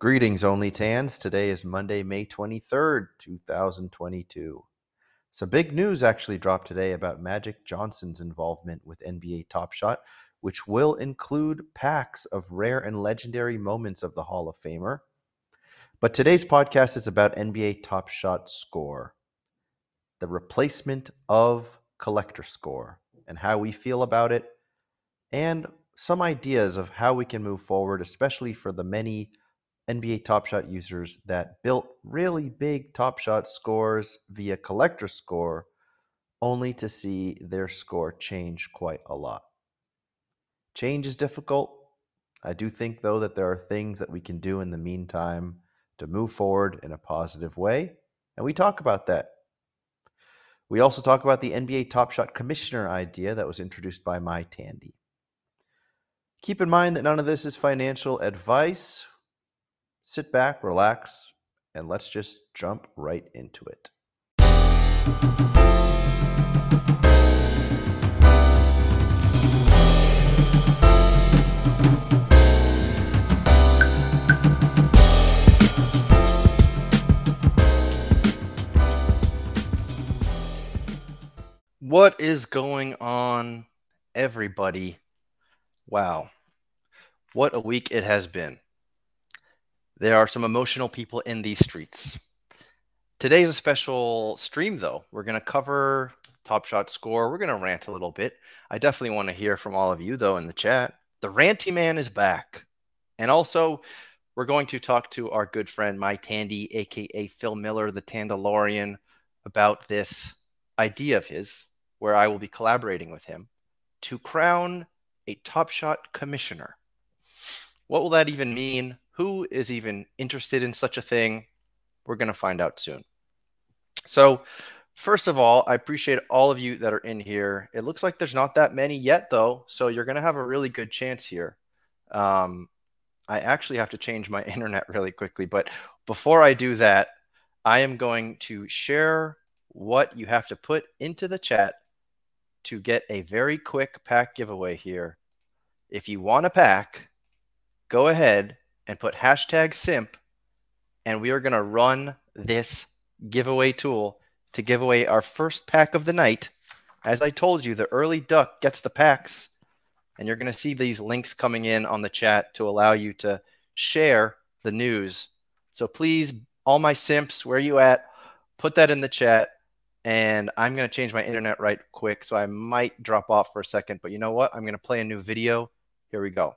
Greetings, Only Tans. Today is Monday, May 23rd, 2022. Some big news actually dropped today about Magic Johnson's involvement with NBA Top Shot, which will include packs of rare and legendary moments of the Hall of Famer. But today's podcast is about NBA Top Shot Score, the replacement of Collector Score, and how we feel about it, and some ideas of how we can move forward, especially for the many NBA Top Shot users that built really big Top Shot scores via collector score, only to see their score change quite a lot. Change is difficult. I do think, though, that there are things that we can do in the meantime to move forward in a positive way, and we talk about that. We also talk about the NBA Top Shot Commissioner idea that was introduced by my Tandy. Keep in mind that none of this is financial advice sit back, relax, and let's just jump right into it. What is going on, everybody? Wow. What a week it has been. There are some emotional people in these streets. Today is a special stream, though. We're going to cover Top Shot score. We're going to rant a little bit. I definitely want to hear from all of you, though, in the chat. The ranty man is back. And also, we're going to talk to our good friend, my Tandy, aka Phil Miller, the Tandalorian, about this idea of his, where I will be collaborating with him to crown a Top Shot commissioner. What will that even mean? Who is even interested in such a thing? We're going to find out soon. So, first of all, I appreciate all of you that are in here. It looks like there's not that many yet, though. So, you're going to have a really good chance here. Um, I actually have to change my internet really quickly. But before I do that, I am going to share what you have to put into the chat to get a very quick pack giveaway here. If you want a pack, go ahead and put hashtag simp, and we are going to run this giveaway tool to give away our first pack of the night. As I told you, the early duck gets the packs, and you're going to see these links coming in on the chat to allow you to share the news. So please, all my simps, where you at? Put that in the chat, and I'm going to change my internet right quick, so I might drop off for a second. But you know what? I'm going to play a new video. Here we go.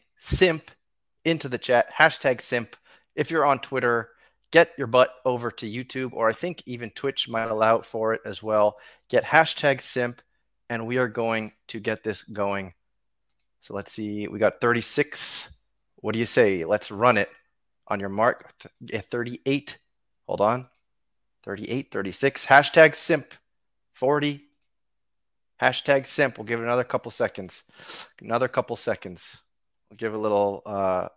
simp into the chat. Hashtag simp. If you're on Twitter, get your butt over to YouTube, or I think even Twitch might allow for it as well. Get hashtag simp, and we are going to get this going. So let's see. We got 36. What do you say? Let's run it on your mark. Eh, 38. Hold on. 38, 36. Hashtag simp. 40. Hashtag simp. We'll give it another couple seconds. Another couple seconds. We'll give a little. Uh,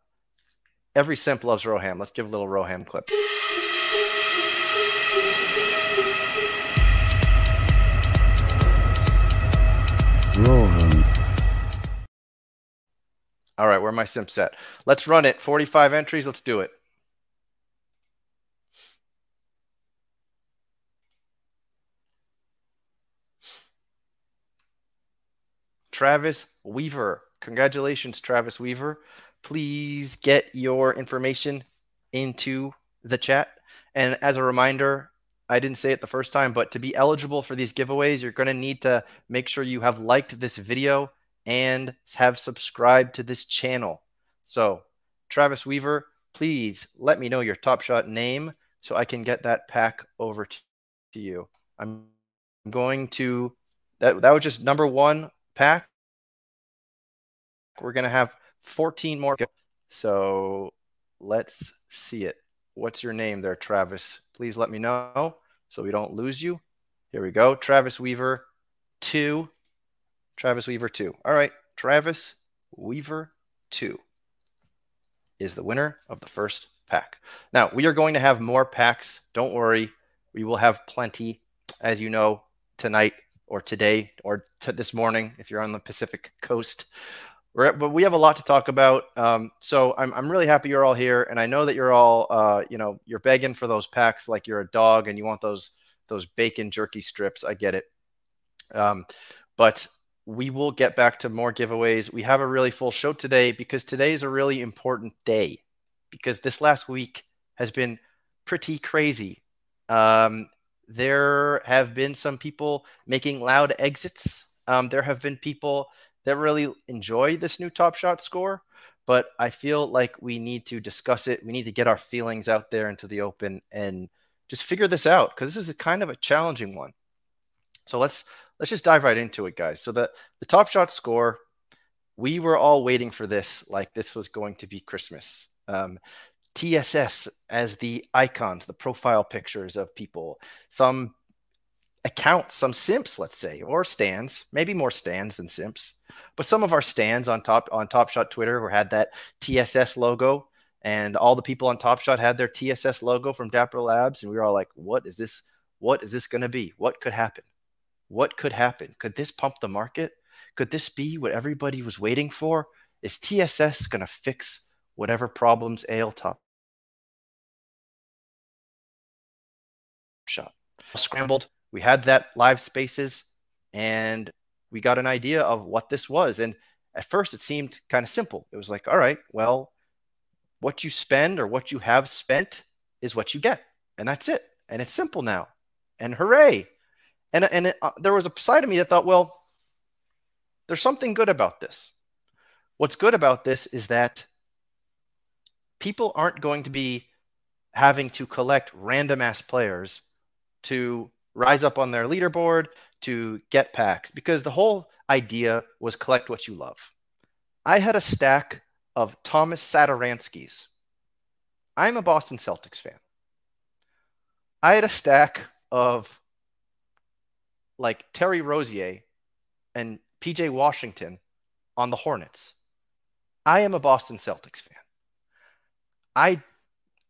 every simp loves Roham. Let's give a little Roham clip. Roham. All right, where my simp set? Let's run it. 45 entries. Let's do it. Travis Weaver. Congratulations, Travis Weaver. Please get your information into the chat. And as a reminder, I didn't say it the first time, but to be eligible for these giveaways, you're going to need to make sure you have liked this video and have subscribed to this channel. So, Travis Weaver, please let me know your Top Shot name so I can get that pack over to you. I'm going to that that was just number one pack. We're going to have 14 more. So let's see it. What's your name there, Travis? Please let me know so we don't lose you. Here we go. Travis Weaver, two. Travis Weaver, two. All right. Travis Weaver, two is the winner of the first pack. Now, we are going to have more packs. Don't worry. We will have plenty, as you know, tonight or today or t- this morning if you're on the Pacific coast. But we have a lot to talk about. Um, so I'm, I'm really happy you're all here. And I know that you're all, uh, you know, you're begging for those packs like you're a dog and you want those, those bacon jerky strips. I get it. Um, but we will get back to more giveaways. We have a really full show today because today is a really important day because this last week has been pretty crazy. Um, there have been some people making loud exits. Um, there have been people that really enjoy this new Top Shot score, but I feel like we need to discuss it. We need to get our feelings out there into the open and just figure this out because this is kind of a challenging one. So let's let's just dive right into it, guys. So the the Top Shot score, we were all waiting for this like this was going to be Christmas. Um, TSS as the icons, the profile pictures of people, some accounts, some simps, let's say, or stands, maybe more stands than simps. But some of our stands on top on Top Shot Twitter were had that TSS logo, and all the people on Top Shot had their TSS logo from Dapper Labs, and we were all like, "What is this? What is this going to be? What could happen? What could happen? Could this pump the market? Could this be what everybody was waiting for? Is TSS going to fix whatever problems ail Top shot. Scrambled. We had that live spaces and we got an idea of what this was. And at first it seemed kind of simple. It was like, all right, well, what you spend or what you have spent is what you get. And that's it. And it's simple now. And hooray. And, and it, uh, there was a side of me that thought, well, there's something good about this. What's good about this is that people aren't going to be having to collect random ass players to rise up on their leaderboard to get packs because the whole idea was collect what you love. I had a stack of Thomas Satoranskis. I'm a Boston Celtics fan. I had a stack of like Terry Rozier and PJ Washington on the Hornets. I am a Boston Celtics fan. I,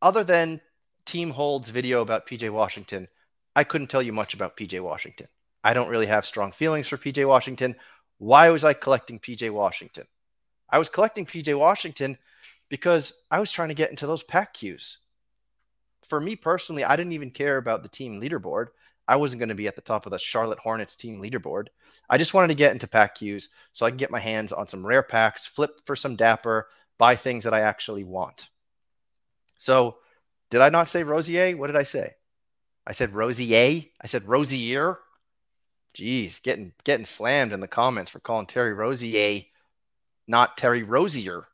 other than Team Hold's video about PJ Washington, I couldn't tell you much about PJ Washington. I don't really have strong feelings for PJ Washington. Why was I collecting PJ Washington? I was collecting PJ Washington because I was trying to get into those pack queues. For me personally, I didn't even care about the team leaderboard. I wasn't going to be at the top of the Charlotte Hornets team leaderboard. I just wanted to get into pack queues so I can get my hands on some rare packs, flip for some dapper, buy things that I actually want. So, did I not say Rosier? What did I say? I said Rosier. I said Rosier. Jeez, getting getting slammed in the comments for calling Terry Rosier, not Terry Rosier.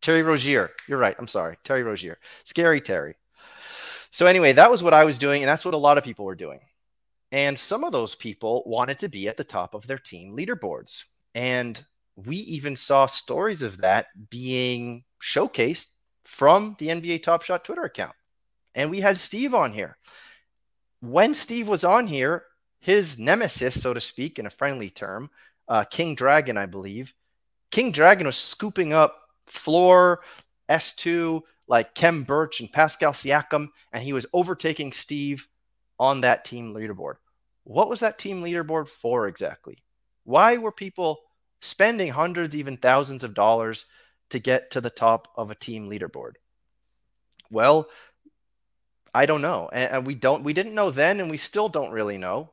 Terry Rozier. You're right. I'm sorry. Terry Rozier. Scary Terry. So anyway, that was what I was doing, and that's what a lot of people were doing. And some of those people wanted to be at the top of their team leaderboards. And we even saw stories of that being showcased from the NBA Top Shot Twitter account. And we had Steve on here when Steve was on here, his nemesis, so to speak, in a friendly term, uh, King Dragon, I believe, King Dragon was scooping up floor S2 like Khem Birch and Pascal Siakam, and he was overtaking Steve on that team leaderboard. What was that team leaderboard for exactly? Why were people spending hundreds, even thousands of dollars to get to the top of a team leaderboard? Well, I don't know, and, we don't. We didn't know then, and we still don't really know.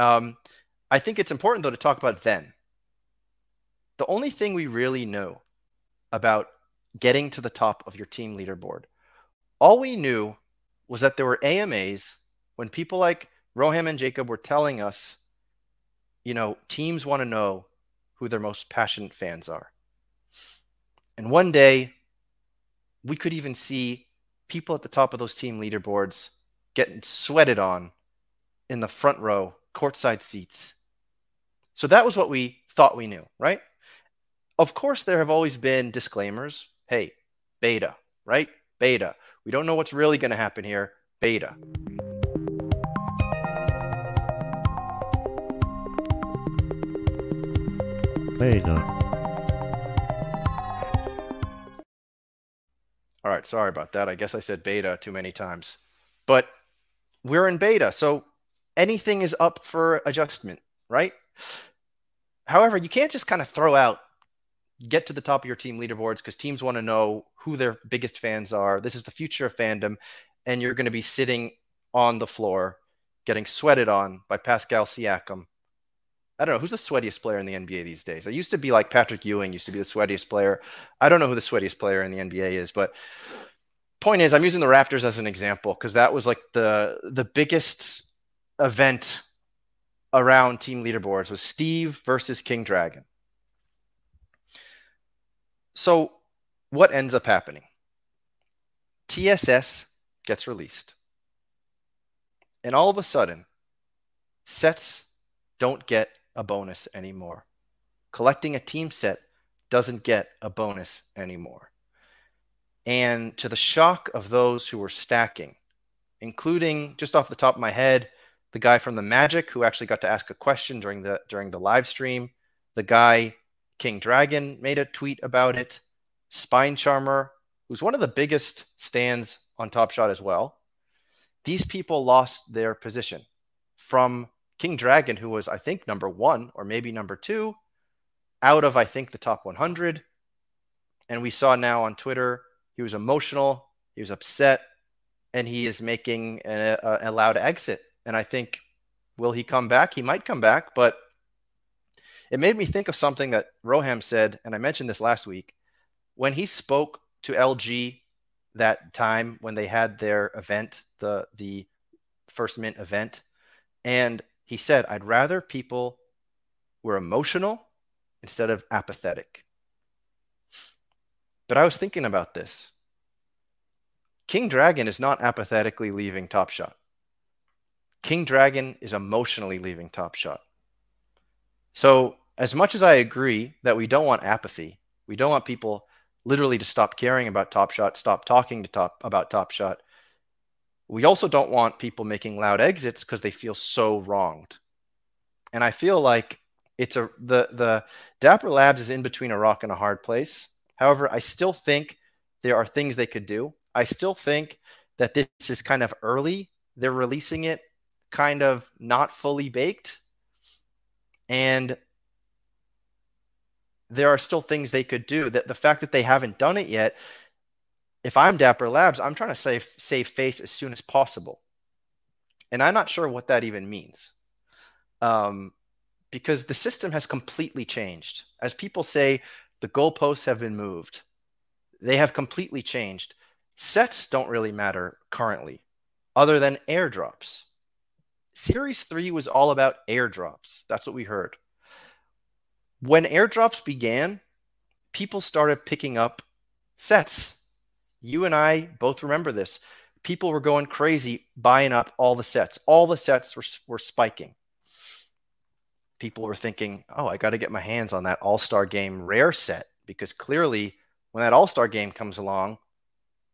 Um, I think it's important though to talk about then. The only thing we really know about getting to the top of your team leaderboard, all we knew was that there were AMAs when people like Roham and Jacob were telling us, you know, teams want to know who their most passionate fans are. And one day, we could even see people at the top of those team leaderboards getting sweated on in the front row, courtside seats. So that was what we thought we knew, right? Of course, there have always been disclaimers. hey, beta, right? Beta. We don't know what's really going to happen here. Beta. Beta. All right, sorry about that. I guess I said beta too many times. But we're in beta, so anything is up for adjustment, right? However, you can't just kind of throw out get to the top of your team leaderboards because teams want to know who their biggest fans are. This is the future of fandom, and you're going to be sitting on the floor getting sweated on by Pascal Siakam I don't know who's the sweatiest player in the NBA these days. I used to be like Patrick Ewing used to be the sweatiest player. I don't know who the sweatiest player in the NBA is, but point is I'm using the Raptors as an example because that was like the the biggest event around team leaderboards was Steve versus King Dragon. So what ends up happening? TSS gets released. And all of a sudden, sets don't get a bonus anymore. Collecting a team set doesn't get a bonus anymore. And to the shock of those who were stacking, including just off the top of my head, the guy from the Magic who actually got to ask a question during the during the live stream, the guy King Dragon made a tweet about it, Spine Charmer, who's one of the biggest stands on Top Shot as well. These people lost their position from King Dragon, who was, I think, number one or maybe number two out of, I think, the top 100. And we saw now on Twitter, he was emotional, he was upset, and he is making a, a, a loud exit. And I think, will he come back? He might come back, but it made me think of something that Roham said, and I mentioned this last week. When he spoke to LG that time when they had their event, the the first mint event, and he said, I'd rather people were emotional instead of apathetic. But I was thinking about this. King Dragon is not apathetically leaving Top Shot. King Dragon is emotionally leaving Top Shot. So, as much as I agree that we don't want apathy, we don't want people literally to stop caring about Top Shot, stop talking to top about Top Shot we also don't want people making loud exits because they feel so wronged. And I feel like it's a the the Dapper Labs is in between a rock and a hard place. However, I still think there are things they could do. I still think that this is kind of early. They're releasing it kind of not fully baked. And there are still things they could do that the fact that they haven't done it yet if I'm Dapper Labs, I'm trying to save save face as soon as possible, and I'm not sure what that even means, um, because the system has completely changed. As people say, the goalposts have been moved. They have completely changed. Sets don't really matter currently, other than airdrops. Series three was all about airdrops. That's what we heard. When airdrops began, people started picking up sets you and I both remember this. People were going crazy buying up all the sets. All the sets were, were spiking. People were thinking, oh, I got to get my hands on that All Star Game rare set because clearly, when that All Star Game comes along,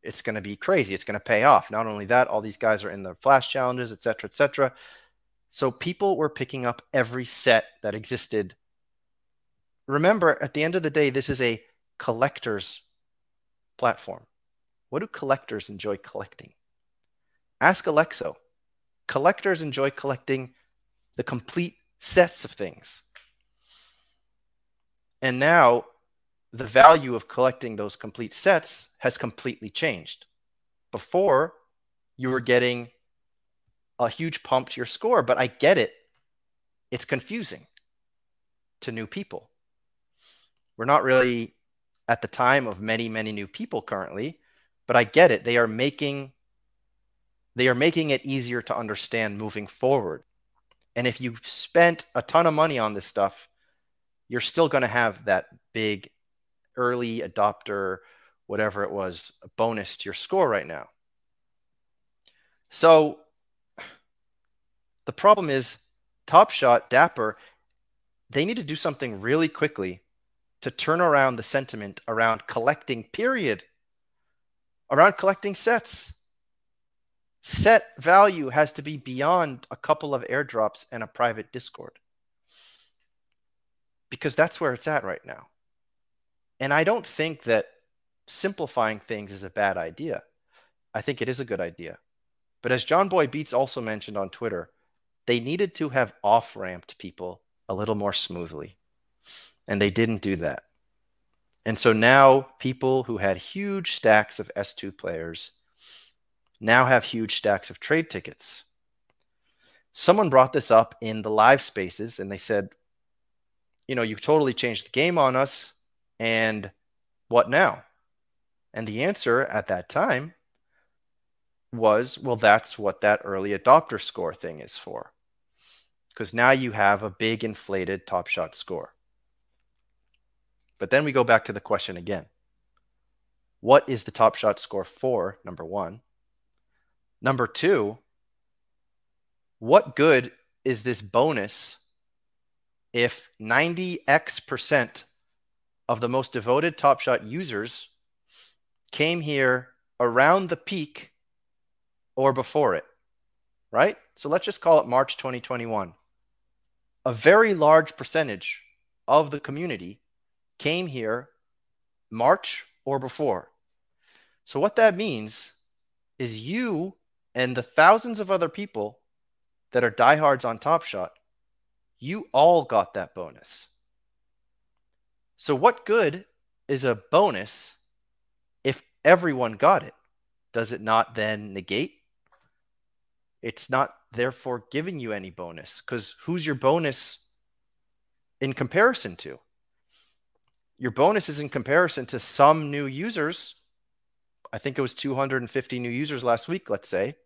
it's going to be crazy. It's going to pay off. Not only that, all these guys are in the flash challenges, et cetera, et cetera. So people were picking up every set that existed. Remember, at the end of the day, this is a collector's platform. What do collectors enjoy collecting? Ask Alexo. Collectors enjoy collecting the complete sets of things. And now the value of collecting those complete sets has completely changed. Before, you were getting a huge pump to your score, but I get it. It's confusing to new people. We're not really at the time of many, many new people currently but I get it. They are making they are making it easier to understand moving forward. And if you've spent a ton of money on this stuff, you're still going to have that big early adopter, whatever it was, a bonus to your score right now. So the problem is Top Shot, Dapper, they need to do something really quickly to turn around the sentiment around collecting, period, around collecting sets. Set value has to be beyond a couple of airdrops and a private Discord because that's where it's at right now. And I don't think that simplifying things is a bad idea. I think it is a good idea. But as John Boy Beats also mentioned on Twitter, they needed to have off ramped people a little more smoothly. And they didn't do that. And so now people who had huge stacks of S2 players now have huge stacks of trade tickets. Someone brought this up in the live spaces and they said, you know, you totally changed the game on us. And what now? And the answer at that time was, well, that's what that early adopter score thing is for. Because now you have a big inflated top shot score. But then we go back to the question again. What is the top shot score for? Number one. Number two, what good is this bonus if 90x percent of the most devoted Top Shot users came here around the peak or before it, right? So let's just call it March 2021. A very large percentage of the community came here March or before. So what that means is you and the thousands of other people that are diehards on Top Shot you all got that bonus. So, what good is a bonus if everyone got it? Does it not then negate? It's not therefore giving you any bonus because who's your bonus in comparison to? Your bonus is in comparison to some new users. I think it was 250 new users last week, let's say.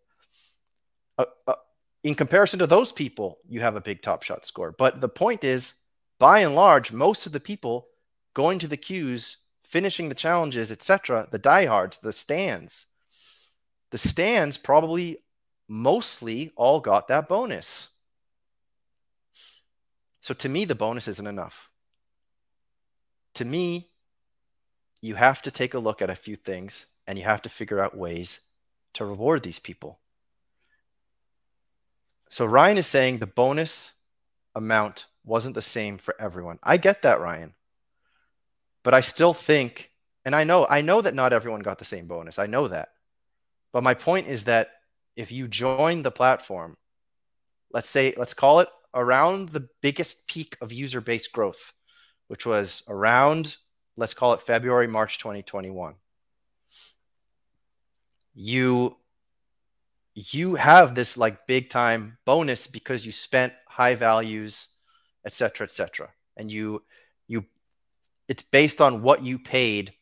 Uh, uh, in comparison to those people, you have a big top shot score. But the point is, by and large, most of the people going to the queues, finishing the challenges, etc., the diehards, the stands, the stands probably mostly all got that bonus. So to me, the bonus isn't enough. To me, you have to take a look at a few things and you have to figure out ways to reward these people. So Ryan is saying the bonus amount wasn't the same for everyone. I get that, Ryan. But I still think, and I know, I know that not everyone got the same bonus. I know that. But my point is that if you join the platform, let's say, let's call it around the biggest peak of user base growth, which was around, let's call it February, March 2021. You you have this like big time bonus because you spent high values, et cetera, et cetera. And you you it's based on what you paid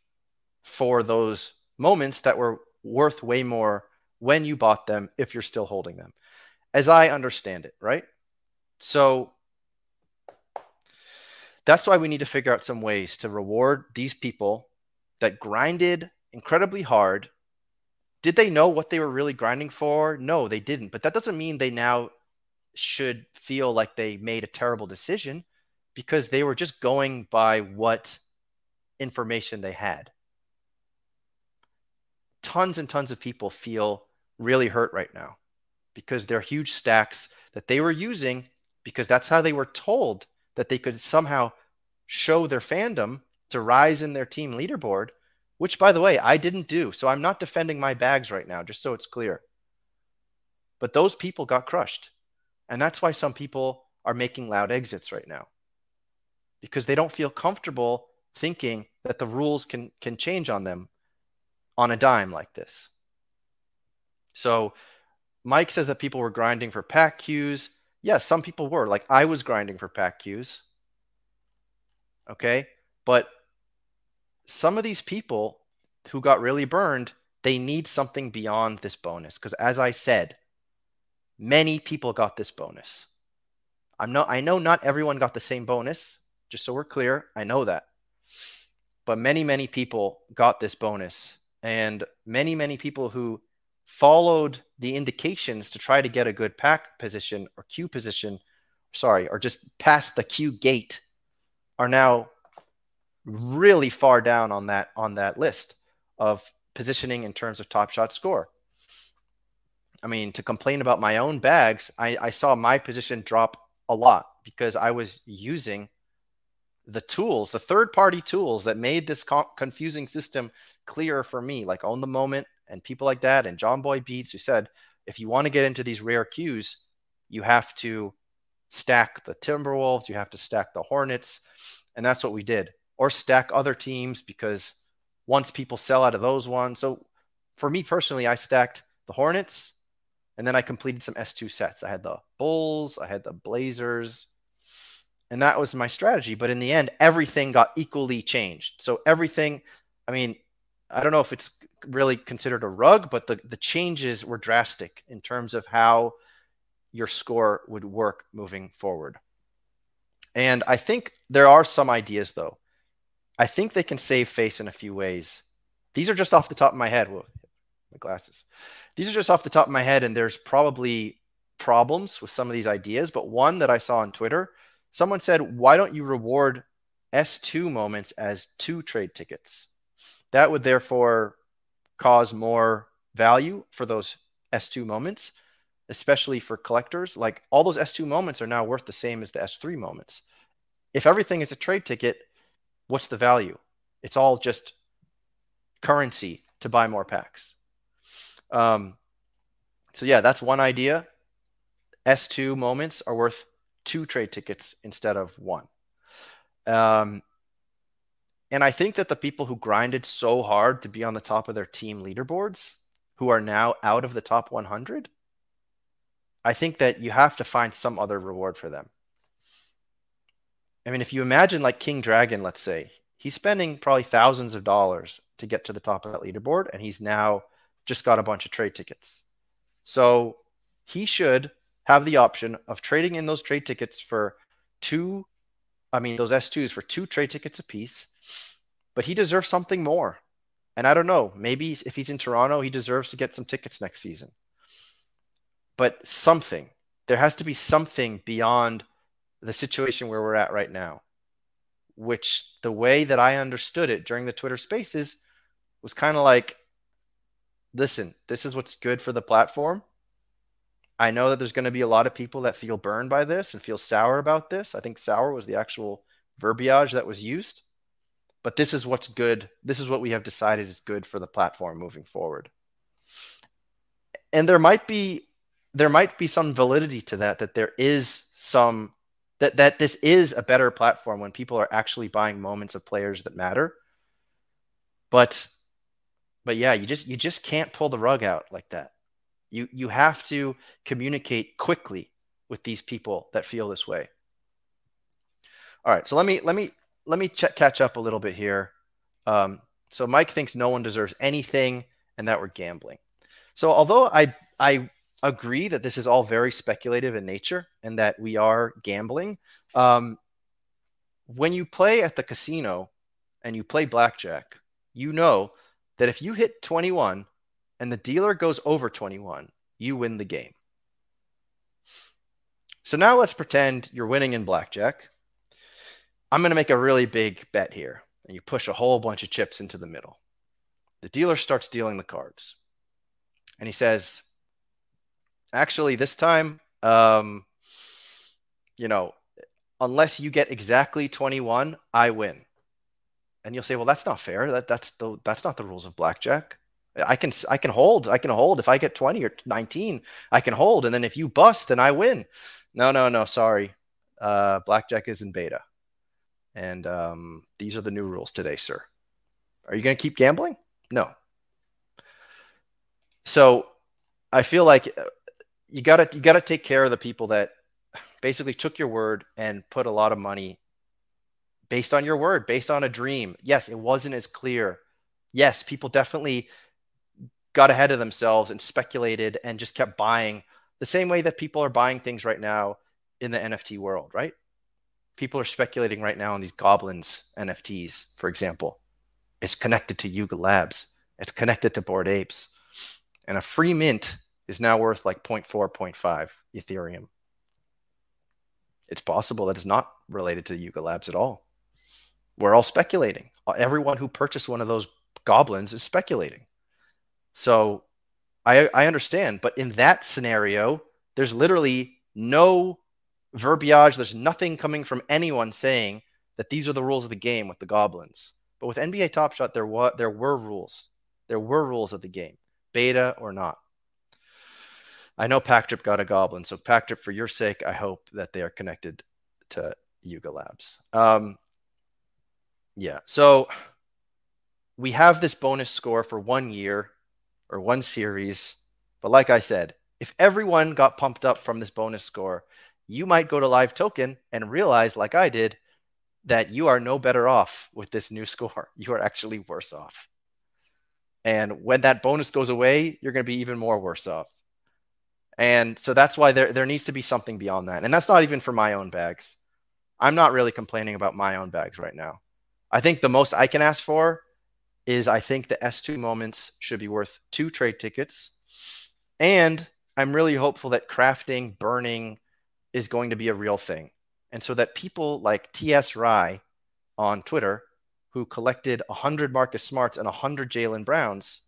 for those moments that were worth way more when you bought them if you're still holding them. As I understand it, right? So that's why we need to figure out some ways to reward these people that grinded incredibly hard did they know what they were really grinding for? No, they didn't. But that doesn't mean they now should feel like they made a terrible decision because they were just going by what information they had. Tons and tons of people feel really hurt right now because they're huge stacks that they were using because that's how they were told that they could somehow show their fandom to rise in their team leaderboard which by the way, I didn't do. So I'm not defending my bags right now, just so it's clear. But those people got crushed. And that's why some people are making loud exits right now because they don't feel comfortable thinking that the rules can, can change on them on a dime like this. So Mike says that people were grinding for pack queues. Yes, some people were. Like I was grinding for pack queues. Okay. But some of these people who got really burned, they need something beyond this bonus. Because as I said, many people got this bonus. I'm not I know not everyone got the same bonus, just so we're clear. I know that. But many, many people got this bonus. And many, many people who followed the indications to try to get a good pack position or queue position, sorry, or just past the queue gate are now really far down on that on that list of positioning in terms of top shot score. I mean, to complain about my own bags, I, I saw my position drop a lot because I was using the tools, the third party tools that made this co- confusing system clear for me, like Own the Moment and people like that, and John Boy Beats, who said, if you want to get into these rare queues, you have to stack the Timberwolves, you have to stack the Hornets. And that's what we did, or stack other teams because once people sell out of those ones. So for me personally, I stacked the Hornets and then I completed some S2 sets. I had the Bulls, I had the Blazers, and that was my strategy. But in the end, everything got equally changed. So everything, I mean, I don't know if it's really considered a rug, but the, the changes were drastic in terms of how your score would work moving forward. And I think there are some ideas, though. I think they can save face in a few ways. These are just off the top of my head. Whoa, my glasses. These are just off the top of my head, and there's probably problems with some of these ideas. But one that I saw on Twitter, someone said, Why don't you reward S2 moments as two trade tickets? That would therefore cause more value for those S2 moments especially for collectors, like all those S2 moments are now worth the same as the S3 moments. If everything is a trade ticket, what's the value? It's all just currency to buy more packs. Um, so yeah, that's one idea. S2 moments are worth two trade tickets instead of one. Um, and I think that the people who grinded so hard to be on the top of their team leaderboards, who are now out of the top 100, I think that you have to find some other reward for them. I mean, if you imagine like King Dragon, let's say, he's spending probably thousands of dollars to get to the top of that leaderboard, and he's now just got a bunch of trade tickets. So he should have the option of trading in those trade tickets for two, I mean, those S2s for two trade tickets apiece, but he deserves something more. And I don't know, maybe if he's in Toronto, he deserves to get some tickets next season but something. There has to be something beyond the situation where we're at right now, which the way that I understood it during the Twitter spaces was kind of like, listen, this is what's good for the platform. I know that there's going to be a lot of people that feel burned by this and feel sour about this. I think sour was the actual verbiage that was used. But this is what's good. This is what we have decided is good for the platform moving forward. And there might be there might be some validity to that that there is some that that this is a better platform when people are actually buying moments of players that matter but but yeah you just you just can't pull the rug out like that you you have to communicate quickly with these people that feel this way all right so let me let me let me ch- catch up a little bit here um, so mike thinks no one deserves anything and that we're gambling so although i i agree that this is all very speculative in nature and that we are gambling. Um, when you play at the casino and you play blackjack, you know that if you hit 21 and the dealer goes over 21, you win the game. So now let's pretend you're winning in blackjack. I'm going to make a really big bet here. And you push a whole bunch of chips into the middle. The dealer starts dealing the cards. And he says, actually this time um you know unless you get exactly 21 i win and you'll say well that's not fair that that's the that's not the rules of blackjack i can i can hold i can hold. If i get 20 or 19 i can hold. And then if you bust then i win. No no no sorry. Uh blackjack is in beta. And um these are the new rules today sir. Are you going to keep gambling? No. So i feel like you gotta you gotta take care of the people that basically took your word and put a lot of money based on your word, based on a dream. Yes, it wasn't as clear. Yes, people definitely got ahead of themselves and speculated and just kept buying the same way that people are buying things right now in the NFT world, right? People are speculating right now on these goblins NFTs, for example. It's connected to Yuga Labs. It's connected to Bored Apes. And a free mint is now worth like 0.4, 0.5 Ethereum. It's possible that it's not related to Yuga Labs at all. we're all speculating. Everyone who purchased one of those goblins is speculating. So I, I understand. But in that scenario, there's literally no verbiage. There's nothing coming from anyone saying that these are the rules of the game with the goblins. But with NBA Top Shot, there was there were rules. There were rules of the game, beta or not. I know Packtrip got a goblin, so Packtrip, for your sake, I hope that they are connected to Yuga Labs. Um, yeah, so we have this bonus score for one year or one series, but like I said, if everyone got pumped up from this bonus score, you might go to Live Token and realize, like I did, that you are no better off with this new score. You are actually worse off. And when that bonus goes away, you're going to be even more worse off. And so that's why there, there needs to be something beyond that. And that's not even for my own bags. I'm not really complaining about my own bags right now. I think the most I can ask for is I think the S2 moments should be worth two trade tickets. And I'm really hopeful that crafting, burning is going to be a real thing. And so that people like TS Rye on Twitter, who collected 100 Marcus Smarts and 100 Jalen Browns,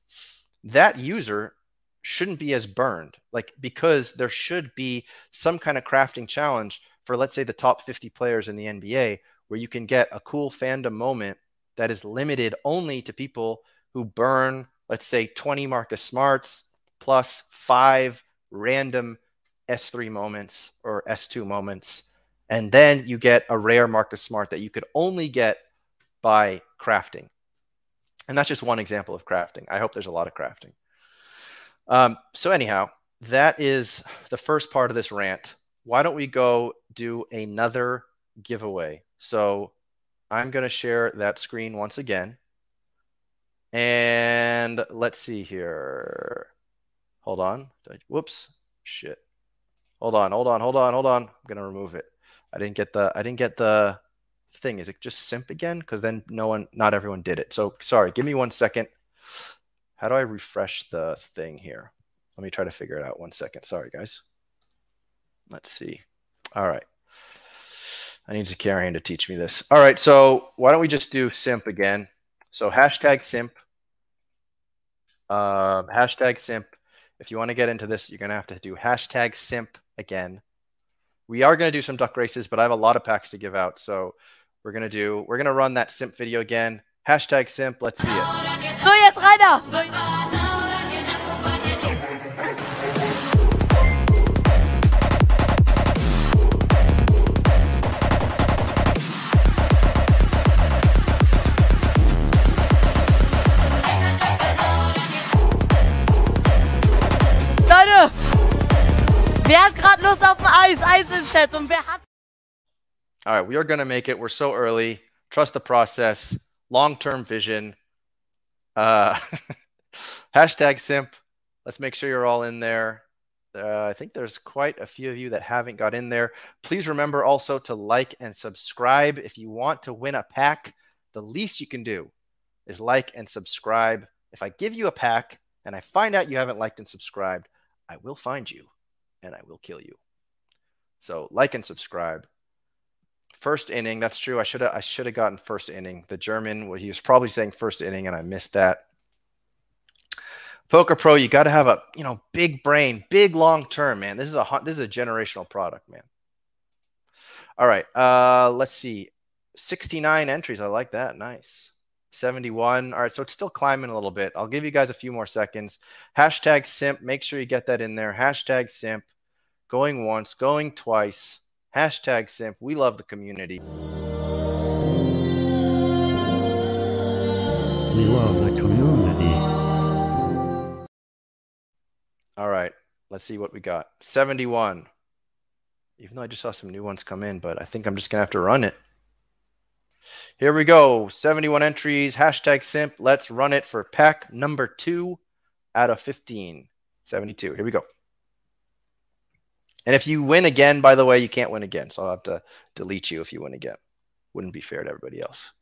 that user shouldn't be as burned. Like, because there should be some kind of crafting challenge for, let's say, the top 50 players in the NBA, where you can get a cool fandom moment that is limited only to people who burn, let's say, 20 Marcus Smarts plus five random S3 moments or S2 moments. And then you get a rare Marcus Smart that you could only get by crafting. And that's just one example of crafting. I hope there's a lot of crafting. Um, so, anyhow, that is the first part of this rant. Why don't we go do another giveaway? So, I'm going to share that screen once again. And let's see here. Hold on. Whoops. Shit. Hold on, hold on, hold on, hold on. I'm going to remove it. I didn't get the I didn't get the thing. Is it just simp again? Cuz then no one not everyone did it. So sorry, give me one second. How do I refresh the thing here? Let me try to figure it out. One second. Sorry, guys. Let's see. All right. I need Zakarian to teach me this. All right, so why don't we just do simp again? So hashtag simp. Uh, hashtag simp. If you want to get into this, you're going to have to do hashtag simp again. We are going to do some duck races, but I have a lot of packs to give out. So we're going to do, we're going to run that simp video again. Hashtag simp. Let's see it. So, jetzt Rainer. Wer hat gerade Lust auf Eis? Eis im Chat. Und wer hat. All right, we are going to make it. We're so early. Trust the process. Long term vision. Uh, hashtag simp. Let's make sure you're all in there. Uh, I think there's quite a few of you that haven't got in there. Please remember also to like and subscribe. If you want to win a pack, the least you can do is like and subscribe. If I give you a pack and I find out you haven't liked and subscribed, I will find you and I will kill you. So like and subscribe. First inning, that's true. I should have I should have gotten first inning. The German, well, he was probably saying first inning, and I missed that. Poker Pro, you got to have a you know big brain, big long term, man. This is a this is a generational product, man. All right, uh, let's see, sixty nine entries. I like that. Nice. 71. All right, so it's still climbing a little bit. I'll give you guys a few more seconds. Hashtag simp. Make sure you get that in there. Hashtag simp. Going once, going twice. Hashtag simp. We love the community. We love the community. All right, let's see what we got. 71. Even though I just saw some new ones come in, but I think I'm just going to have to run it. Here we go. 71 entries. Hashtag simp. Let's run it for pack number two out of 15. 72. Here we go. And if you win again, by the way, you can't win again. So I'll have to delete you if you win again. Wouldn't be fair to everybody else.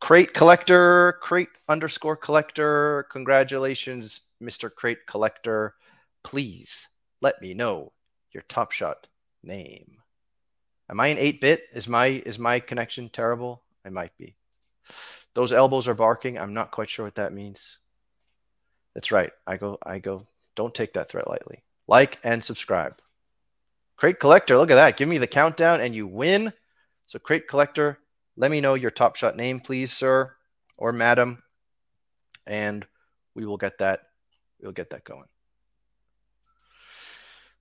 Crate collector, crate underscore collector. Congratulations, Mr. Crate Collector. Please let me know your top shot name. Am I an 8-bit? Is my is my connection terrible? I might be. Those elbows are barking. I'm not quite sure what that means. That's right. I go I go don't take that threat lightly. Like and subscribe. Crate Collector, look at that. Give me the countdown and you win. So Crate Collector, let me know your Top Shot name, please, sir or madam, and we will get that we'll get that going.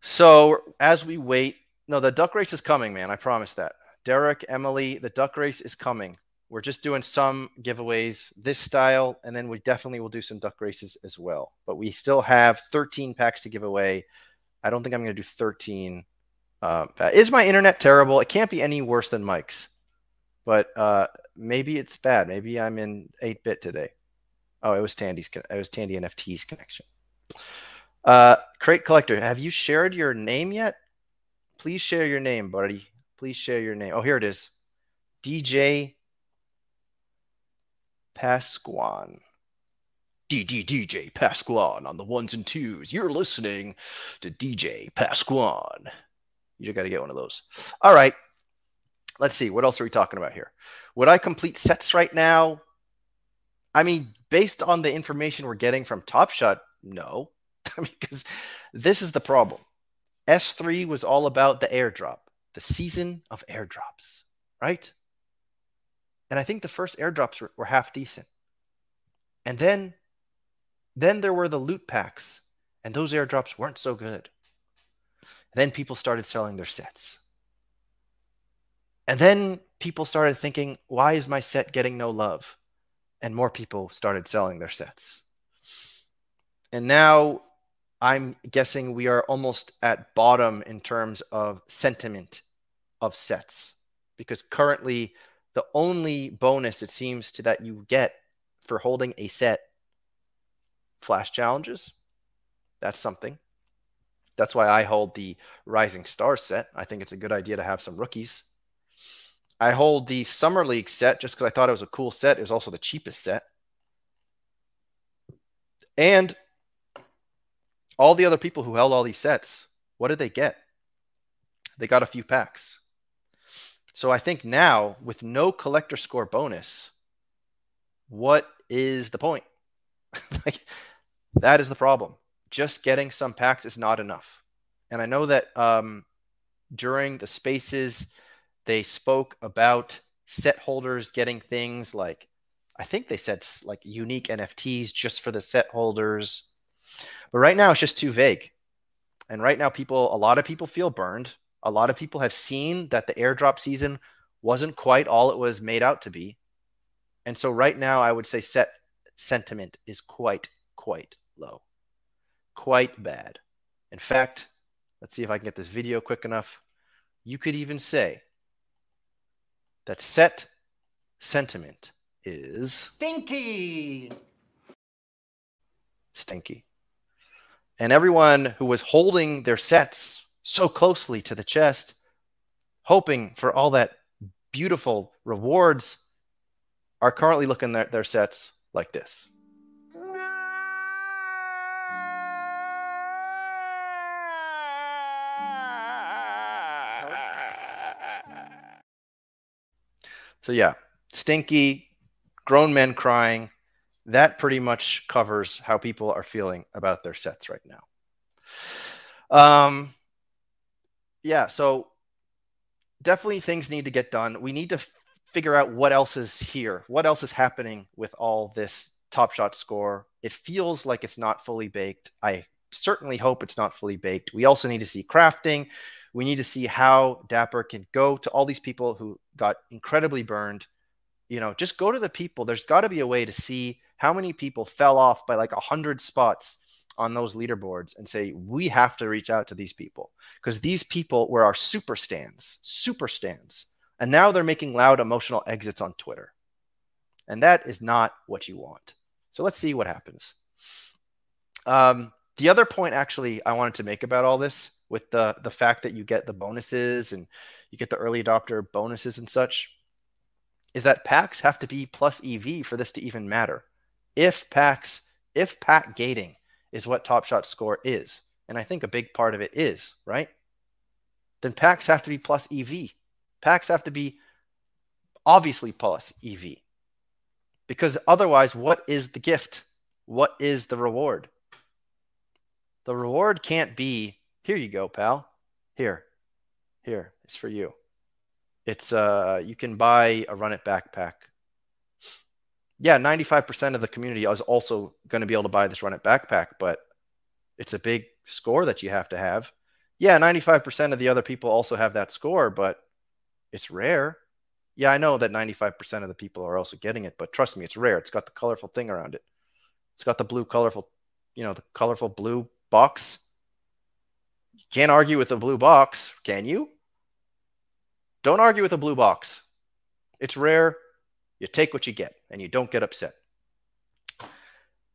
So as we wait, no, the duck race is coming, man. I promise that. Derek, Emily, the duck race is coming. We're just doing some giveaways this style, and then we definitely will do some duck races as well. But we still have 13 packs to give away. I don't think I'm going to do 13. Uh, is my internet terrible? It can't be any worse than Mike's, but uh, maybe it's bad. Maybe I'm in 8-bit today. Oh, it was Tandy's. It was Tandy NFT's connection. Uh, Crate Collector, have you shared your name yet? Please share your name, buddy. Please share your name. Oh, here it is. DJ Pasquan. DD DJ Pasquan on the ones and twos. You're listening to DJ Pasquan. You just got to get one of those. All right. Let's see. What else are we talking about here? Would I complete sets right now? I mean, based on the information we're getting from Top Shot, no. because this is the problem. S3 was all about the airdrop, the season of airdrops, right? And I think the first airdrops were, were half decent. And then then there were the loot packs, and those airdrops weren't so good. Then people started selling their sets. And then people started thinking, why is my set getting no love? And more people started selling their sets. And now I'm guessing we are almost at bottom in terms of sentiment of sets because currently the only bonus it seems to that you get for holding a set flash challenges that's something that's why I hold the Rising Stars set. I think it's a good idea to have some rookies. I hold the Summer League set just because I thought it was a cool set. It was also the cheapest set. And all the other people who held all these sets, what did they get? They got a few packs. So I think now, with no collector score bonus, what is the point? like, that is the problem. Just getting some packs is not enough. And I know that um, during the spaces, they spoke about set holders getting things like, I think they said like unique NFTs just for the set holders. But right now, it's just too vague. And right now, people, a lot of people feel burned. A lot of people have seen that the airdrop season wasn't quite all it was made out to be. And so, right now, I would say set sentiment is quite, quite low, quite bad. In fact, let's see if I can get this video quick enough. You could even say that set sentiment is stinky. Stinky and everyone who was holding their sets so closely to the chest, hoping for all that beautiful rewards, are currently looking at their sets like this. So, yeah, stinky, grown men crying, that pretty much covers how people are feeling about their sets right now. Um, yeah, so definitely things need to get done. We need to f- figure out what else is here, what else is happening with all this top shot score. It feels like it's not fully baked. I certainly hope it's not fully baked. We also need to see crafting. We need to see how Dapper can go to all these people who got incredibly burned. You know, just go to the people. There's got to be a way to see how many people fell off by like a hundred spots on those leaderboards and say we have to reach out to these people because these people were our super stands, super stands, and now they're making loud emotional exits on Twitter, and that is not what you want. So let's see what happens. Um, the other point, actually, I wanted to make about all this with the the fact that you get the bonuses and you get the early adopter bonuses and such, is that packs have to be plus EV for this to even matter if packs, if pack gating is what Top Shot score is, and I think a big part of it is, right? Then packs have to be plus EV. Packs have to be obviously plus EV. Because otherwise, what is the gift? What is the reward? The reward can't be, here you go, pal. Here. Here. It's for you. It's uh you can buy a run it backpack. Yeah, 95% of the community is also going to be able to buy this run it backpack, but it's a big score that you have to have. Yeah, 95% of the other people also have that score, but it's rare. Yeah, I know that 95% of the people are also getting it, but trust me, it's rare. It's got the colorful thing around it. It's got the blue colorful, you know, the colorful blue box. You can't argue with a blue box, can you? Don't argue with a blue box. It's rare. You take what you get and you don't get upset.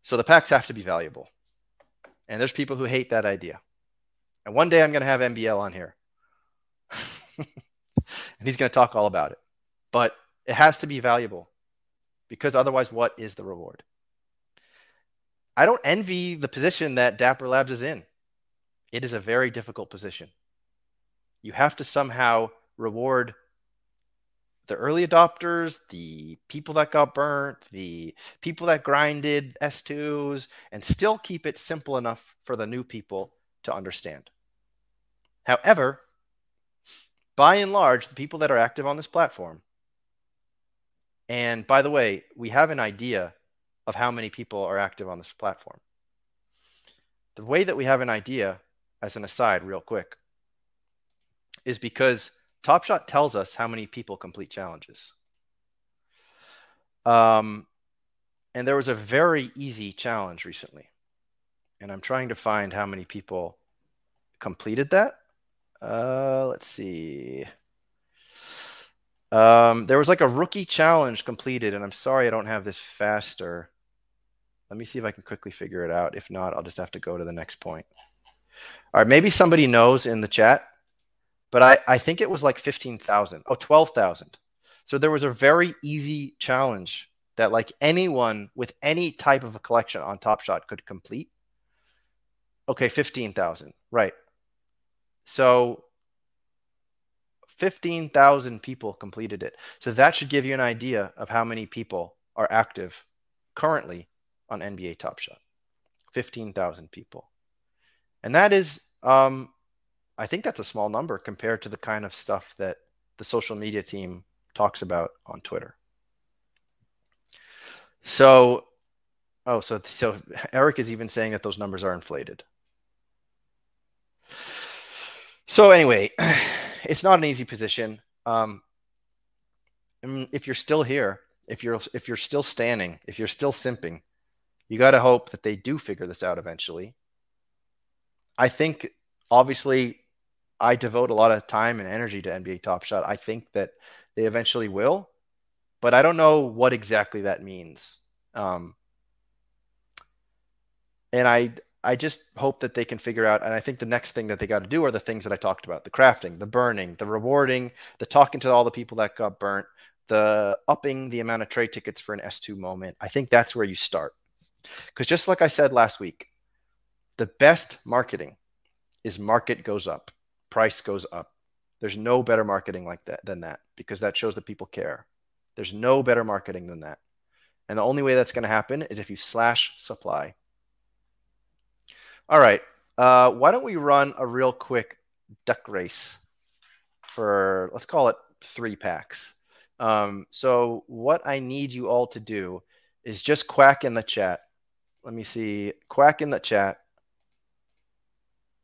So the packs have to be valuable. And there's people who hate that idea. And one day I'm going to have MBL on here. and he's going to talk all about it. But it has to be valuable because otherwise, what is the reward? I don't envy the position that Dapper Labs is in. It is a very difficult position. You have to somehow reward the early adopters, the people that got burnt, the people that grinded S2s, and still keep it simple enough for the new people to understand. However, by and large, the people that are active on this platform, and by the way, we have an idea of how many people are active on this platform. The way that we have an idea, as an aside, real quick, is because Top Shot tells us how many people complete challenges. Um, and there was a very easy challenge recently. And I'm trying to find how many people completed that. Uh, let's see. Um, there was like a rookie challenge completed, and I'm sorry I don't have this faster. Let me see if I can quickly figure it out. If not, I'll just have to go to the next point. All right, maybe somebody knows in the chat but I, I think it was like 15,000. Oh, 12,000. So there was a very easy challenge that like anyone with any type of a collection on Top Shot could complete. Okay, 15,000. Right. So 15,000 people completed it. So that should give you an idea of how many people are active currently on NBA Top Shot. 15,000 people. And that is um, I think that's a small number compared to the kind of stuff that the social media team talks about on Twitter. So, oh, so so Eric is even saying that those numbers are inflated. So anyway, it's not an easy position. Um, if you're still here, if you're if you're still standing, if you're still simping, you got to hope that they do figure this out eventually. I think obviously I devote a lot of time and energy to NBA Top Shot. I think that they eventually will, but I don't know what exactly that means. Um, and I I just hope that they can figure out. And I think the next thing that they got to do are the things that I talked about: the crafting, the burning, the rewarding, the talking to all the people that got burnt, the upping the amount of trade tickets for an S2 moment. I think that's where you start. Because just like I said last week, the best marketing is market goes up price goes up. There's no better marketing like that than that because that shows that people care. There's no better marketing than that. And the only way that's going to happen is if you slash supply. All right. Uh, why don't we run a real quick duck race for, let's call it three packs. Um, so, what I need you all to do is just quack in the chat. Let me see. Quack in the chat.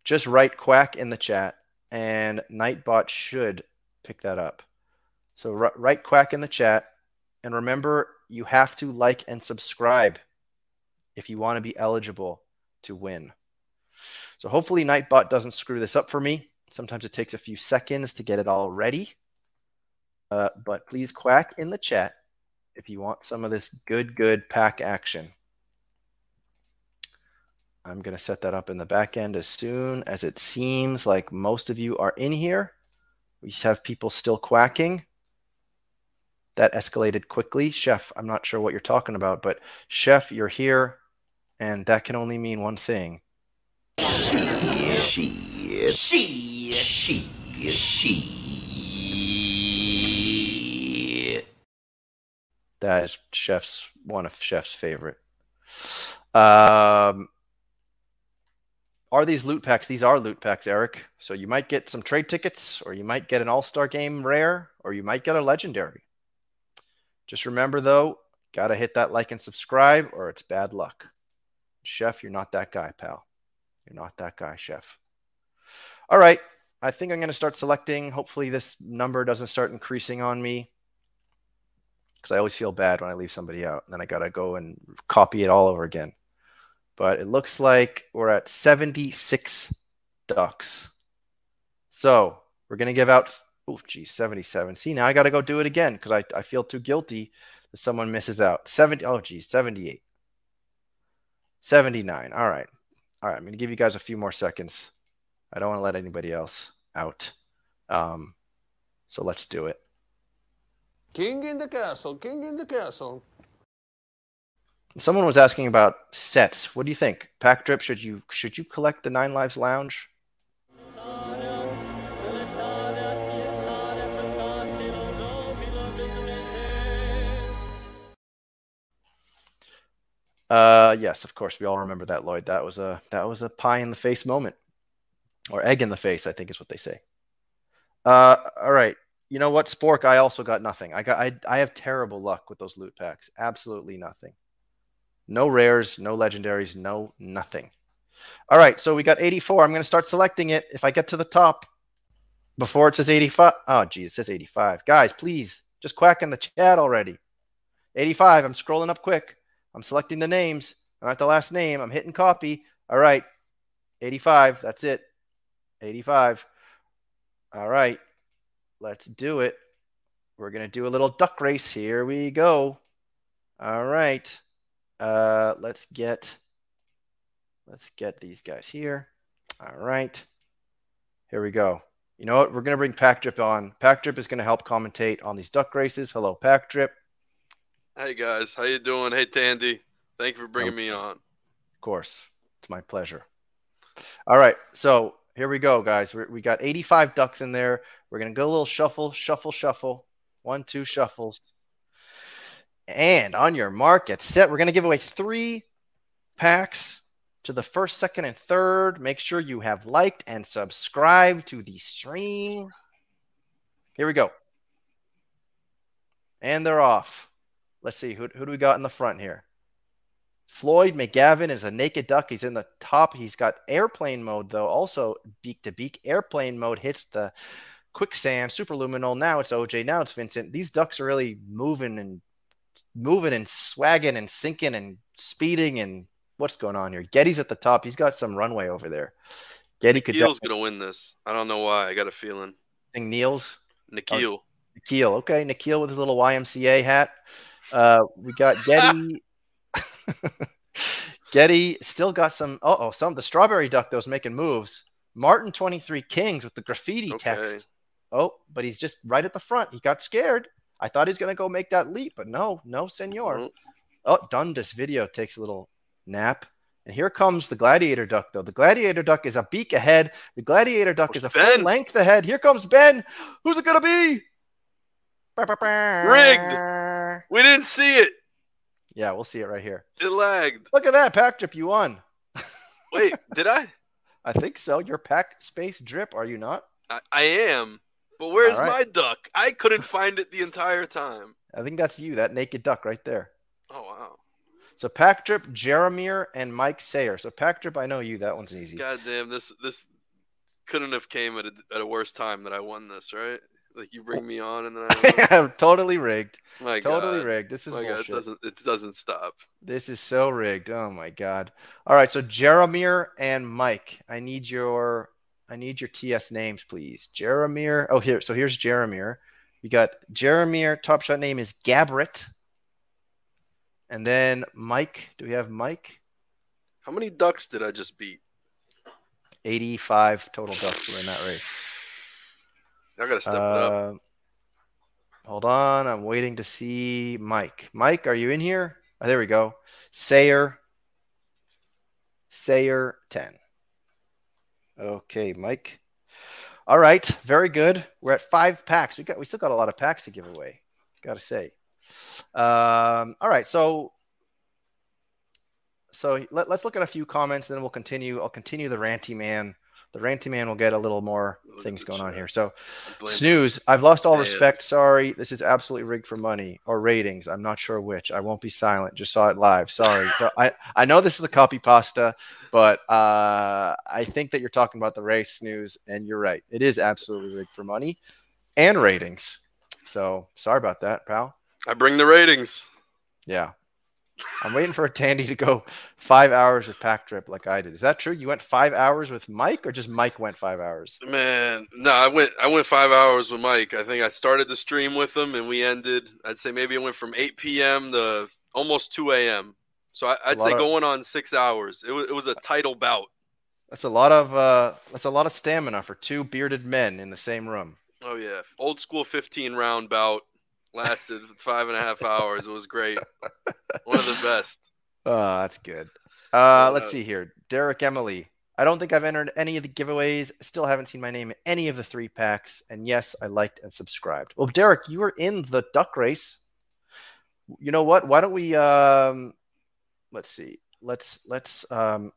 Just write quack in the chat and Nightbot should pick that up. So write quack in the chat. And remember, you have to like and subscribe if you want to be eligible to win. So hopefully Nightbot doesn't screw this up for me. Sometimes it takes a few seconds to get it all ready. Uh, but please quack in the chat if you want some of this good, good pack action. I'm going to set that up in the back end as soon as it seems like most of you are in here. We have people still quacking. That escalated quickly. Chef, I'm not sure what you're talking about, but Chef, you're here, and that can only mean one thing. She, she, she, she, she. That is Chef's one of Chef's favorite. Um, are these loot packs? These are loot packs, Eric. So you might get some trade tickets, or you might get an All Star Game rare, or you might get a legendary. Just remember, though, gotta hit that like and subscribe, or it's bad luck. Chef, you're not that guy, pal. You're not that guy, Chef. All right. I think I'm going to start selecting. Hopefully, this number doesn't start increasing on me because I always feel bad when I leave somebody out. And then I got to go and copy it all over again. But it looks like we're at 76 ducks. So we're going to give out, oh, geez, 77. See, now I got to go do it again because I, I feel too guilty that someone misses out. 70, oh, geez, 78. 79. All right. All right. I'm going to give you guys a few more seconds. I don't want to let anybody else out. Um, so let's do it. King in the castle, king in the castle. Someone was asking about sets. What do you think? Pack drip, should you should you collect the Nine Lives Lounge? Uh, yes, of course. We all remember that, Lloyd. That was a that was a pie in the face moment, or egg in the face, I think is what they say. Uh, all right. You know what, Spork? I also got nothing. I got I I have terrible luck with those loot packs. Absolutely nothing. No rares, no legendaries, no nothing. All right, so we got 84. I'm going to start selecting it. If I get to the top before it says 85, oh geez, it says 85. Guys, please just quack in the chat already. 85. I'm scrolling up quick. I'm selecting the names. I'm at the last name. I'm hitting copy. All right. 85. That's it. 85. All right. Let's do it. We're going to do a little duck race. Here we go. All right. Uh, let's get let's get these guys here. All right. Here we go. You know what? We're going to bring Pack Drip on. Pack Drip is going to help commentate on these duck races. Hello, Pack Drip. Hey guys, how you doing? Hey Tandy, thank you for bringing me on. Of course, it's my pleasure. All right, so here we go, guys. We're, we got 85 ducks in there. We're gonna go a little shuffle, shuffle, shuffle. One, two shuffles. And on your mark, get set. We're gonna give away three packs to the first, second, and third. Make sure you have liked and subscribed to the stream. Here we go. And they're off. Let's see who who do we got in the front here. Floyd McGavin is a naked duck. He's in the top. He's got airplane mode though. Also beak to beak. Airplane mode hits the quicksand. Superluminal. Now it's OJ. Now it's Vincent. These ducks are really moving and moving and swagging and sinking and speeding and what's going on here? Getty's at the top. He's got some runway over there. Getty could. Nikhil's gonna win this. I don't know why. I got a feeling. Think Niels. Nikhil. Oh, Nikhil. Okay, Nikhil with his little YMCA hat. Uh, we got Getty. Getty still got some. Oh, some the strawberry duck that was making moves. Martin twenty three Kings with the graffiti Okay. text. Oh, but he's just right at the front. He got scared. I thought he's gonna go make that leap, but no, no, senor. Nope. Oh, Dundas video takes a little nap. And here comes the gladiator duck, though. The gladiator duck is a beak ahead. The gladiator duck is a full Ben. length ahead. Here comes Ben. Who's it gonna be? Rigged. We didn't see it. Yeah, we'll see it right here. It lagged. Look at that pack drip. You won. Wait, did I? I think so. Your pack space drip, are you not? I, I am. But where's right. my duck? I couldn't find it the entire time. I think that's you, that naked duck right there. Oh wow. So pack drip, Jeremier, and Mike Sayer. So pack drip, I know you. That one's easy. God damn, this this couldn't have came at a, at a worse time that I won this, right? Like you bring me on and then I totally rigged. my totally God. rigged. This is my God, it doesn't it doesn't stop. This is so rigged. Oh my god. All right, so Jeremier and Mike. I need your I need your TS names, please. Jeremier. Oh, here. So here's Jeremier. You got Jeremier. Top shot name is Gabbert. And then Mike. Do we have Mike? How many ducks did I just beat? 85 total ducks were in that race. I gotta step it up. Uh, hold on. I'm waiting to see Mike. Mike, are you in here? Oh, there we go. Sayer. Sayer 10. Okay, Mike. All right, very good. We're at five packs. We got we still got a lot of packs to give away. Gotta say. Um, all right, so so let, us look at a few comments, then we'll continue. I'll continue the ranty man. The ranty man will get a little more Look things going on here. So Blame- snooze. I've lost all Yeah. respect. Sorry, this is absolutely rigged for money or ratings. I'm not sure which. I won't be silent. Just saw it live. Sorry. So I I know this is a copy pasta, but uh, I think that you're talking about the race snooze, and you're right. It is absolutely rigged for money and ratings. So sorry about that, pal. I bring the ratings. Yeah. I'm waiting for a Tandy to go five hours with Pack Drip like I did. Is that true? You went five hours with Mike, or just Mike went five hours? Man, no, I went I went five hours with Mike. I think I started the stream with him and we ended. I'd say maybe it went from 8 p.m. to almost 2 a.m. So I, I'd say of- going on six hours. It was it was a title bout. That's a lot of uh, that's a lot of stamina for two bearded men in the same room. Oh yeah, old school 15 round bout lasted five and a half hours. It was great. One of the best. Oh, that's good. Uh, let's see here. Derek Emily. I don't think I've entered any of the giveaways. Still haven't seen my name in any of the three packs. And yes, I liked and subscribed. Well, Derek, you were in the duck race. You know what? Why don't we um let's see. Let's let's um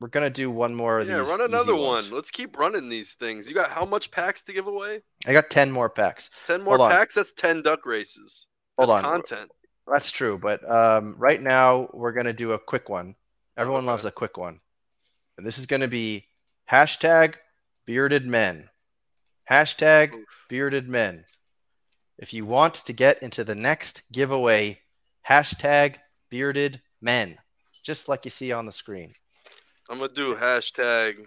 we're gonna do one more of these. Yeah, run another one. Let's keep running these things. You got how much packs to give away? I got ten more packs. 10 more Hold on. packs? That's 10 duck races. Hold on. content. That's true, but um, right now we're gonna do a quick one. Everyone Okay. loves a quick one, and this is gonna be hashtag bearded men. Hashtag bearded men. If you want to get into the next giveaway, hashtag bearded men, just like you see on the screen. I'm gonna do hashtag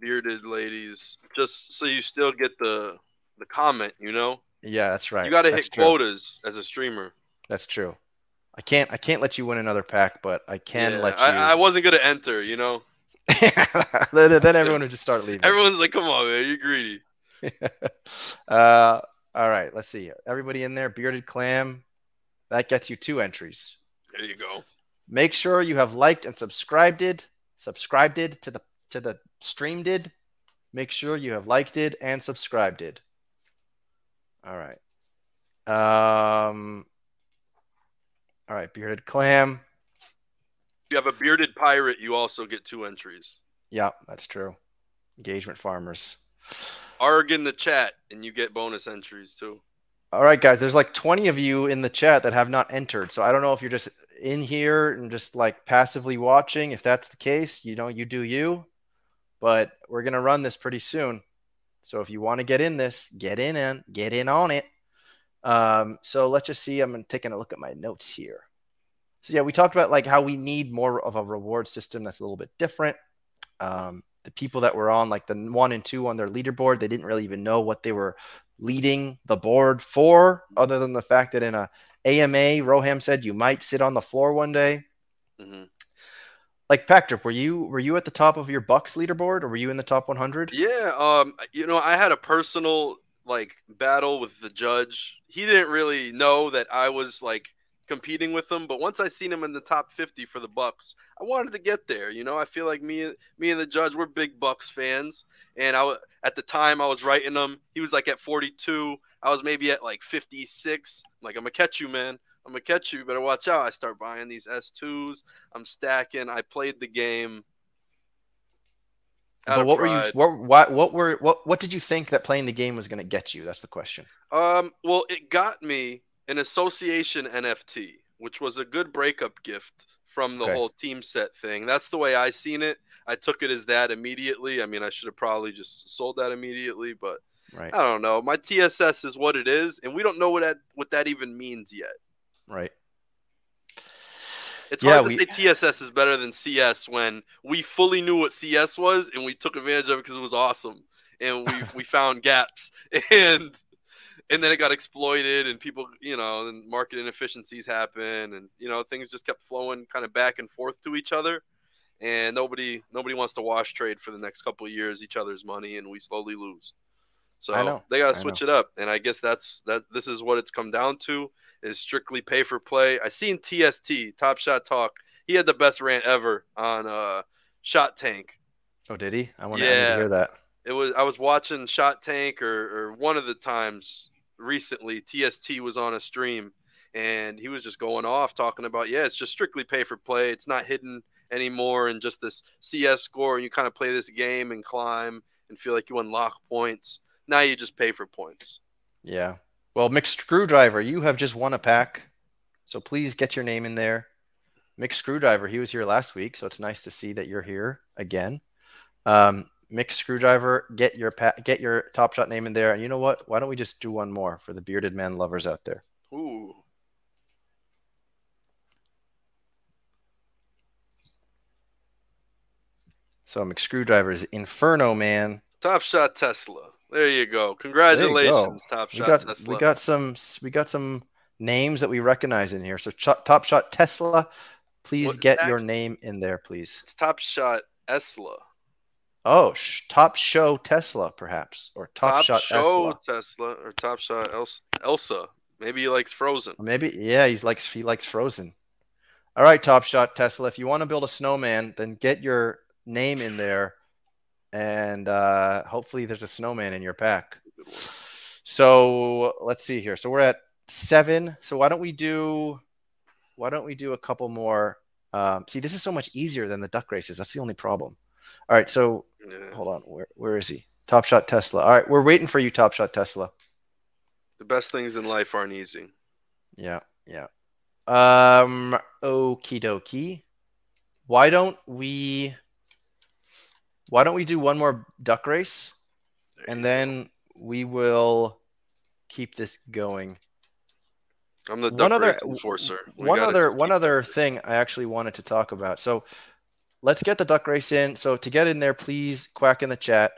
bearded ladies just so you still get the the comment. You know, Yeah, that's right. you got to hit true. quotas as a streamer. That's true. I can't. I can't let you win another pack, but I can Yeah, let you. I, I wasn't gonna enter. You know, then, then everyone would just start leaving. everyone's like, "Come on, man, you're greedy." uh, all right, let's see. Everybody in there, bearded clam. That gets you two entries. There you go. Make sure you have liked and subscribed it. Subscribed it to the to the stream did. Make sure you have liked it and subscribed it. All right. Um. All right, bearded clam. If you have a bearded pirate, you also get two entries. Yeah, that's true. Engagement farmers. Arg in the chat, and you get bonus entries too. All right, guys. There's like 20 of you in the chat that have not entered. So I don't know if you're just in here and just like passively watching. If that's the case, you know, you do you. But we're gonna run this pretty soon. So if you want to get in this, get in and get in on it. Um, so let's just see. I'm taking a look at my notes here. So yeah, we talked about like how we need more of a reward system that's a little bit different. Um, the people that were on like the one and two on their leaderboard, they didn't really even know what they were leading the board for, other than the fact that in a AMA, Roham said you might sit on the floor one day. hmm Like Patrick, were you were you at the top of your Bucks leaderboard, or were you in the top 100? Yeah, um, you know, I had a personal like battle with the judge. He didn't really know that I was like competing with them. but once I seen him in the top 50 for the Bucks, I wanted to get there. You know, I feel like me, me and the judge, we're big Bucks fans, and I at the time I was writing him. He was like at 42. I was maybe at like 56. I'm like I'm gonna catch you, man. I'm gonna catch you. You better watch out. I start buying these S2s. I'm stacking. I played the game. out But what were you? What, what what were what what did you think that playing the game was going to get you? That's the question. Um, well, it got me an association NFT, which was a good breakup gift from the Okay. whole team set thing. That's the way I seen it. I took it as that immediately. I mean, I should have probably just sold that immediately, but Right, I don't know. My TSS is what it is, and we don't know what that what that even means yet. right. It's Yeah, hard to we- say TSS is better than CS when we fully knew what CS was and we took advantage of it because it was awesome and we we found gaps and and then it got exploited and people you know and market inefficiencies happen and you know things just kept flowing kind of back and forth to each other. And nobody nobody wants to wash trade for the next couple of years each other's money and we slowly lose. So they got to switch it up. And i guess that's that this is what it's come down to is strictly pay for play. I seen tst top shot talk. He had the best rant ever on uh shot tank. Oh, did he? I want to Yeah. hear that. it was I was watching Shot Tank or, or one of the times recently TST was on a stream and he was just going off talking about yeah, it's just strictly pay for play. It's not hidden anymore and just this CS score and you kind of play this game and climb and feel like you unlock points. Now you just pay for points. Yeah. Well, mixed screwdriver, you have just won a pack, so please get your name in there. Mixed screwdriver, he was here last week, so it's nice to see that you're here again. Um, mixed screwdriver, get your pa- get your top shot name in there, and you know what? Why don't we just do one more for the bearded man lovers out there? Ooh. So mixed screwdriver is Inferno Man. Top Shot Tesla. There you go. Congratulations, Top We Shot got Tesla. we got some we got some names that we recognize in here. So Ch- top shot Tesla, please What- get Zach? your name in there, please. It's Top Shot Esla. Oh, sh- top show Tesla, perhaps, or top, Top shot Show Tesla. Tesla or Top Shot Elsa. Elsa. Maybe he likes Frozen. Maybe yeah, he's likes he likes Frozen. All right, top shot Tesla. If you want to build a snowman, then get your name in there, and uh, hopefully there's a snowman in your pack. So let's see here. So we're at seven. So why don't we do why don't we do a couple more? Um, see, this is so much easier than the duck races. That's the only problem. All right, so Yeah. hold on. Where where is he? Top shot Tesla. All right, we're waiting for you, Top shot Tesla. The best things in life aren't easy. Yeah, yeah. Um, okie dokie. Why don't we? Why don't we do one more duck race, and then we will keep this going. I'm the one duck other- race enforcer. We one other one other thing I actually wanted to talk about. So let's get the duck race in. So to get in there, please quack in the chat.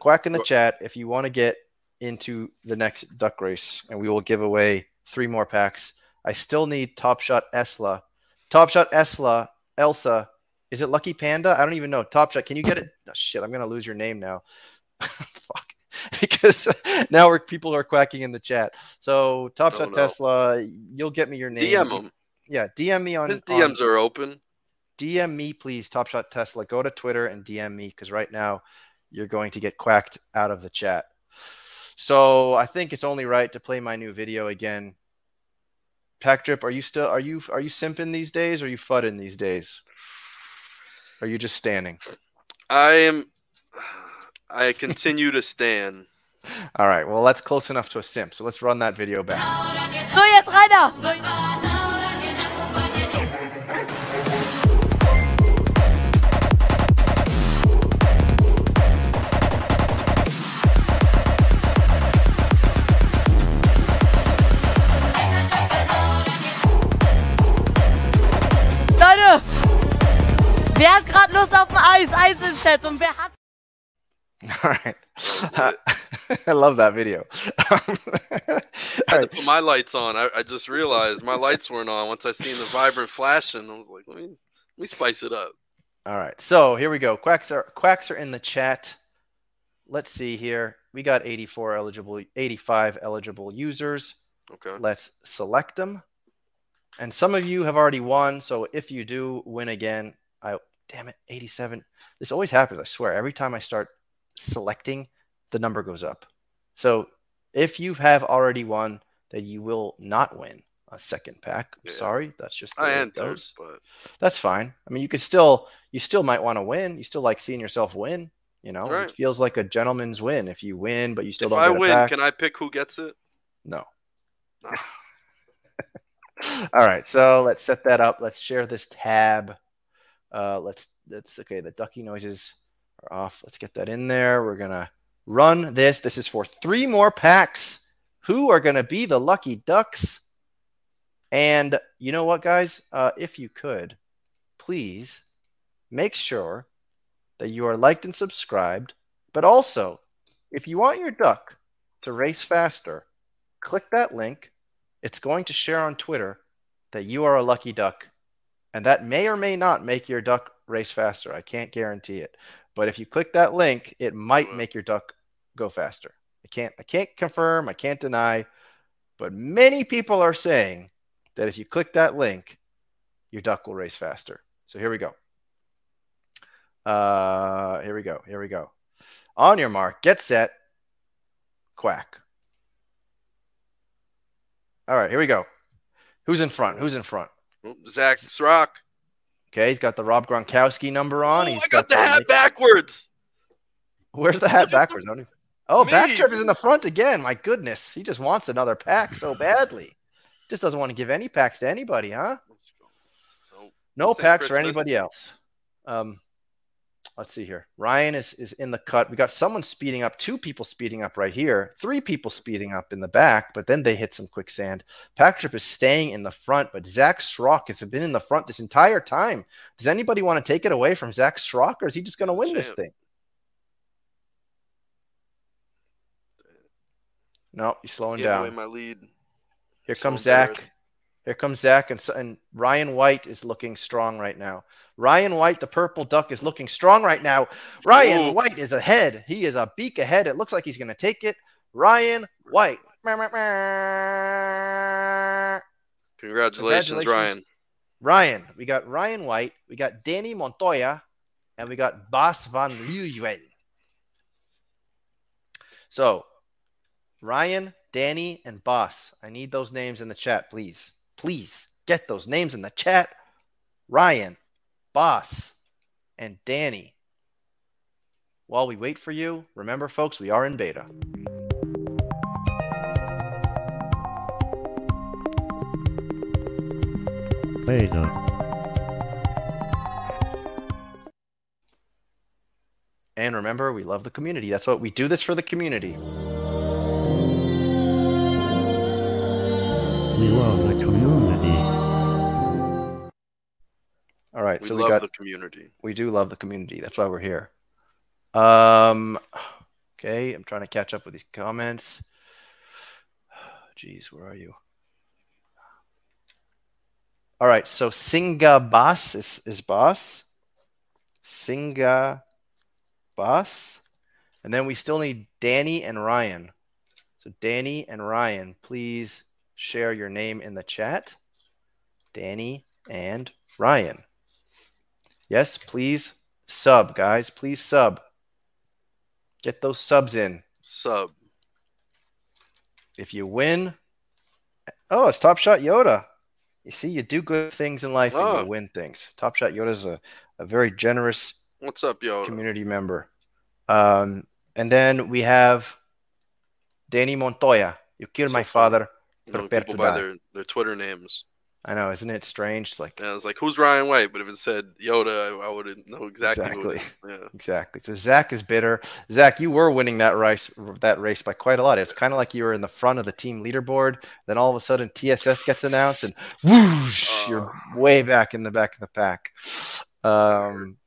Quack in the chat if you want to get into the next duck race, and we will give away three more packs. I still need Top Shot Esla. Top Shot Esla, Elsa. Is it Lucky Panda? I don't even know. Top Shot, can you get it? Oh, shit, I'm gonna lose your name now. Fuck. Because now we're people are quacking in the chat. So Top Oh, Shot no. Tesla, you'll get me your name. DM him. Yeah, DM me on His on- DMs are open. DM me, please, Top Shot Tesla. Go to Twitter and DM me because right now you're going to get quacked out of the chat. So I think it's only right to play my new video again. Pack Drip, are you still are you are you simping these days or are you fudding these days? Are you just standing? I am. I continue to stand. All right, well that's close enough to a simp. So let's run that video back. So, jetzt Rainer. Wer hat gerade Lust auf ein Eis? Eis im Chat. Und wer hat All right. I love that video. All I had to put my lights on. I, I just realized my lights weren't on once I seen the vibrant flashing. I was like, let me let me spice it up. All right, so here we go. Quacks are quacks are in the chat. Let's see here. We got 84 eligible, 85 eligible users. Okay. Let's select them. And some of you have already won. So if you do win again, I damn it, 87. This always happens. I swear. Every time I start selecting, the number goes up. So if you have already won, then you will not win a second pack. I'm Yeah. sorry, that's just the I entered, goes but that's fine. I mean, you could still, you still might want to win. You still like seeing yourself win. You know, Right. it feels like a gentleman's win if you win, but you still if don't If I win, pack. can I pick who gets it? No. No. All right, so let's set that up. Let's share this tab. Uh, let's let's okay. The ducky noises are off. Let's get that in there. We're gonna run this. This is for three more packs. Who are gonna be the lucky ducks? And you know what, guys? Uh, if you could, please make sure that you are liked and subscribed. But also, if you want your duck to race faster, click that link. It's going to share on Twitter that you are a lucky duck. And that may or may not make your duck race faster. I can't guarantee it. But if you click that link, it might make your duck go faster. I can't I can't confirm, I can't deny, but many people are saying that if you click that link, your duck will race faster. So here we go. Uh here we go. Here we go. On your mark, get set, quack. All right, here we go. Who's in front? Who's in front? Zach Schrock. Okay, he's got the Rob Gronkowski number on. Oh, He's I got the hat backwards. Where's the hat backwards? Oh, Me. Pack Drip is in the front again. My goodness, he just wants another pack so badly. Just doesn't want to give any packs to anybody, huh? Let's go. Nope. No packs for anybody else. Um, let's see here. Ryan is is in the cut. We got someone speeding up. Two people speeding up right here. Three people speeding up in the back, but then they hit some quicksand. Pack Drip is staying in the front, but Zach Schrock has been in the front this entire time. Does anybody want to take it away from Zach Schrock, or is he just going to win this thing? No, he's slowing away down. my lead. Here comes Zach. Here comes Zach, and, and Ryan White is looking strong right now. Ryan White, the purple duck, is looking strong right now. Ryan Ooh. White is ahead. He is a beak ahead. It looks like he's going to take it. Ryan White. Congratulations, Congratulations. Ryan. Ryan. We got Ryan White. We got Danny Montoya. And we got Bas van Leeuwen. So, Ryan, Danny, and Boss. I need those names in the chat, please. Please get those names in the chat. Ryan, Boss, and Danny. While we wait for you, remember, folks, we are in beta. Beta. And remember, we love the community. That's what we do this for the community. We love right, We so we got the community. we do love the community. That's why we're here. Um, okay, I'm trying to catch up with these comments. Jeez, where are you? All right, so Singa Boss is, is boss. Singa Boss. And then we still need Danny and Ryan. So Danny and Ryan, please share your name in the chat. Danny and Ryan. Yes, please sub, guys. Please sub. Get those subs in. Sub. If you win, oh, it's Top Shot Yoda. You see, you do good things in life and Oh. you win things. Top Shot Yoda is a, a very generous What's up, Yoda? community member. Um, and then we have Danny Montoya. You killed my father. Knowing prepare people by their, their Twitter names. I know, isn't it strange? It's like And I was like, "Who's Ryan White?" But if it said Yoda, I, I wouldn't know exactly. Exactly. Yeah. Exactly. So Zach is bitter. Zach, you were winning that race that race by quite a lot. It's kind of like you were in the front of the team leaderboard. Then all of a sudden TSS gets announced and whoosh, you're way back in the back of the pack. Um,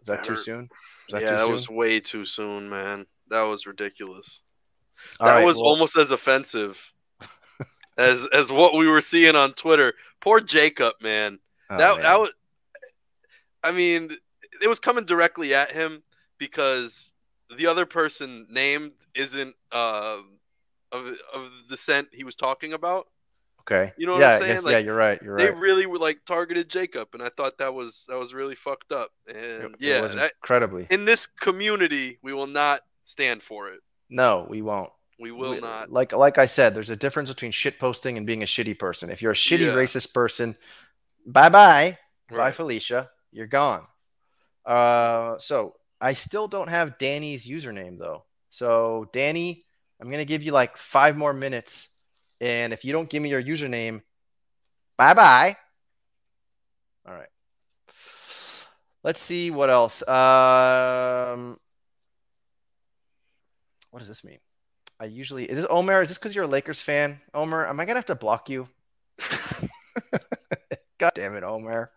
is that That too hurt. soon? That yeah, too that soon? was way too soon, man. That was ridiculous. All that right, was well, almost as offensive as as what we were seeing on Twitter. Poor Jacob, man. oh, that man. that was. I mean, it was coming directly at him because the other person named isn't uh, of of the descent he was talking about. okay. you know what yeah, I'm saying? guess- yeah, you're right. You're right. They really were like targeted Jacob, and I thought that was that was really fucked up. And It- it yeah, was that, incredibly. in this community, we will not stand for it. No, we won't. We will We- not. Like like I said, there's a difference between shit posting and being a shitty person. If you're a shitty Yeah. racist person, bye bye. Bye, Felicia. You're gone. Uh, so I still don't have Danny's username though. So Danny, I'm gonna give you like five more minutes, and if you don't give me your username, bye bye. All right. Let's see what else. Um, what does this mean? I usually is this Omer? Is this because you're a Lakers fan, Omer? Am I gonna have to block you? God damn it, Omer.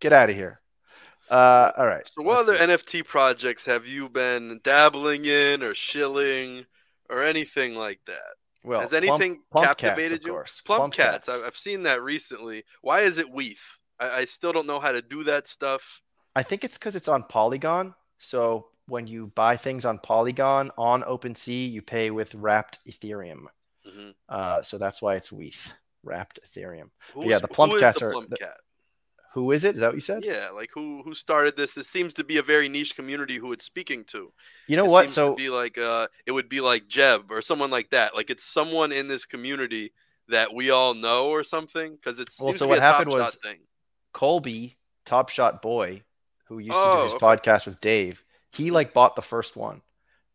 Get out of here. Uh, all right. So, what other see. NFT projects have you been dabbling in or shilling or anything like that? well, Has anything Plump Cats, captivated of you? course. Plum, Plump cats. Cats. I've seen that recently. Why is it WETH? I, I still don't know how to do that stuff. I think it's because it's on Polygon. So when you buy things on Polygon on OpenSea, you pay with wrapped Ethereum. Mhm. Uh, so that's why it's WETH, wrapped Ethereum. Who's, yeah, the plump who is cats the are- plump the- cat? Who is it? Is that what you said? Yeah, like who who started this? This seems to be a very niche community who it's speaking to. You know It what? to So be like uh, it would be like Jeb or someone like that. Like it's someone in this community that we all know or something? Because it's Well, so what happened was- thing. Colby, Top Shot Boy, who used to Oh, do his okay. podcast with Dave, he like bought the first one,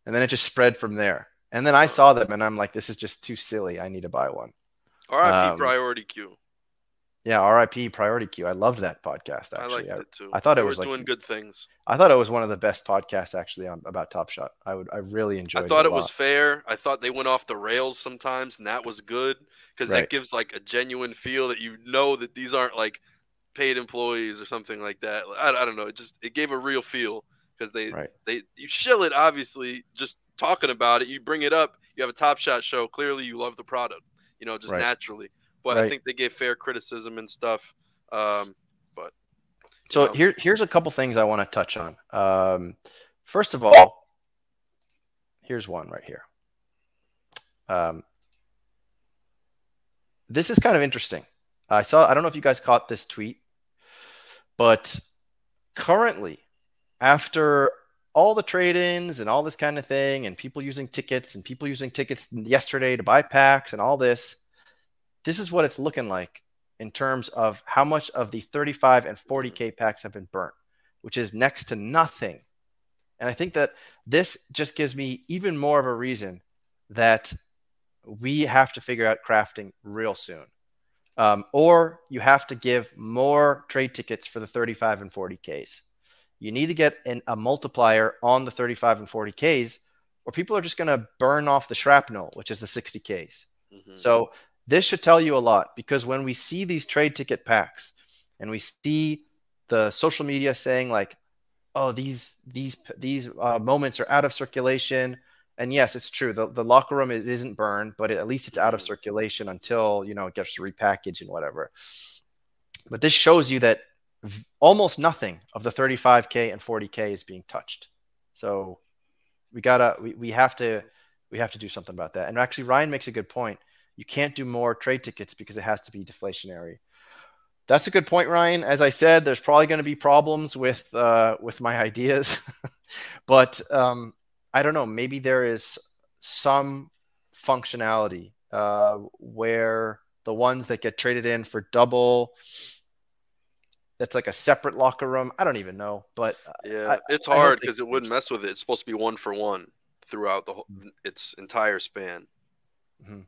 and then it just spread from there. And then I saw them, and I'm like, this is just too silly. I need to buy one. R.I.P. um, Priority Queue. Yeah, R.I.P. Priority Queue. I loved that podcast. I Actually, liked I, it too. I thought They it was, like, doing good things. I thought it was one of the best podcasts actually on about Top Shot. I would, I really enjoyed. It. I thought it, it was fair. I thought they went off the rails sometimes, and that was good because Right. that gives like a genuine feel that you know that these aren't like paid employees or something like that. I, I don't know. It just it gave a real feel because they Right. they you shill it obviously just talking about it. You bring it up. You have a Top Shot show. Clearly, you love the product. You know, just Right. naturally. But I think they gave fair criticism and stuff. Um, but So know. here, here's a couple things I want to touch on. Um, first of all, here's one right here. Um, this is kind of interesting. I saw. I don't know if you guys caught this tweet, but currently, after all the trade-ins and all this kind of thing, and people using tickets and people using tickets yesterday to buy packs and all this, this is what it's looking like in terms of how much of the 35 and 40k packs have been burnt, which is next to nothing. And I think that this just gives me even more of a reason that we have to figure out crafting real soon. Um, or you have to give more trade tickets for the 35 and 40Ks. You need to get an, a multiplier on the 35 and 40Ks, or people are just going to burn off the shrapnel, which is the 60Ks. mhm. So this should tell you a lot because when we see these trade ticket packs and we see the social media saying like, "Oh, these these these uh, moments are out of circulation," and yes, it's true. The the locker room is, isn't burned, but at least it's out of Mhm. circulation until you know it gets repackaged and whatever. But this shows you that almost nothing of the 35k and 40k is being touched. So we gotta we, we have to we have to do something about that. And actually, Ryan makes a good point. You can't do more trade tickets because it has to be deflationary. That's a good point, Ryan. As I said, there's probably going to be problems with uh, with my ideas, but um, I don't know. Maybe there is some functionality uh, where the ones that get traded in for double, that's like a separate locker room. I don't even know, but Yeah, I- it's I hard because it wouldn't mess with it. It's supposed to be one for one throughout the whole its entire span. Mhm.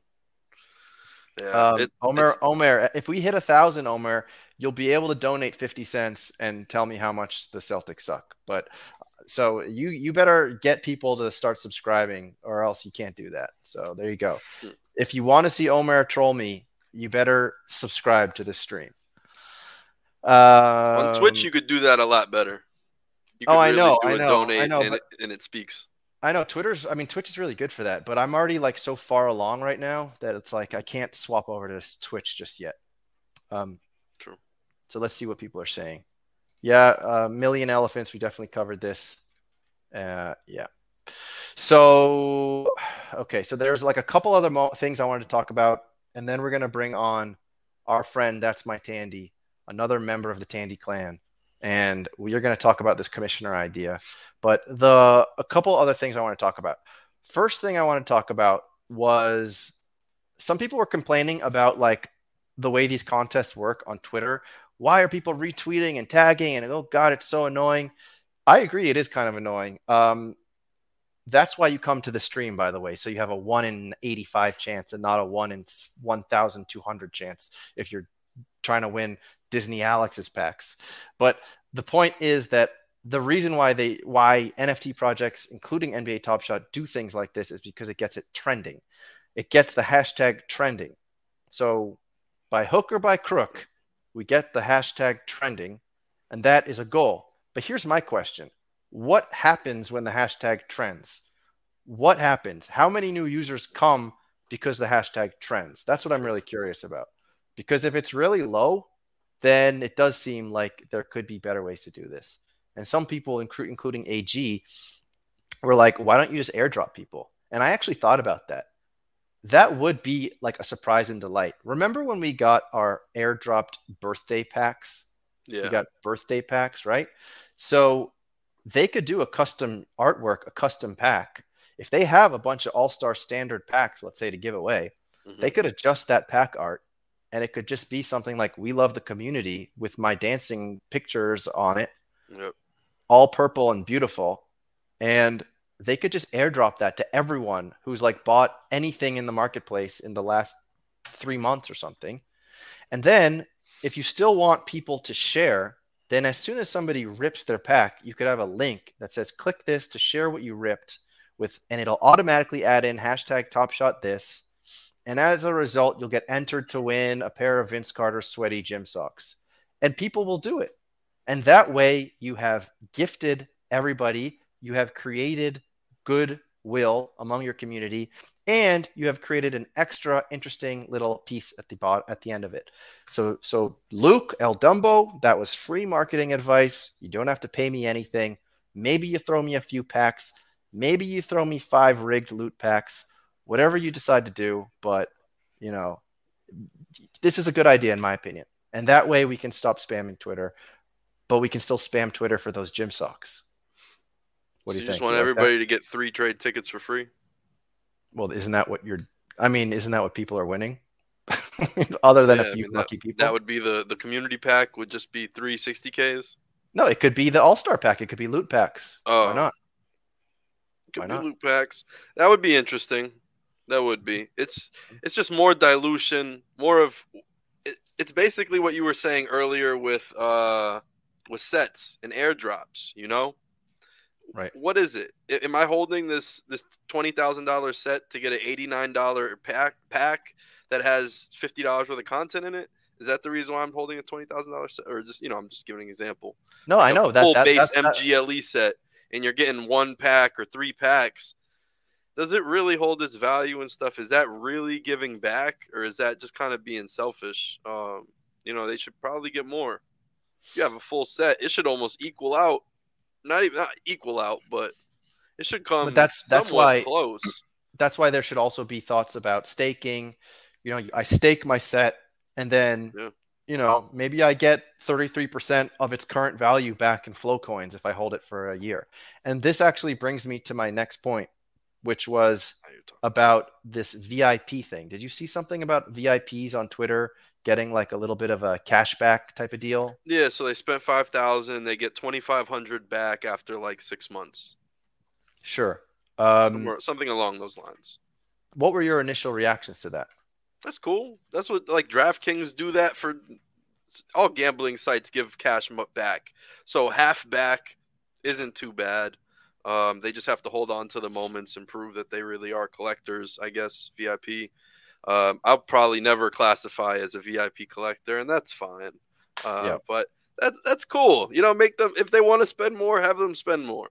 Yeah, Um, it- Omer, Omer, if we hit a thousand, Omer, you'll be able to donate fifty cents and tell me how much the Celtics suck. But so you you better get people to start subscribing, or else you can't do that. So there you go. Hmm. If you want to see Omer troll me, you better subscribe to this stream. On Twitch, Um, you could do that a lot better. You Oh, could I know, do I know, donate I know, and, but- it, and it speaks. I know Twitter's. I mean, Twitch is really good for that, but I'm already like so far along right now that it's like I can't swap over to Twitch just yet. Um, True. So let's see what people are saying. Yeah, uh, million elephants. We definitely covered this. Uh, yeah. So okay, so there's like a couple other mo- things I wanted to talk about, and then we're gonna bring on our friend. That's my Tandy, another member of the Tandy clan, and we are gonna talk about this commissioner idea. But the a couple other things I want to talk about. First thing I want to talk about was some people were complaining about like the way these contests work on Twitter. Why are people retweeting and tagging and oh god, it's so annoying. I agree, it is kind of annoying. Um, that's why you come to the stream, by the way. So you have a one in eighty-five chance and not a one in one thousand two hundred chance if you're trying to win Disney Alex's packs. But the point is that the reason why they why NFT projects, including NBA Top Shot, do things like this is because it gets it trending. It gets the hashtag trending. So by hook or by crook, we get the hashtag trending, and that is a goal. But here's my question: What happens when the hashtag trends? What happens? How many new users come because the hashtag trends? That's what I'm really curious about. Because if it's really low, then it does seem like there could be better ways to do this. And some people, including AG, were like, why don't you just airdrop people? And I actually thought about that. That would be like a surprise and delight. Remember when we got our airdropped birthday packs? Yeah, We got birthday packs, right? So they could do a custom artwork, a custom pack. If they have a bunch of all star standard packs, let's say to give away, Mhm. They could adjust that pack art and it could just be something like we love the community with my dancing pictures on it, Yep. all purple and beautiful. And they could just airdrop that to everyone who's like bought anything in the marketplace in the last three months or something. And then if you still want people to share, then as soon as somebody rips their pack, you could have a link that says click this to share what you ripped with, and it'll automatically add in hashtag top shot this. And as a result, you'll get entered to win a pair of Vince Carter sweaty gym socks. And people will do it. And that way you have gifted everybody, you have created goodwill among your community, and you have created an extra interesting little piece at the bot at the end of it. So so Luke El Dumbo, that was free marketing advice. You don't have to pay me anything. Maybe you throw me a few packs. Maybe you throw me five rigged loot packs. Whatever you decide to do, but you know, this is a good idea in my opinion. And that way we can stop spamming Twitter, but we can still spam Twitter for those gym socks. What So do you, think? you think? just want You like everybody to get three trade tickets for free? Well, isn't that what you're? I mean, isn't that what people are winning? Other than Yeah, a I few mean, lucky people. That would be the the community pack would just be three sixty Ks. no, it could be the All Star pack. It could be loot packs. Oh. Why not? Could Why be not? loot packs. That would be interesting. That would be. It's it's just more dilution, more of. It, it's basically what you were saying earlier with uh with sets and airdrops. You know. Right. What is it? Am I holding this this twenty thousand dollars set to get an eighty nine dollar pack pack that has fifty dollars worth of content in it? Is that the reason why I'm holding a twenty thousand dollars set, or just you know I'm just giving an example? No, I know that. full that base MGLE set, and you're getting one pack or three packs. Does it really hold its value and stuff? Is that really giving back, or is that just kind of being selfish? Um, you know, they should probably get more. If you have a full set, it should almost equal out. Not even not equal out, but it should come. But that's- that's why- close. that's why there should also be thoughts about staking. You know, I stake my set, and then Yeah. you know maybe I get thirty three percent of its current value back in flow coins if I hold it for a year. And this actually brings me to my next point, which was about this VIP thing. Did you see something about VIPs on Twitter getting like a little bit of a cashback type of deal? Yeah, so they spent five thousand, they get twenty five hundred back after like six months, Sure. Um, Somewhere, something along those lines. what were your initial reactions to that? That's cool. That's what like DraftKings do that for all gambling sites give cash back. So half back isn't too bad. Um, they just have to hold on to the moments and prove that they really are collectors. I guess VIP. Um, I'll probably never classify as a VIP collector, and that's fine. Uh, Yeah. But that's that's cool. You know, make them if they want to spend more, have them spend more.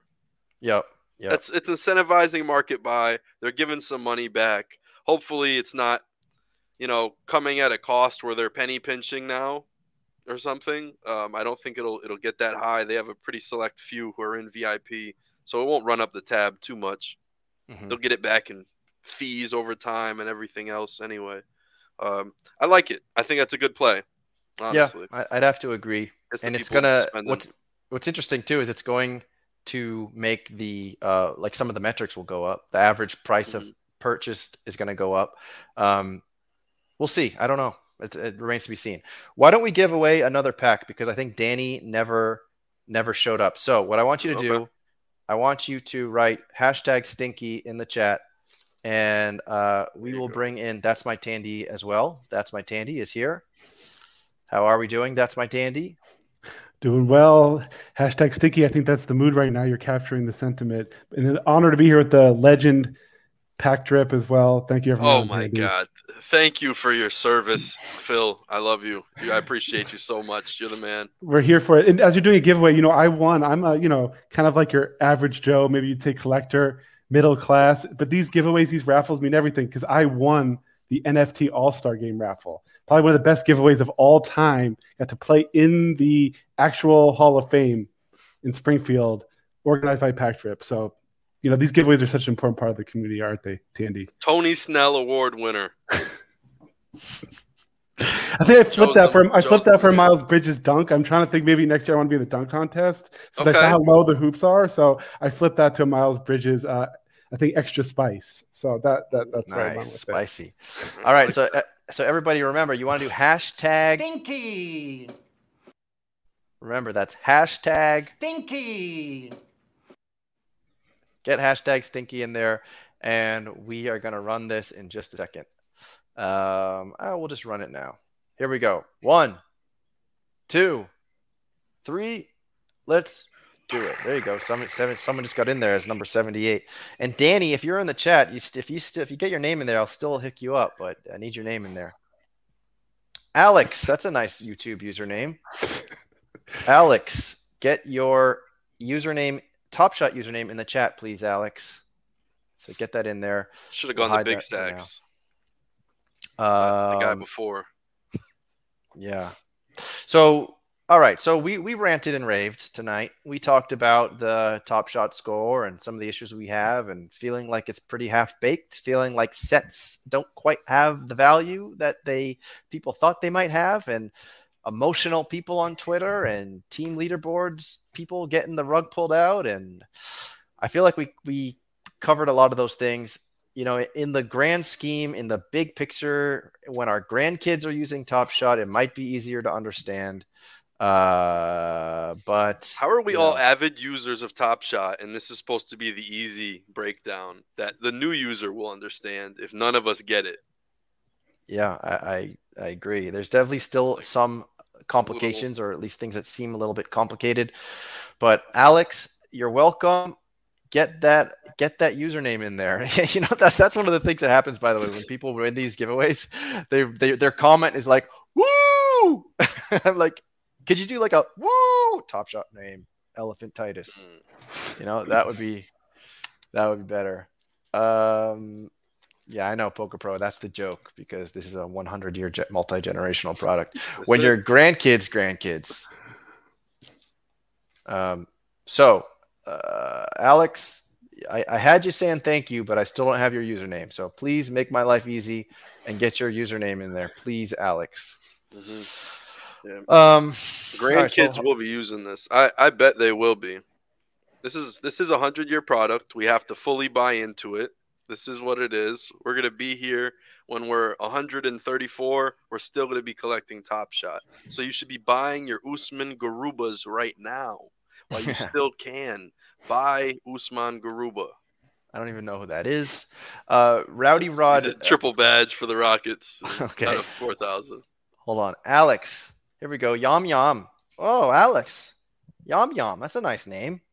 Yep. Yep. That's it's incentivizing market buy. They're giving some money back. Hopefully, it's not, you know, coming at a cost where they're penny pinching now, or something. Um, I don't think it'll it'll get that high. They have a pretty select few who are in VIP, so it won't run up the tab too much. Mhm. They'll get it back in fees over time and everything else anyway. Um, I like it. I think that's a good play. Honestly, Yeah, I'd have to agree. The and it's gonna what's what's interesting too is it's going to make the uh like some of the metrics will go up. The average price of Mhm. purchased is going to go up. Um, we'll see. I don't know. It, it remains to be seen. Why don't we give away another pack because I think Danny never never showed up. So what I want you to do, Okay. I want you to write hashtag Stinky in the chat, and uh, we will go. bring in that's my Tandy as well. That's my Tandy is here. How are we doing? That's my Tandy. Doing well. Hashtag sticky. I think that's the mood right now. You're capturing the sentiment. And an honor to be here with the legend Pack Drip as well. Thank you, everyone. Oh my god! Thank you for your service, Phil. I love you. You- I appreciate you so much. You're the man. We're here for it. And as you're doing a giveaway, you know, I won. I'm a, you know, kind of like your average Joe. Maybe you'd say collector, middle class. But these giveaways, these raffles mean everything because I won the NFT All Star Game raffle. Probably one of the best giveaways of all time. Got to play in the actual Hall of Fame in Springfield, organized by Pack Drip. So, you know, these giveaways are such an important part of the community, aren't they, Tandy? Tony Snell Award winner. I think I flipped Joe's that for the- I flipped that for. Miles Bridges dunk. I'm trying to think maybe next year I want to be in the dunk contest since I saw how low the hoops are. So I flipped that to Miles Bridges uh, I think extra spice. So that that that's where I went Nice, with it. spicy. All right, so uh, so everybody remember, you want to do hashtag. Stinky! Remember that's hashtag. Stinky! Get hashtag stinky in there, and we are gonna run this in just a second. Um, I will just run it now. Here we go. One, two, three. Let's do it. There you go. Someone, seven, someone just got in there as number seventy-eight. And Danny, if you're in the chat, you st- if you st- if you get your name in there, I'll still hook you up. But I need your name in there. Alex, that's a nice YouTube username. Alex, get your username, Top Shot username in the chat, please, Alex. So get that in there. Should have We'll gone the big that for now. stacks. the guy Um, before. Yeah. So, all right. So we we ranted and raved tonight. We talked about the top shot score and some of the issues we have, and feeling like it's pretty half baked. Feeling like sets don't quite have the value that they people thought they might have, and emotional people on Twitter and team leaderboards, people getting the rug pulled out, and I feel like we we covered a lot of those things you know, in the grand scheme, in the big picture, when our grandkids are using Top Shot, it might be easier to understand. Uh, but How are we all know, avid users of Top Shot, and this is supposed to be the easy breakdown that the new user will understand if none of us get it? Yeah, I, I I agree. There's definitely still some complications, or at least things that seem a little bit complicated. But Alex, you're welcome. Get that get that username in there. you know that's that's one of the things that happens. By the way, when people win these giveaways, they, they their comment is like "woo." I'm like, could you do like a "woo" Top Shot name? Elephant Titus. Mm. You know that would be that would be better. Um, yeah, I know Poker Pro. That's the joke because this is a 100 year multi generational product. when your grandkids, grandkids. Um, so, uh, Alex, I, I had you saying thank you, but I still don't have your username. So please make my life easy and get your username in there, please, Alex. Mhm. Um, grandkids Alright, so- will be using this. I, I bet they will be. This is this is a hundred year product. We have to fully buy into it. This is what it is. We're gonna be here when we're 134. We're still gonna be collecting Top Shot. So you should be buying your Usman Garubas right now while you still can. Buy Usman Garuba. I don't even know who that is. Uh, Rowdy Rod. Triple badge for the Rockets. Okay. Out of 4,000. Hold on. Alex. Here we go. Yom Yom. Oh, Alex. Yom Yom. That's a nice name.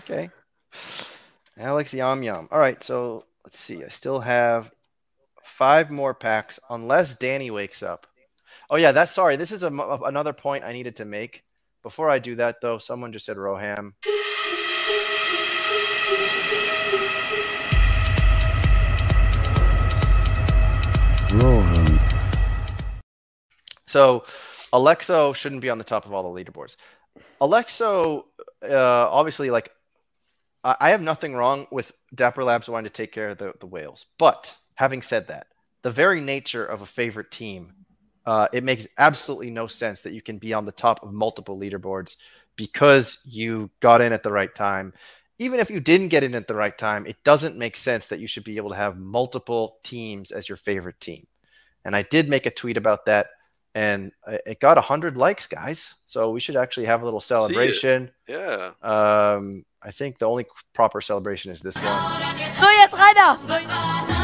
Okay. Alex Yom Yom. All right. So let's see. I still have five more packs unless Danny wakes up. Oh, yeah. That's sorry. This is a, another point I needed to make. Before I do that, though, someone just said Roham. Rohan. So Alexo shouldn't be on the top of all the leaderboards. Alexo, uh, obviously, like I have nothing wrong with Dapper Labs wanting to take care of the, the whales. But having said that, the very nature of a favorite team, uh, it makes absolutely no sense that you can be on the top of multiple leaderboards because you got in at the right time. Even if you didn't get in at the right time, it doesn't make sense that you should be able to have multiple teams as your favorite team. And I did make a tweet about that and it it got 100 likes guys so we should actually have a little celebration Yeah. um i think the only proper celebration is this one So, jetzt Rainer.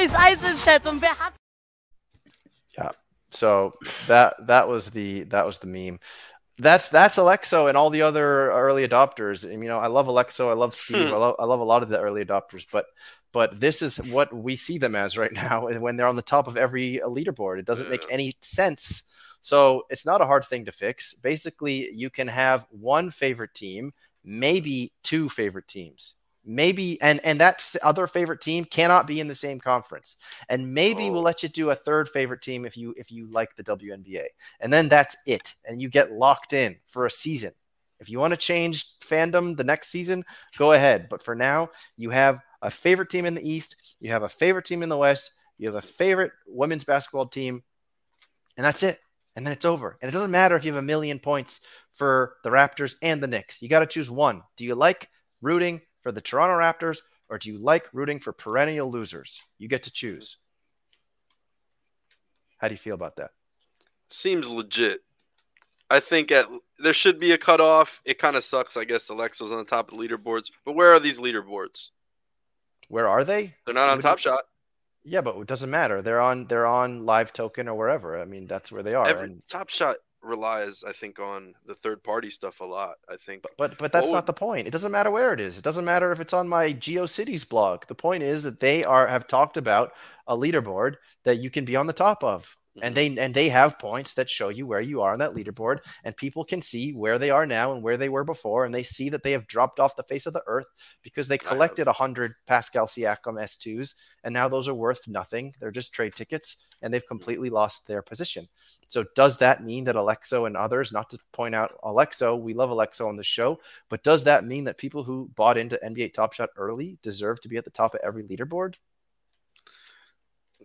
Lust auf Eis? Eis im Chat. Und wer hat so that that was the that was the meme. That's that's alexo and all the other early adopters. And you know i love alexo i love steve Hmm. I, love, I love a lot of the early adopters but but this is what we see them as right now and when they're on the top of every leaderboard. It doesn't make any sense. So it's not a hard thing to fix. Basically you can have one favorite team maybe two favorite teams Maybe and and that other favorite team cannot be in the same conference. And maybe we'll Oh. let you do a third favorite team if you if you like the WNBA. And then that's it. And you get locked in for a season. If you want to change fandom the next season, go ahead. But for now, you have a favorite team in the East, you have a favorite team in the West, you have a favorite women's basketball team, and that's it. And then it's over. And it doesn't matter if you have a million points for the Raptors and the Knicks. You got to choose one. Do you like rooting for the Toronto Raptors or do you like rooting for perennial losers? You get to choose. How do you feel about that? Seems legit. I think at there should be a cutoff. It kind of sucks, I guess. Alexo's on the top of the leaderboards, but where are these leaderboards? Where are they? They're not on Would Top you- Shot. Yeah, but it doesn't matter. They're on they're on LiveToken or wherever. I mean, that's where they are. Every and Top Shot relies, I think, on the third party stuff a lot. I think. But but that's What not would- the point. It doesn't matter where it is. It doesn't matter if it's on my GeoCities blog. The point is that they are have talked about a leaderboard that you can be on the top of. And mm-hmm. they and they have points that show you where you are on that leaderboard, and people can see where they are now and where they were before, and they see that they have dropped off the face of the earth because they collected hundred Pascal Siakam S2s, and now those are worth nothing. They're just trade tickets, and they've mm-hmm. completely lost their position. So does that mean that Alexo and others, not to point out Alexo, we love Alexo on the show, but does that mean that people who bought into NBA Top Shot early deserve to be at the top of every leaderboard?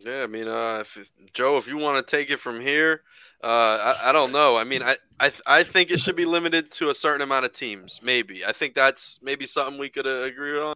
Yeah, I mean, uh, if, if- Joe, if you want to take it from here, uh, I, I don't know. I mean, I, I I think it should be limited to a certain amount of teams. Maybe I think that's maybe something we could uh, agree on.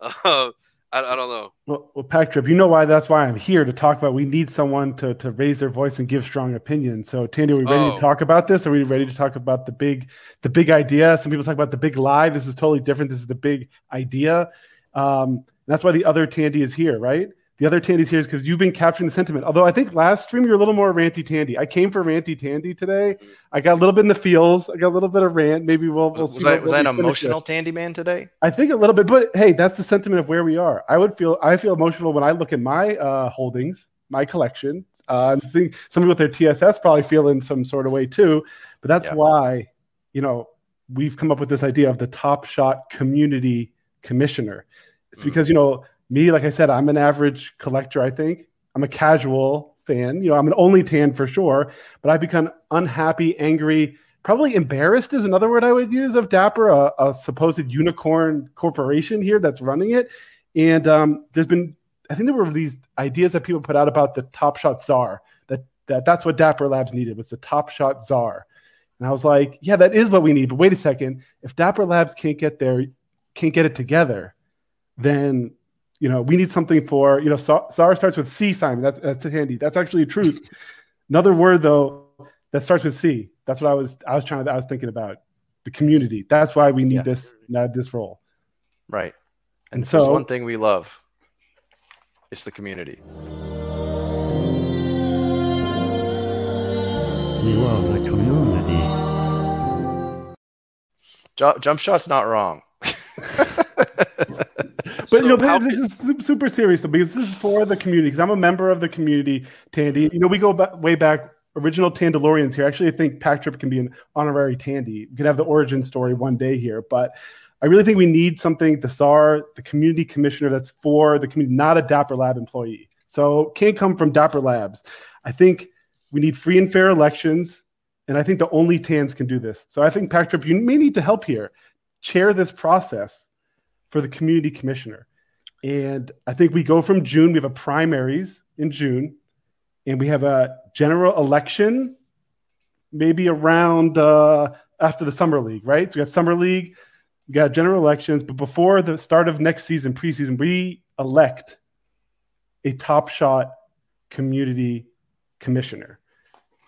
Uh, I, I don't know. Well, well, Pack Drip, you know why that's why I'm here to talk about. We need someone to to raise their voice and give strong opinions. So, Tandy, are we ready Oh. to talk about this? Are we ready to talk about the big the big idea? Some people talk about the big lie. This is totally different. This is the big idea. Um, that's why the other Tandy is here, right? The other Tandy's here is because you've been capturing the sentiment. Although I think last stream you're a little more ranty Tandy. I came for ranty Tandy today. I got a little bit in the feels. I got a little bit of rant. Maybe we'll, we'll Was, see. was I, was I an finish with. emotional Tandy man today? I think a little bit, but hey, that's the sentiment of where we are. I would feel I feel emotional when I look at my uh, holdings, my collection. Uh, I think some people with their TSS probably feel in some sort of way too. But that's Yeah. why you know we've come up with this idea of the Top Shot Community Commissioner. It's Mhm. because you know me, like I said, I'm an average collector. I think I'm a casual fan. You know, I'm an only tan for sure, but I've become unhappy, angry, probably embarrassed is another word I would use of Dapper, a, a supposed unicorn corporation here that's running it. And um, there's been, I think there were these ideas that people put out about the Top Shot Czar. That that that's what Dapper Labs needed was the Top Shot Czar. And I was like, yeah, that is what we need. But wait a second, if Dapper Labs can't get there, can't get it together, then you know we need something for you know Czar Czar starts with C. Simon, that's that's handy. That's actually truth. Another word though that starts with C. That's what I was I was trying to I was thinking about the community. That's why we need Yeah. this uh, this role. Right. And, And if there's so- one thing we love, it's the community. We love the community. Ju- jump shot's not wrong. But you know, So this, this is super serious though, because this is for the community. Because I'm a member of the community, Tandy. You know, we go back, way back. Original Tandalorians here. Actually, I think Pack Drip can be an honorary Tandy. We could have the origin story one day here, but I really think we need something. The Czar, the community commissioner, that's for the community, not a Dapper Lab employee. So can't come from Dapper Labs. I think we need free and fair elections, and I think the only Tans can do this. So I think Pack Drip, you may need to help here, chair this process for the community commissioner. And I think we go from June, we have a primaries in June, and we have a general election maybe around uh, after the summer league, right? So we got summer league, we got general elections, but before the start of next season, preseason, we elect a top shot community commissioner.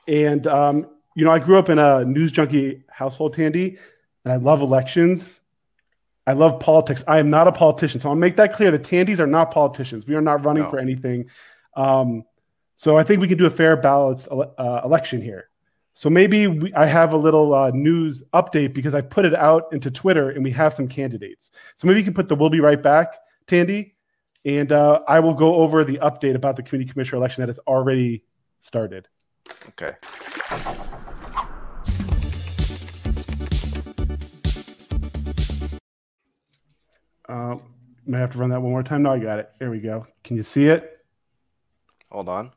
And um, you know, I grew up in a news junkie household, Tandy, and I love elections. I love politics. I am not a politician. So I'll make that clear. The Tandys are not politicians. We are not running No. for anything. Um, so I think we can do a fair ele- uh, election here. So maybe we, I have a little uh, news update because I put it out into Twitter and we have some candidates. So maybe you can put the "We'll be right back," Tandy, and uh, I will go over the update about the community commissioner election that has already started. Okay. Uh, Might have to run that one more time. No, I got it. There we go. Can you see it? Hold on.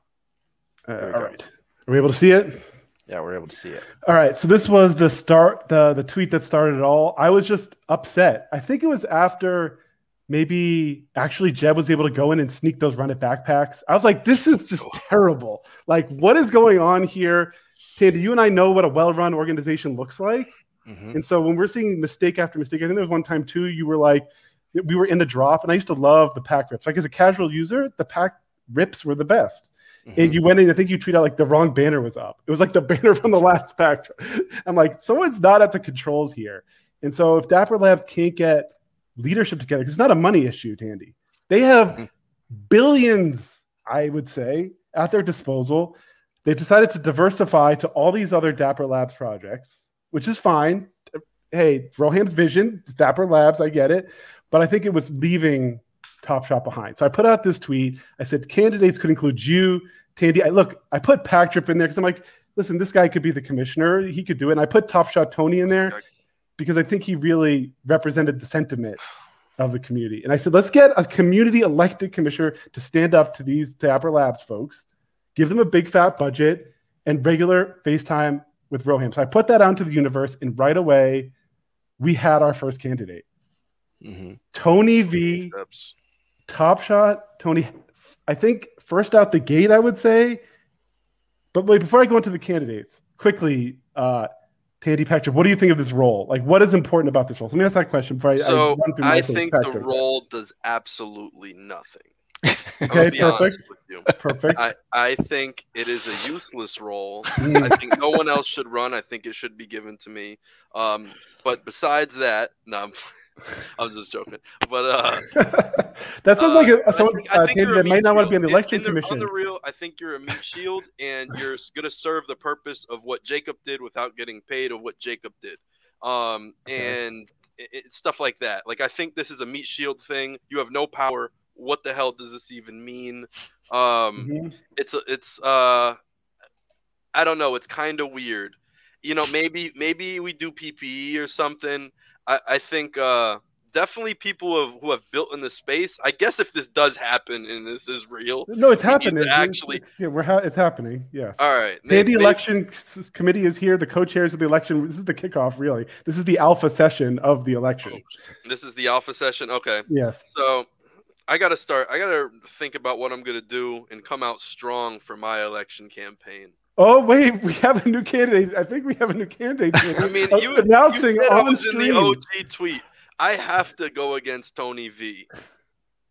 Uh, all go. right. Are we able to see it? Yeah, we're able to see it. All right. So this was the start, the the tweet that started it all. I was just upset. I think it was after maybe actually Jeb was able to go in and sneak those run it backpacks. I was like, this is just terrible. Like, what is going on here? Tandy, you and I know what a well-run organization looks like. Mhm. And so when we're seeing mistake after mistake, I think there was one time too, you were like, we were in the drop, and I used to love the pack rips. Like as a casual user, the pack rips were the best. Mhm. And you went in, I think you tweeted out like the wrong banner was up. It was like the banner from the last pack. I'm like, someone's not at the controls here. And so if Dapper Labs can't get leadership together, because it's not a money issue, Tandy. They have Mhm. billions, I would say, at their disposal. They've decided to diversify to all these other Dapper Labs projects, which is fine. Hey, it's Roham's vision, it's Dapper Labs, I get it. But I think it was leaving Top Shot behind. So I put out this tweet. I said candidates could include you, Tandy. I look, I put Pack Drip in there because I'm like, listen, this guy could be the commissioner. He could do it. And I put Top Shot Tony in there because I think he really represented the sentiment of the community. And I said, let's get a community elected commissioner to stand up to these Dapper Labs folks, give them a big fat budget and regular FaceTime with Roham. So I put that out into the universe, and right away, we had our first candidate. Mhm. Tony V, top shot. Tony, I think first out the gate, I would say. But wait, before I go into the candidates, quickly, uh, Tandy Patrick, what do you think of this role? Like, what is important about this role? So let me ask that question before I, So run through my I things. think the Patrick. role does absolutely nothing. Okay, be perfect. with you. Perfect. I, I think it is a useless role. Mm. I think no one else should run. I think it should be given to me. Um, but besides that, no, I'm, I'm just joking. But uh, that sounds uh, like a, someone think- I uh, think that might not want to be on the election In- in commission. On the real, I think you're a meat shield, and you're going to serve the purpose of what Jacob did without getting paid of what Jacob did, um, Okay. and it, it- stuff like that. Like I think this is a meat shield thing. You have no power. What the hell does this even mean? Um, Mhm. it's it's uh I don't know, it's kind of weird. You know, maybe maybe we do PPE or something. I I think uh definitely people who have, who have built in the space. I guess if this does happen and this is real. No, it's we need to happening. It's- actually- it's, yeah, we're ha- it's happening. Yes. All right. may- Tandy may- election s- committee is here. The co-chairs of the election. This is the kickoff, really. This is the alpha session of the election. This is the alpha session. Okay. Yes. So I got to start I got to think about what I'm going to do and come out strong for my election campaign. Oh wait, we have a new candidate. I think we have a new candidate. I mean, you, announcing you said I on was in the OG tweet. I have to go against Tony V.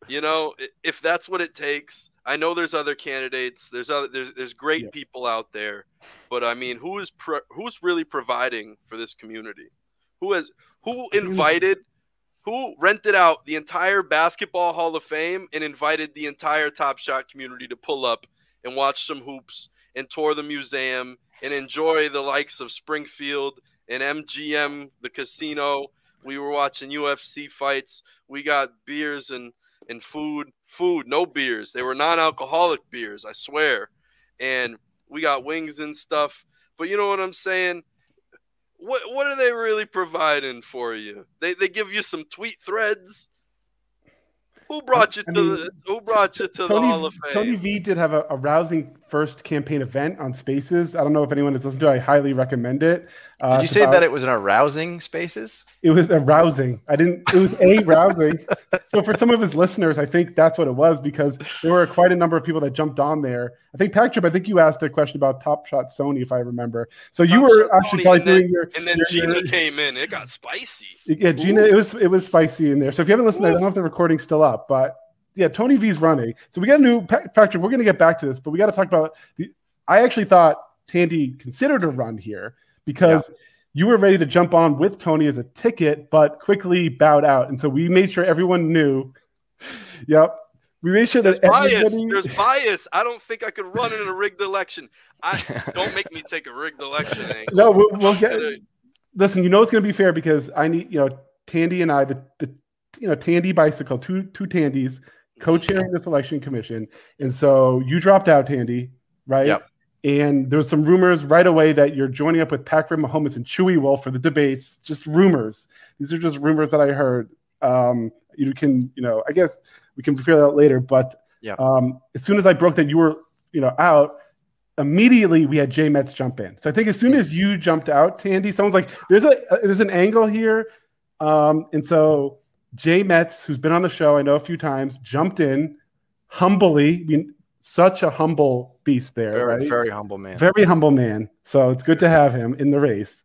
You know, if that's what it takes. I know there's other candidates. There's other there's there's great Yeah. people out there, but I mean, who is pro- who's really providing for this community? Who has who invited? Who rented out the entire basketball Hall of Fame and invited the entire Top Shot community to pull up and watch some hoops and tour the museum and enjoy the likes of Springfield and MGM, the casino. We were watching UFC fights. We got beers and and food. Food, no beers. They were non-alcoholic beers, I swear. And we got wings and stuff. But you know what I'm saying? What what are they really providing for you? They they give you some tweet threads. Who brought you I to mean, the Who brought you to the Tony, Hall of Fame? Tony V did have a, a rousing first campaign event on Spaces. I don't know if anyone has listened to it. I highly recommend it. Uh, Did you say about- that it was an arousing spaces? It was arousing. I didn't. It was a rousing. so for some of his listeners, I think that's what it was because there were quite a number of people that jumped on there. I think Patrick. I think you asked a question about Top Shot Tony, if I remember. So you Top were Shot actually Sony, probably and then- doing your. and then your- Gina your- came in. It got spicy. Yeah, Gina. It was it was spicy in there. So if you haven't listened, I don't know if the recording's still up, but yeah, Tony V's running. So we got a new Pa- Patrick. We're going to get back to this, but we got to talk about the. I actually thought Tandy considered a run here because you were ready to jump on with Tony as a ticket, but quickly bowed out, and so we made sure everyone knew. Yep, we made sure that There's that bias. everybody. There's bias. I don't think I could run in a rigged election. I don't make me take a rigged election. Angle. No, we'll, we'll get. Gonna- Listen, you know it's going to be fair because I need you know Tandy and I the, the you know Tandy bicycle two two Tandys co-chairing this election commission, and so you dropped out, Tandy, right? Yep. And there was some rumors right away that you're joining up with Packard Mahomes and Chewy Wolf for the debates. Just rumors. These are just rumors that I heard. Um, You can, you know, I guess we can figure that out later. But Yeah. um, as soon as I broke that you were, you know, out, immediately we had Jay Metz jump in. So I think as soon as you jumped out, Tandy, someone's like, "There's a there's an angle here," um, and so Jay Metz, who's been on the show, I know a few times, jumped in humbly. I mean, such a humble beast there, Very, right? very humble man. Very humble man. So it's good to have him in the race.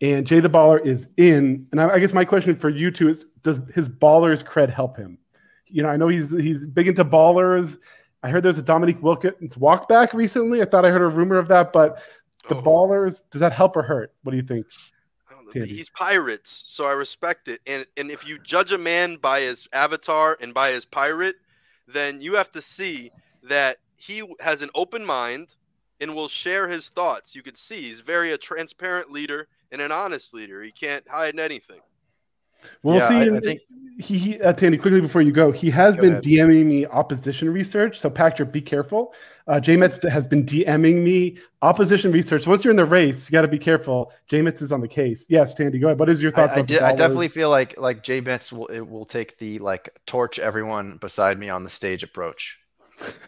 And Jay the Baller is in. And I, I guess my question for you two is: Does his ballers cred help him? You know, I know he's he's big into ballers. I heard there's a Dominique Wilkins walk back recently. I thought I heard a rumor of that, but the Oh. ballers does that help or hurt? What do you think? I don't know. Tandy. He's pirates, so I respect it. And and if you judge a man by his avatar and by his pirate, then you have to see that he has an open mind and will share his thoughts. You can see he's very a transparent leader and an honest leader. He can't hide anything. We'll Yeah, see. I- I think- he, he uh, Tandy, quickly before you go, he has Go been ahead. DMing me opposition research. So Patrick, be careful. Uh, J-Metz has been DMing me opposition research. Once you're in the race, you got to be careful. J-Metz is on the case. Yes, Tandy, go ahead. What is your thoughts? I, I, about the I definitely feel like like Jay Metz will it will take the like torch everyone beside me on the stage approach.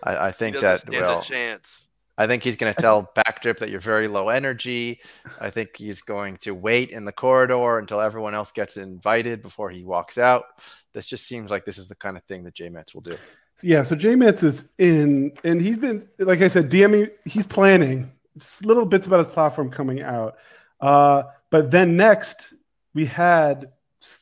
I, I think doesn't that stand will. a chance. I think he's going to tell Pack Drip that you're very low energy. I think he's going to wait in the corridor until everyone else gets invited before he walks out. This just seems like this is the kind of thing that J Metz will do. Yeah, so J Metz is in, and he's been, like I said, DMing, he's planning little bits about his platform coming out. Uh, but then next, we had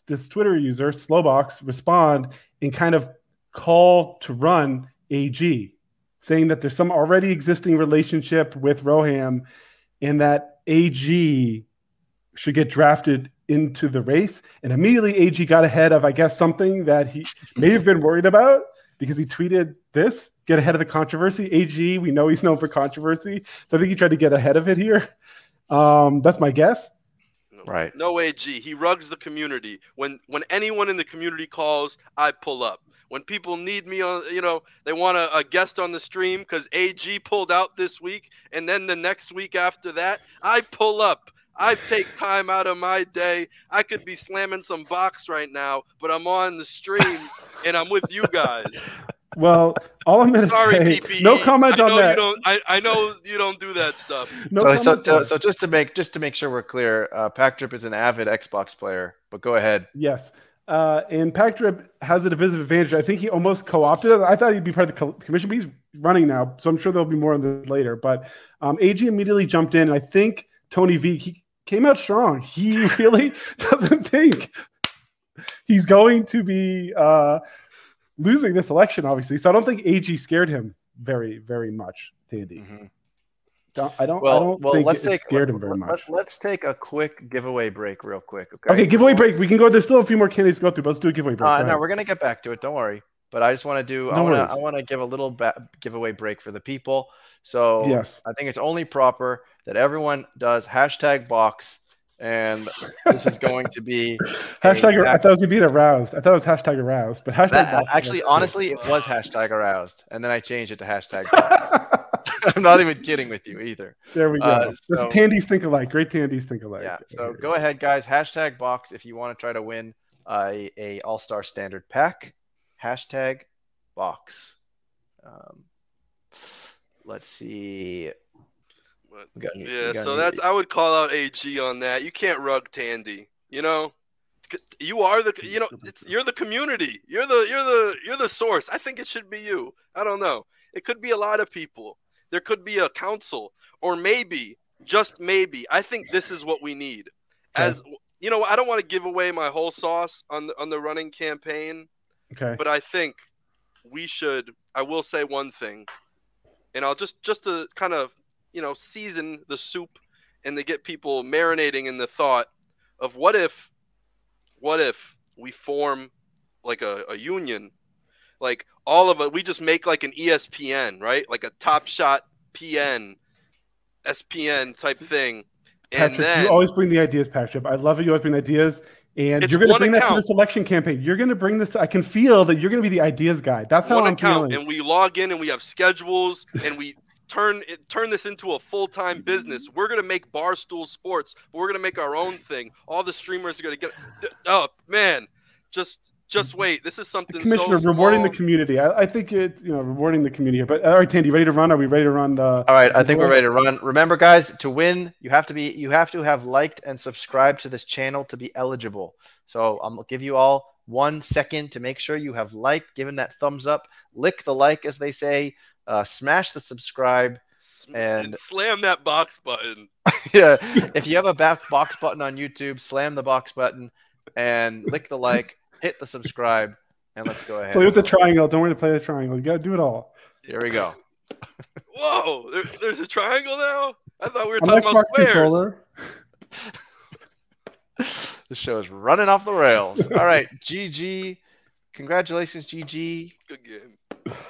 this Twitter user, Slowbox, respond and kind of call to run AG, saying that there's some already existing relationship with Roham and that AG should get drafted into the race. And immediately AG got ahead of, I guess, something that he may have been worried about because he tweeted this get ahead of the controversy. AG, we know he's known for controversy. So I think he tried to get ahead of it here. Um, that's my guess. No. Right. No AG. He rugs the community. When when anyone in the community calls, I pull up. When people need me on, you know, they want a, a guest on the stream because AG pulled out this week, and then the next week after that, I pull up. I take time out of my day. I could be slamming some box right now, but I'm on the stream and I'm with you guys. Well, all I'm going to Sorry, say, PPE. no comment I on know that. You don't, I, I know you don't do that stuff. No so, so, comment so, so just to make just to make sure we're clear, uh, Pack Drip is an avid Xbox player. But go ahead. Yes. Uh, and Pack Drip has a divisive advantage. I think he almost co-opted it. I thought he'd be part of the commission, but he's running now, so I'm sure there'll be more on this later. But um, AG immediately jumped in, and I think Tony V he came out strong. He really doesn't think he's going to be uh, losing this election, obviously. So I don't think AG scared him very, very much, Tandy. Mhm. Don't, I don't. I Well, don't well, think let's it take scared him very much. Let, us take a quick giveaway break, real quick. Okay. Okay, giveaway break. We can go. There's still a few more candidates to go through, but let's do a giveaway break. Uh, no, we're gonna get back to it. Don't worry. But I just want to do. I No want to. I want to give a little ba- giveaway break for the people. So Yes. I think it's only proper that everyone does hashtag box, and this is going to be Hashtag. I thought it was being aroused. I thought it was hashtag aroused, but hashtag. That, actually, honestly, it was hashtag aroused, and then I changed it to hashtag box. I'm not even kidding with you either. there we go. Uh, That's so- Tandy's think alike. Great Tandy's think alike. Yeah. So go ahead, guys. Hashtag box if you want to try to win a, a All Star Standard pack. Hashtag box. Um, let's see. But- any- Yeah, so that's I would call out AG on that. You can't rug Tandy. You know, you are the you know it's, you're the community. You're the you're the you're the source. I think it should be you. I don't know. It could be a lot of people. There could be a council, or maybe just maybe. I think this is what we need. As you know, I don't want to give away my whole sauce on the, on the running campaign, Okay. but I think we should. I will say one thing, and I'll just just to kind of you know season the soup and they get people marinating in the thought of what if, what if we form like a, a union, like all of it. We just make like an ESPN, right? Like a Top Shot PN, SPN type thing, and Patrick, then you always bring the ideas, Patrick. I love it. You always bring ideas. And you're going to bring that to account. this election campaign. You're going to bring this. I can feel that you're going to be the ideas guy. That's how one I'm account, feeling. and we log in and we have schedules and we turn it turn this into a full-time business. We're gonna make Barstool Sports, but we're gonna make our own thing. All the streamers are gonna get. Oh man, just Just wait. This is something Commissioner, so rewarding the community. I, I think it, you know, rewarding the community. But all right, Tandy, ready to run? Are we ready to run the? All right, I think we're ready to run. Remember, guys, to win, you have to be you have to have liked and subscribed to this channel to be eligible. So I'm gonna give you all one second to make sure you have liked, given that thumbs up, lick the like as they say, uh, smash the subscribe. Sm- and- slam that box button. yeah, if you have a back box button on YouTube, slam the box button and lick the like, hit the subscribe, and let's go ahead. Play with the triangle. Don't worry to play the triangle. You got to do it all. Here we go. Whoa, there, there's a triangle now. I thought we were On talking about squares. controller. The show is running off the rails. All right, GG. Congratulations, GG. Good game.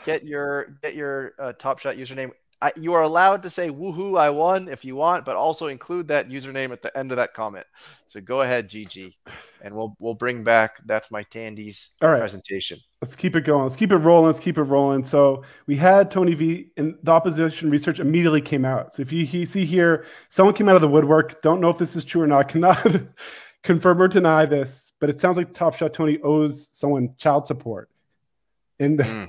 Get your get your uh, Top Shot username. I, you are allowed to say "woohoo, I won" if you want, but also include that username at the end of that comment. So go ahead, GG, and we'll we'll bring back that's my Tandy's All right. presentation. Let's keep it going. Let's keep it rolling. Let's keep it rolling. So we had Tony V, and the opposition research immediately came out. So if you, you see here, someone came out of the woodwork. Don't know if this is true or not. Cannot confirm or deny this, but it sounds like Top Shot Tony owes someone child support. And Mm.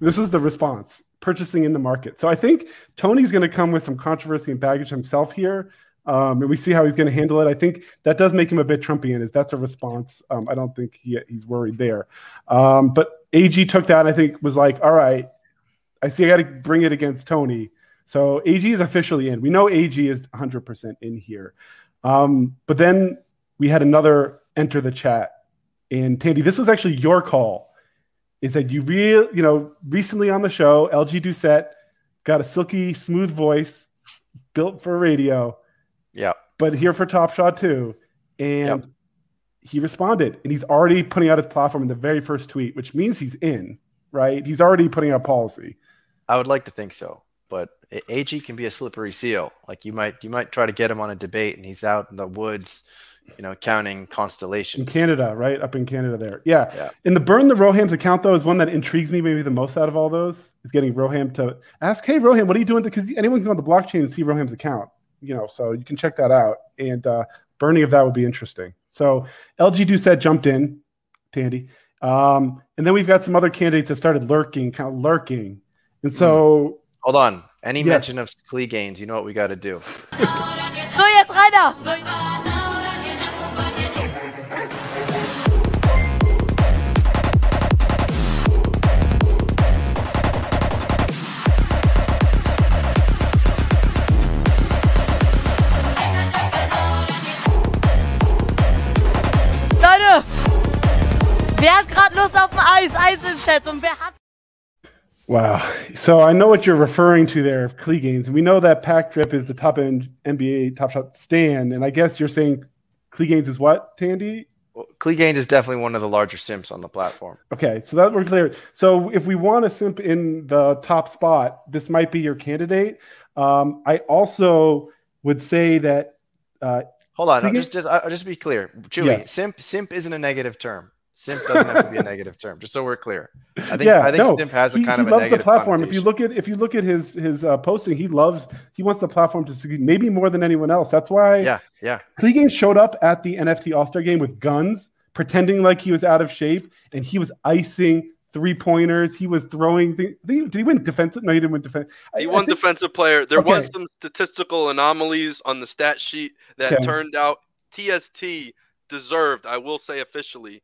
This is the response: purchasing in the market. So I think Tony's going to come with some controversy and baggage himself here. Um, and we see how he's going to handle it. I think that does make him a bit Trumpian. Is that's a response? Um, I don't think he, he's worried there. Um, but AG took that I think was like, all right, I see I got to bring it against Tony. So AG is officially in. We know AG is 100% in here. Um, but then we had another enter the chat. And Tandy, this was actually your call. Is that you real, you know, recently on the show, LG Doucette got a silky, smooth voice built for radio Yeah. but here for Top Shot too. And Yep. he responded, and he's already putting out his platform in the very first tweet, which means he's in, right? He's already putting out policy. I would like to think so, but AG can be a slippery seal. Like you might you might try to get him on a debate, and he's out in the woods, you know, counting constellations. In. Canada, right? Up in Canada there. Yeah. Yeah. And the Burn the Rohams account, though, is one that intrigues me maybe the most out of all those, is getting Roham to ask, hey, Roham, what are you doing? Because anyone can go on the blockchain and see Roham's account, you know, so you can check that out. And uh, burning of that would be interesting. So LG Doucette jumped in, Tandy. Um, and then we've got some other candidates that started lurking, kind of lurking. And so Hold on. Any Yes. mention of Klee gains, you know what we got to do. So, jetzt Rainer. Leute, wer hat gerade Lust auf ein Eis? Eis im Chat. Und wer hat Wow. So I know what you're referring to there, Klee Gaines. We know that Pack Drip is the top end NBA top shot stand. And I guess you're saying Klee Gaines is what, Tandy? Well, Klee gains is definitely one of the larger simps on the platform. Okay, so that we're clear. So if we want a simp in the top spot, this might be your candidate. Um, I also would say that uh, Hold on, Klee just just uh, just be clear, Chewy, Yes. simp simp isn't a negative term. Simp doesn't have to be a negative term. Just so we're clear. I think yeah, I think no, simp has a he, kind he of a loves the platform. If you look at if you look at his his uh, posting, he loves he wants the platform to succeed, maybe more than anyone else. That's why yeah, yeah. Clegane showed up at the NFT All Star game with guns, pretending like he was out of shape, and he was icing three pointers. He was throwing. Th- did, he, did he win defensive? No, he didn't win defensive. He won defensive player. There was some statistical anomalies on the stat sheet that Okay. turned out TST deserved, I will say officially,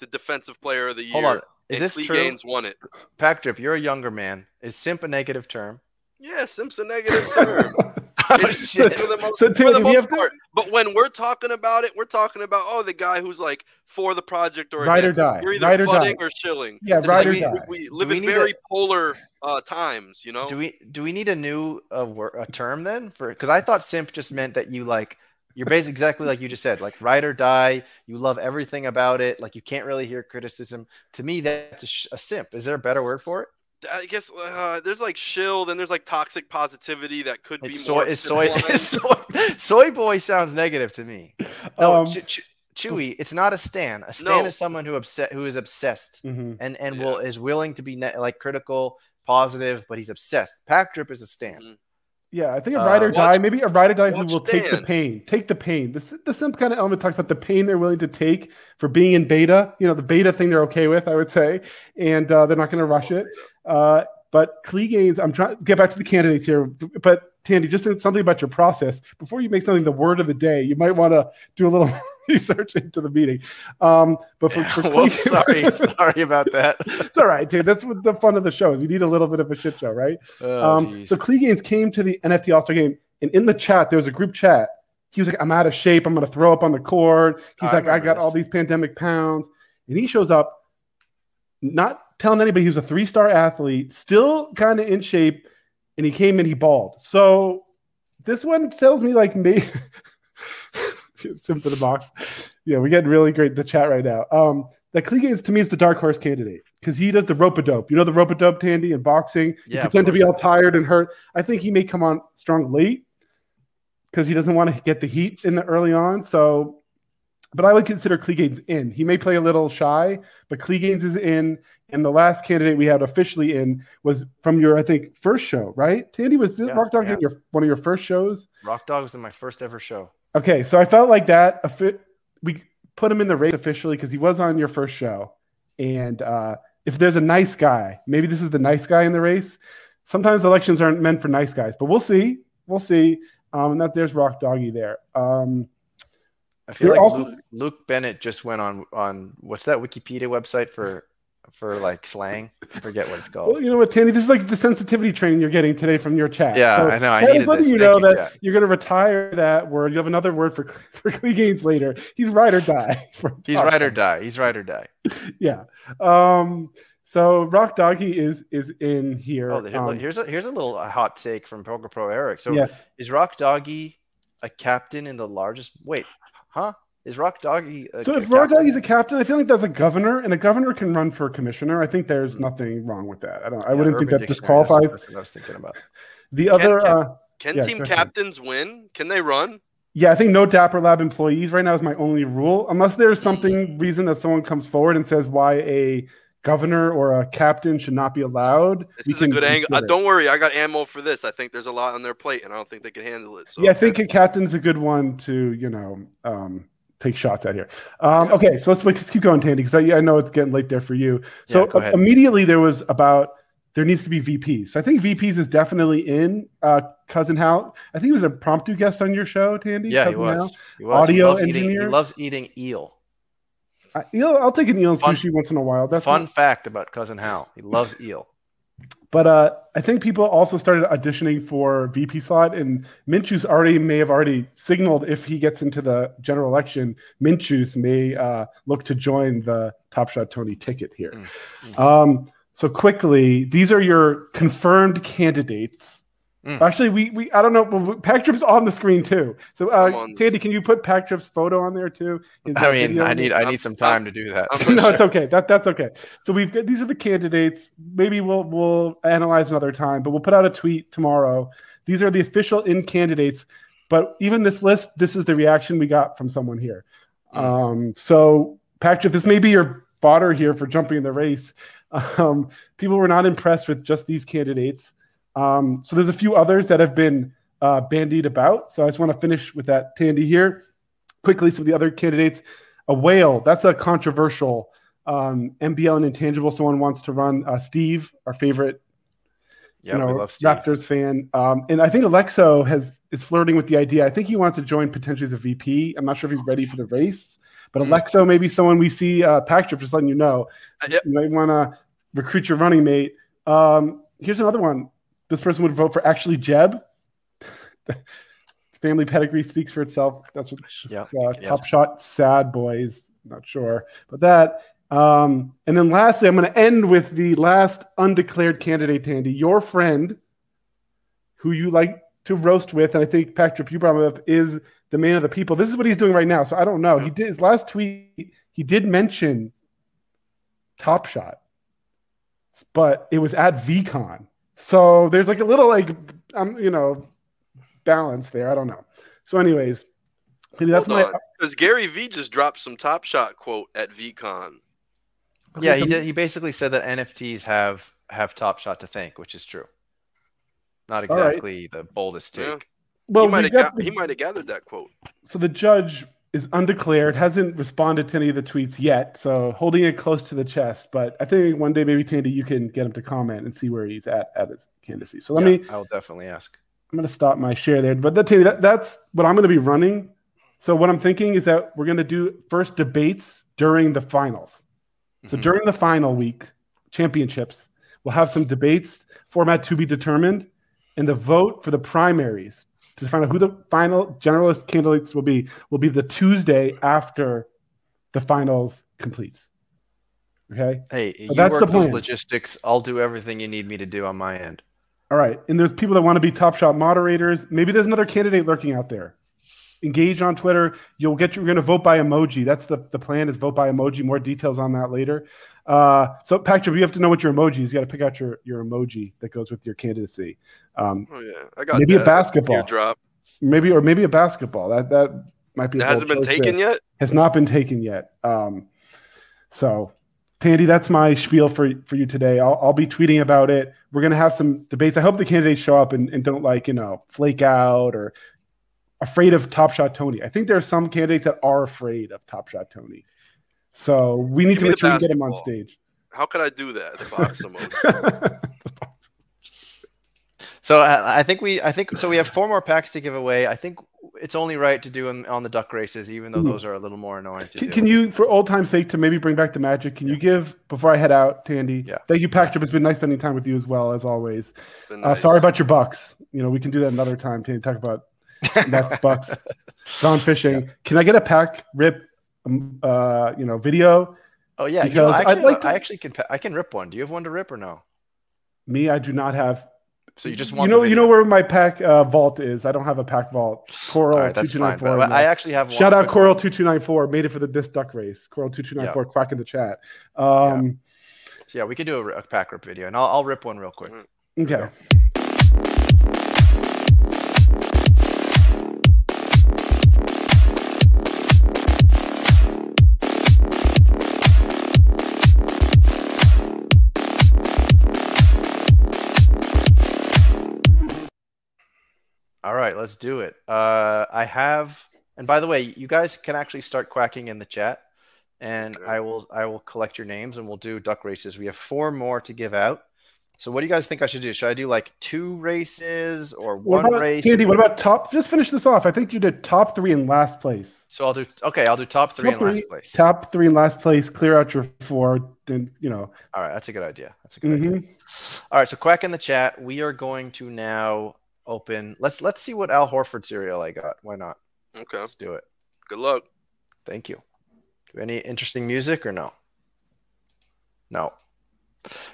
the defensive player of the year. Hold on. Is and this Lee true? Gaines won it. Pack drip, you're a younger man. Is simp a negative term? Yeah, a negative term. oh shit. For the most, So, for the most have to- part. But when we're talking about it, we're talking about oh the guy who's like for the project or Ride or die. You're either Ride or fudding die. or shilling. Yeah, It's ride like or we, die. we live we in very a- polar uh, times, you know. Do we do we need a new uh, wor- a term then for because I thought simp just meant that you like you're basically exactly like you just said like ride or die you love everything about it like you can't really hear criticism to me that's a, sh- a simp is there a better word for it I guess uh, there's like shill, then there's like toxic positivity that could be it's soy more is soy, civilized. soy soy boy sounds negative to me no Um, Ch- Ch- chewy it's not a stan a stan No. is someone who upset who is obsessed Mhm. and and Yeah. will is willing to be ne- like critical positive but he's obsessed pack drip is a stan Mhm. Yeah, I think a Uh, ride or watch- die, maybe a ride or die who will take the pain, take the pain. This the simp kind of element talks about the pain they're willing to take for being in beta. You know, the beta thing they're okay with, I would say, and uh, they're not going to rush it. Uh, but Clegains, I'm trying to get back to the candidates here. But Tandy, just something about your process before you make something the word of the day. You might want to do a little research into the meeting. Um, but for, for well, sorry, sorry about that. it's all right, dude. That's what the fun of the show is. You need a little bit of a shit show, right? Oh, um, so Clegains came to the NFT All Star game, and in the chat, there was a group chat. He was like, I'm out of shape. I'm going to throw up on the court. He's I like, I got all these pandemic pounds. And he shows up, not telling anybody he was a three star athlete, still kind of in shape, and he came in, he balled. So this one tells me, like, me. Sim for the box. Yeah, we're getting really great in the chat right now. Um, that Clegains to me is the dark horse candidate because he does the rope a dope. You know the rope a dope, Tandy, in boxing. You Yeah, of pretend to be all tired and hurt. I think he may come on strong late because he doesn't want to get the heat in the early on. So, but I would consider Clegains in. He may play a little shy, but Clegains is in. And the last candidate we had officially in was from your, I think, first show, right? Tandy was Yeah, Rock Dog yeah. in your one of your first shows. Rock Dog was in my first ever show. Okay, so I felt like that. We put him in the race officially because he was on your first show. And uh, if there's a nice guy, maybe this is the nice guy in the race. Sometimes elections aren't meant for nice guys, but we'll see. We'll see. Um, and that there's Rock Doggy there. Um, I feel like also- Luke, Luke Bennett just went on on what's that Wikipedia website for for like slang? I forget what it's well, called. you know what, Tandy? This is like the sensitivity training you're getting today from your chat. Yeah, So I know. I needed letting this. you Thank know you, that chat. you're going to retire that word. You have another word for for Clegains later. He's ride or die. He's ride or die. He's ride or die. yeah. Um, so Rock Doggy is is in here. Oh, here- Um, here's a here's a little hot take from Poker Pro Eric. So yes. is Rock Doggy a captain in the largest? Wait, huh? Is Rock Doggy? A, So if Rock captain? Doggy's a captain, I feel like that's a governor, and a governor can run for commissioner. I think there's nothing wrong with that. I don't. I wouldn't think that Dictionary, disqualifies That's what I was thinking about. the other. can- uh, Can Yeah, team go ahead. captains win? Can they run? yeah, I think no Dapper Lab employees right now is my only rule, unless there's something reason that someone comes forward and says why a governor or a captain should not be allowed. This is a good angle. Uh, don't worry, I got ammo for this. I think there's a lot on their plate, and I don't think they can handle it. So yeah, I think a captain's a good one to you know um, take shots at here. Um, okay, so let's, let's keep going, Tandy, because I, I know it's getting late there for you. So Yeah, uh, immediately there was about there needs to be VPs. So I think VPs is definitely in. Uh, Cousin Hal, I think he was a promptu guest on your show, Tandy. Yeah, he was. He was. Audio he loves eating. He loves eating eel. I, you know, I'll take an eel and Fun- sushi once in a while. That's Fun fact about cousin Hal: he loves eel. But uh, I think people also started auditioning for VP slot, and Minchus already may have already signaled if he gets into the general election, Minchus may uh, look to join the Top Shot Tony ticket here. Mm, Um, so quickly, these are your confirmed candidates. Mm. Actually, we, we I don't know. Well, Pack Drip's on the screen too. So, uh, Tandy, can you put Pack Drip's photo on there too? Uh, I mean. I need I need some time to do that. No, it's okay. That that's okay. So we've got these are the candidates. Maybe we'll we'll analyze another time, but we'll put out a tweet tomorrow. These are the official in candidates. But even this list, this is the reaction we got from someone here. Um, so Patrick, this may be your fodder here for jumping in the race. Um, people were not impressed with just these candidates. Um, so there's a few others that have been uh, bandied about. So I just want to finish with that Tandy here. Quickly, some of the other candidates. A whale, that's a controversial um, MBL and intangible. Someone wants to run uh, Steve, our favorite Yeah, you know, we love Steve. Raptors fan. Um, and I think Alexo has is flirting with the idea. I think he wants to join potentially as a VP. I'm not sure if he's ready for the race, but Mm. Alexo may be someone we see. Uh, just letting you know, Uh, yep. you might want to recruit your running mate. Um, here's another one. This person would vote for actually Jeb. Family pedigree speaks for itself. That's what Yep, uh, yep. Top Shot Sad Boys. Not sure, but that. Um, and then lastly, I'm going to end with the last undeclared candidate, Tandy, your friend, who you like to roast with, and I think Patrick, you brought him up, is the man of the people. This is what he's doing right now. So I don't know. He did his last tweet. He did mention Top Shot, but it was at VeeCon. So there's like a little like um, you know, balance there. I don't know. So, anyways, Tandy, that's Hold my because Gary Vee just dropped some Top Shot quote at VeeCon. Yeah, he did. He basically said that NFTs have have Top Shot to thank, which is true. Not All right. exactly the boldest take. Yeah. Well, he might we have got got, the- he might have gathered that quote. so the judge is undeclared, hasn't responded to any of the tweets yet, so holding it close to the chest. But I think one day maybe Tandy, you can get him to comment and see where he's at at his candidacy. So let Yeah, me I will definitely ask. I'm going to stop my share there. But that, Tandy, that, that's what I'm going to be running. So what I'm thinking is that we're going to do first debates during the finals. So Mhm. during the final week, championships, we'll have some debates, format to be determined, and the vote for the primaries to find out who the final generalist candidates will be will be the Tuesday after the finals completes. Okay. Hey, you that's work the those logistics. I'll do everything you need me to do on my end. All right. And there's people that want to be top shot moderators. Maybe there's another candidate lurking out there. Engage on Twitter. You'll get you're going to vote by emoji. That's the, the plan is vote by emoji. More details on that later. Uh, so Patrick, you have to know what your emoji is. You got to pick out your, your emoji that goes with your candidacy. Um, Oh yeah, I got Maybe a that. basketball. drop. maybe or maybe a basketball. That that might be. a That hasn't been taken there. yet. Has not been taken yet. Um, so, Tandy, that's my spiel for for you today. I'll, I'll be tweeting about it. We're gonna have some debates. I hope the candidates show up and, and don't like you know flake out or afraid of Top Shot Tony. I think there are some candidates that are afraid of Top Shot Tony. So we need Give to me make the sure we get him on stage. How could I do that? The. So I, I think we, I think so. We have four more packs to give away. I think it's only right to do on, on the duck races, even though Mhm. those are a little more annoying to Can, do. can you, for old time's sake, to maybe bring back the magic? Can you give before I head out, Tandy? Yeah. Thank you, Patrick. It's been nice spending time with you as well as always. Been Uh, nice. sorry about your bucks. You know, we can do that another time. Tandy, talk about Nets bucks. Gone fishing. Can I get a pack rip? Um, uh, you know, video. Oh yeah, you know, because I actually, like to- I actually can, I can rip one. Do you have one to rip or no? Me, I do not have. So you just you know, you know where my pack uh, vault is. I don't have a pack vault. Coral All right, two that's two fine. nine four. But I actually have one. Shout out Coral two two nine four. Made it for the this duck race. Coral two two nine four. Quack in the chat. Um, So yeah, we could do a, a pack rip video, and I'll, I'll rip one real quick. Okay. All right, let's do it. Uh, I have, and by the way, you guys can actually start quacking in the chat, and Okay. I will I will collect your names and we'll do duck races. We have four more to give out. So what do you guys think I should do? Should I do like two races or What one about race? Tandy? What about top? Just finish this off. I think you did top three in last place. So I'll do okay. I'll do top three Top in last place. Top three in last place. Clear out your four. Then you know. All right, that's a good idea. That's a good idea. mhm. All right, so quack in the chat. We are going to now open. Let's let's see what Al Horford serial I got. Why not? Okay. Let's do it. Good luck. Thank you. Do any interesting music or no? No.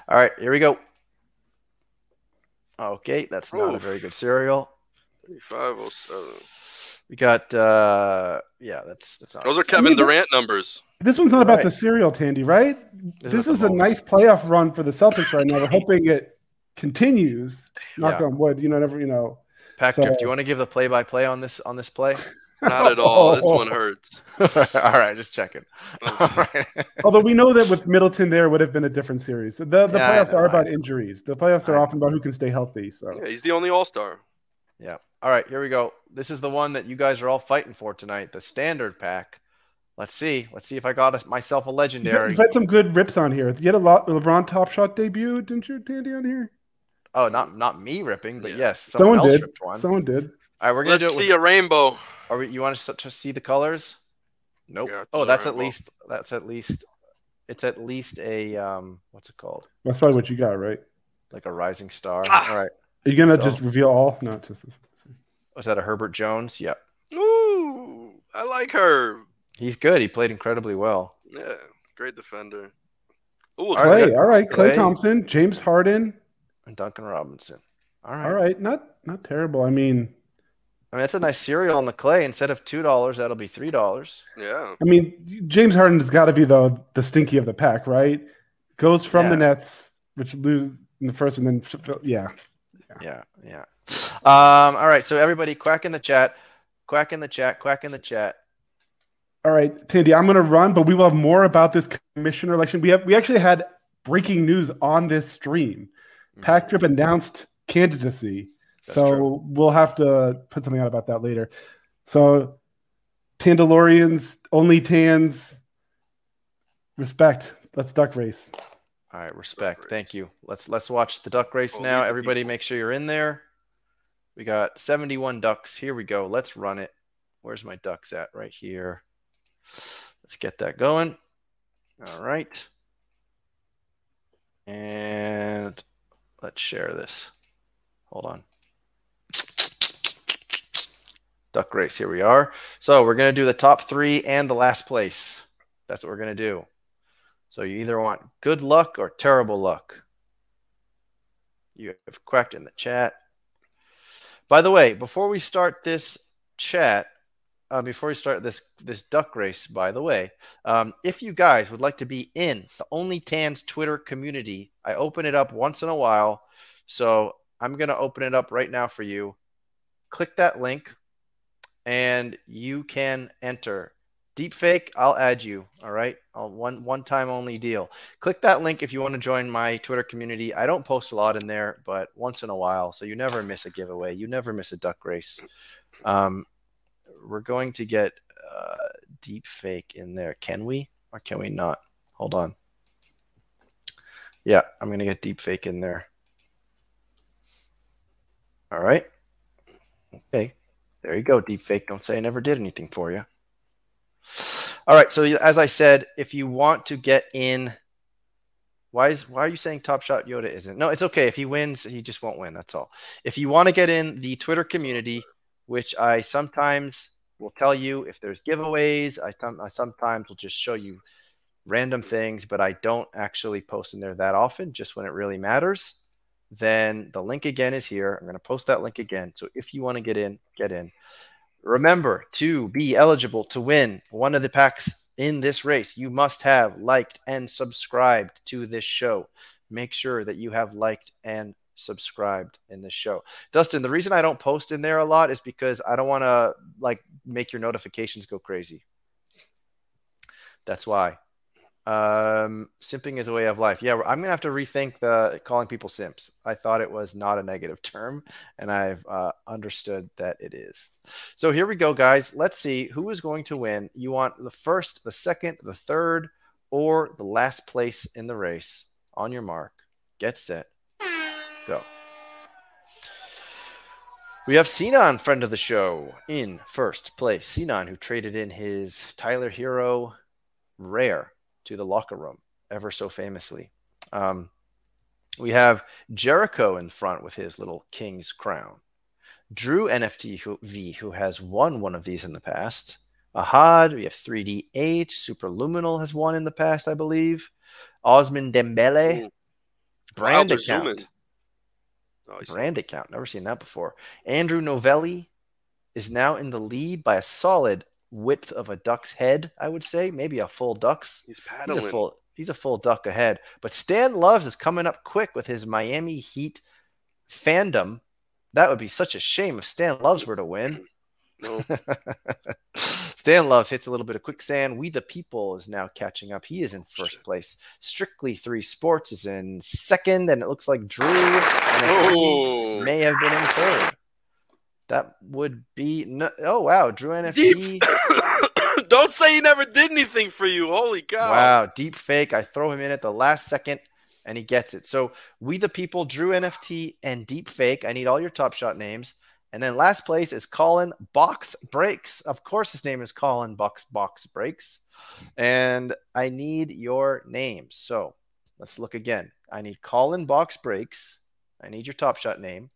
All right, here we go. Okay, that's not a very good serial. 3507. We got uh yeah, that's that's not Those are good. Kevin mean, Durant numbers. This one's not about Right. the serial, Tandy, right? This This, is is a nice playoff run for the Celtics right now. We're hoping it continues. Knock Yeah. on wood. You know, never. You know. Pack so- Drip, do you want to give the play by play on this on this play? Not at all. This one hurts. All right, just checking. All right. Although we know that with Middleton, there would have been a different series. The the Yeah, playoffs know, are about injuries. The playoffs are I often about who can stay healthy. So Yeah, he's the only All Star. Yeah. All right, here we go. This is the one that you guys are all fighting for tonight, the standard pack. Let's see. Let's see if I got a, myself a legendary. You've legendary. had some good rips on here. You had a lot LeBron Top Shot debut, didn't you, Tandy, on here? Oh, not not me ripping, but Yeah. yes, someone, Someone, else did. ripped one. Someone did. All right, we're gonna Let's do it. see With, a rainbow. are we, you want us to see the colors? Nope. Yeah, oh, the that's at least that's at least it's at least a um what's it called? That's probably what you got, right? Like a rising star. Ah. All right. Are you gonna So- just reveal all? No, it's just Was that a Herbert Jones? Yep. Ooh, I like her. He's good. He played incredibly well. Yeah, great defender. Ooh, Klay. All right, Klay Klay. Thompson, James Harden. And Duncan Robinson. All right. All right, not not terrible. I mean, I mean, that's a nice serial on the Klay. Instead of two dollars, that'll be three dollars. yeah. I mean, James Harden has got to be the the stinky of the pack, right? Goes from Yeah. the Nets, which lose in the first, and then yeah. Yeah, yeah. Um, all right, so everybody quack in the chat, quack in the chat, quack in the chat. All right, Tandy, I'm going to run, but we will have more about this commissioner election. We have we actually had breaking news on this stream. Mm-hmm. Pack Drip announced candidacy. That's so true. we'll have to put something out about that later. So Tandalorians, only Tans, respect. Let's duck race. All right, respect. Thank you. Let's let's watch the duck race Oh, now. Everybody, people. make sure you're in there. We got 71 ducks. Here we go. Let's run it. Where's my ducks at? Right here. Let's get that going. All right. And let's share this. Hold on. Duck race. Here we are. So we're going to do the top three and the last place. That's what we're going to do. So you either want good luck or terrible luck. You have quacked in the chat. By the way, before we start this chat, uh, before we start this this duck race, by the way, um, if you guys would like to be in the Only Tans Twitter community, I open it up once in a while. So I'm gonna open it up right now for you. Click that link, and you can enter. Deepfake, I'll add you. All right, I'll, one one time only deal. Click that link if you want to join my Twitter community. I don't post a lot in there, but once in a while, so you never miss a giveaway. You never miss a duck race. Um, we're going to get uh, deep fake in there. Can we or can we not? Hold on. Yeah, I'm gonna get deep fake in there. All right. Okay. There you go, deep fake. Don't say I never did anything for you. All right. So as I said, if you want to get in, why is why are you saying Top Shot Yoda isn't? No, it's okay. If he wins, he just won't win. That's all. If you want to get in the Twitter community, which I sometimes will tell you if there's giveaways, I, th- I sometimes will just show you random things, but I don't actually post in there that often, just when it really matters. Then the link again is here. I'm going to post that link again. So if you want to get in, get in. Remember to be eligible to win one of the packs in this race, you must have liked and subscribed to this show. Make sure that you have liked and subscribed in this show. Dustin, the reason I don't post in there a lot is because I don't want to like make your notifications go crazy. That's why. Um, simping is a way of life. Yeah, I'm gonna have to rethink the calling people simps. I thought it was not a negative term, and I've uh, understood that it is. So here we go, guys. Let's see who is going to win. You want the first, the second, the third, or the last place in the race. On your mark, get set, go. We have Sinan, friend of the show, in first place. Sinan, who traded in his Tyler Herro rare to the locker room ever so famously. Um, we have Jericho in front with his little king's crown. Drew NFT who, V, who has won one of these in the past. Ahad, we have 3D8. Superluminal has won in the past, I believe. Osman Dembele. Brand account. zooming. Oh, he's- Brand account. Never seen that before. Andrew Novelli is now in the lead by a solid width of a duck's head, I would say. Maybe a full duck's. He's He's paddling. a full he's a full duck ahead. But Stan Loves is coming up quick with his Miami Heat fandom. That would be such a shame if Stan Loves were to win. No. Stan Loves hits a little bit of quicksand. We the People is now catching up. He is in first place. Strictly Three Sports is in second, and it looks like Drew NFT Oh. may have been in third. That would be no, oh wow, Drew NFT. Don't say he never did anything for you. Holy cow. Wow, deep fake. I throw him in at the last second and he gets it. So we the people, Drew NFT and deep fake. I need all your top shot names. And then last place is Colin Box Breaks. Of course, his name is Colin Box Box Breaks. And I need your names. So let's look again. I need Colin Box Breaks. I need your top shot name.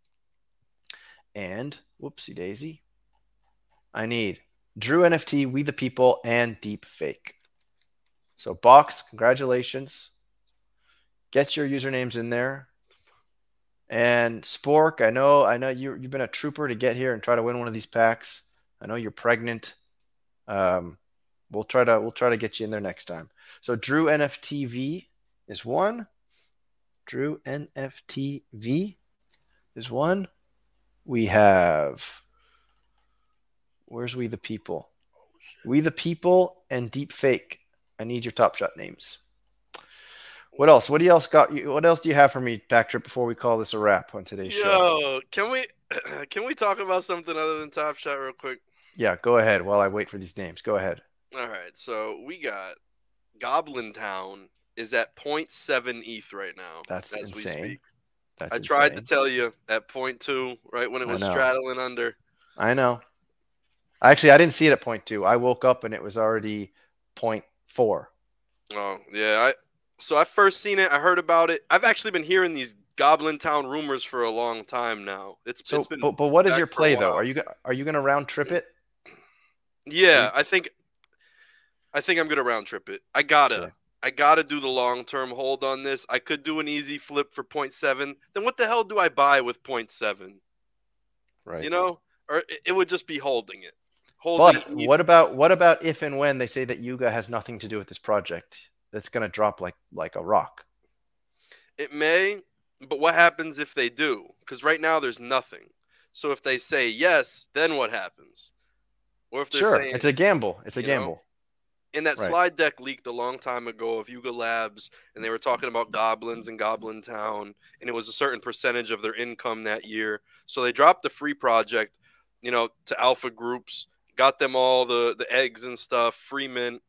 And whoopsie daisy. I need Drew NFT, We the People, and Deep Fake. So, Box, congratulations. Get your usernames in there. And Spork, I know, I know you you've been a trooper to get here and try to win one of these packs. I know you're pregnant. Um, we'll try to we'll try to get you in there next time. So Drew NFTV is one. Drew NFTV is one. We have where's we the people? We the people and deep fake. I need your top shot names. What else? What do you else got? What else do you have for me, Patrick? Before we call this a wrap on today's show? Yo, can we? Can we talk about something other than Top Shot real quick? Yeah, go ahead while I wait for these names. Go ahead. All right, so we got Goblin Town is at 0.7 ETH right now. That's as we insane. That's I tried to tell you at point two, right when it was straddling under. I know. Actually, I didn't see it at point two. I woke up and it was already point four. Oh yeah, I so I first seen it. I heard about it. I've actually been hearing these Goblin Town rumors for a long time now. It's, So, it's been but, but what is your play though? Are you are you gonna round trip it? yeah. I think I think I'm gonna round trip it. I gotta. Yeah. I gotta do the long term hold on this. I could do an easy flip for 0.7. Then what the hell do I buy with 0.7? Right. You know, or it, it would just be holding it. Holding But what about what about if and when they say that Yuga has nothing to do with this project? That's gonna drop like like a rock. It may, but what happens if they do? Because right now there's nothing. So if they say yes, then what happens? Or if Sure, saying it's a gamble. It's a you know, gamble. in that right. slide deck leaked a long time ago of Yuga Labs, and they were talking about goblins and Goblin Town, and it was a certain percentage of their income that year. So they dropped the free project, you know, to alpha groups, got them all the the eggs and stuff, free mint.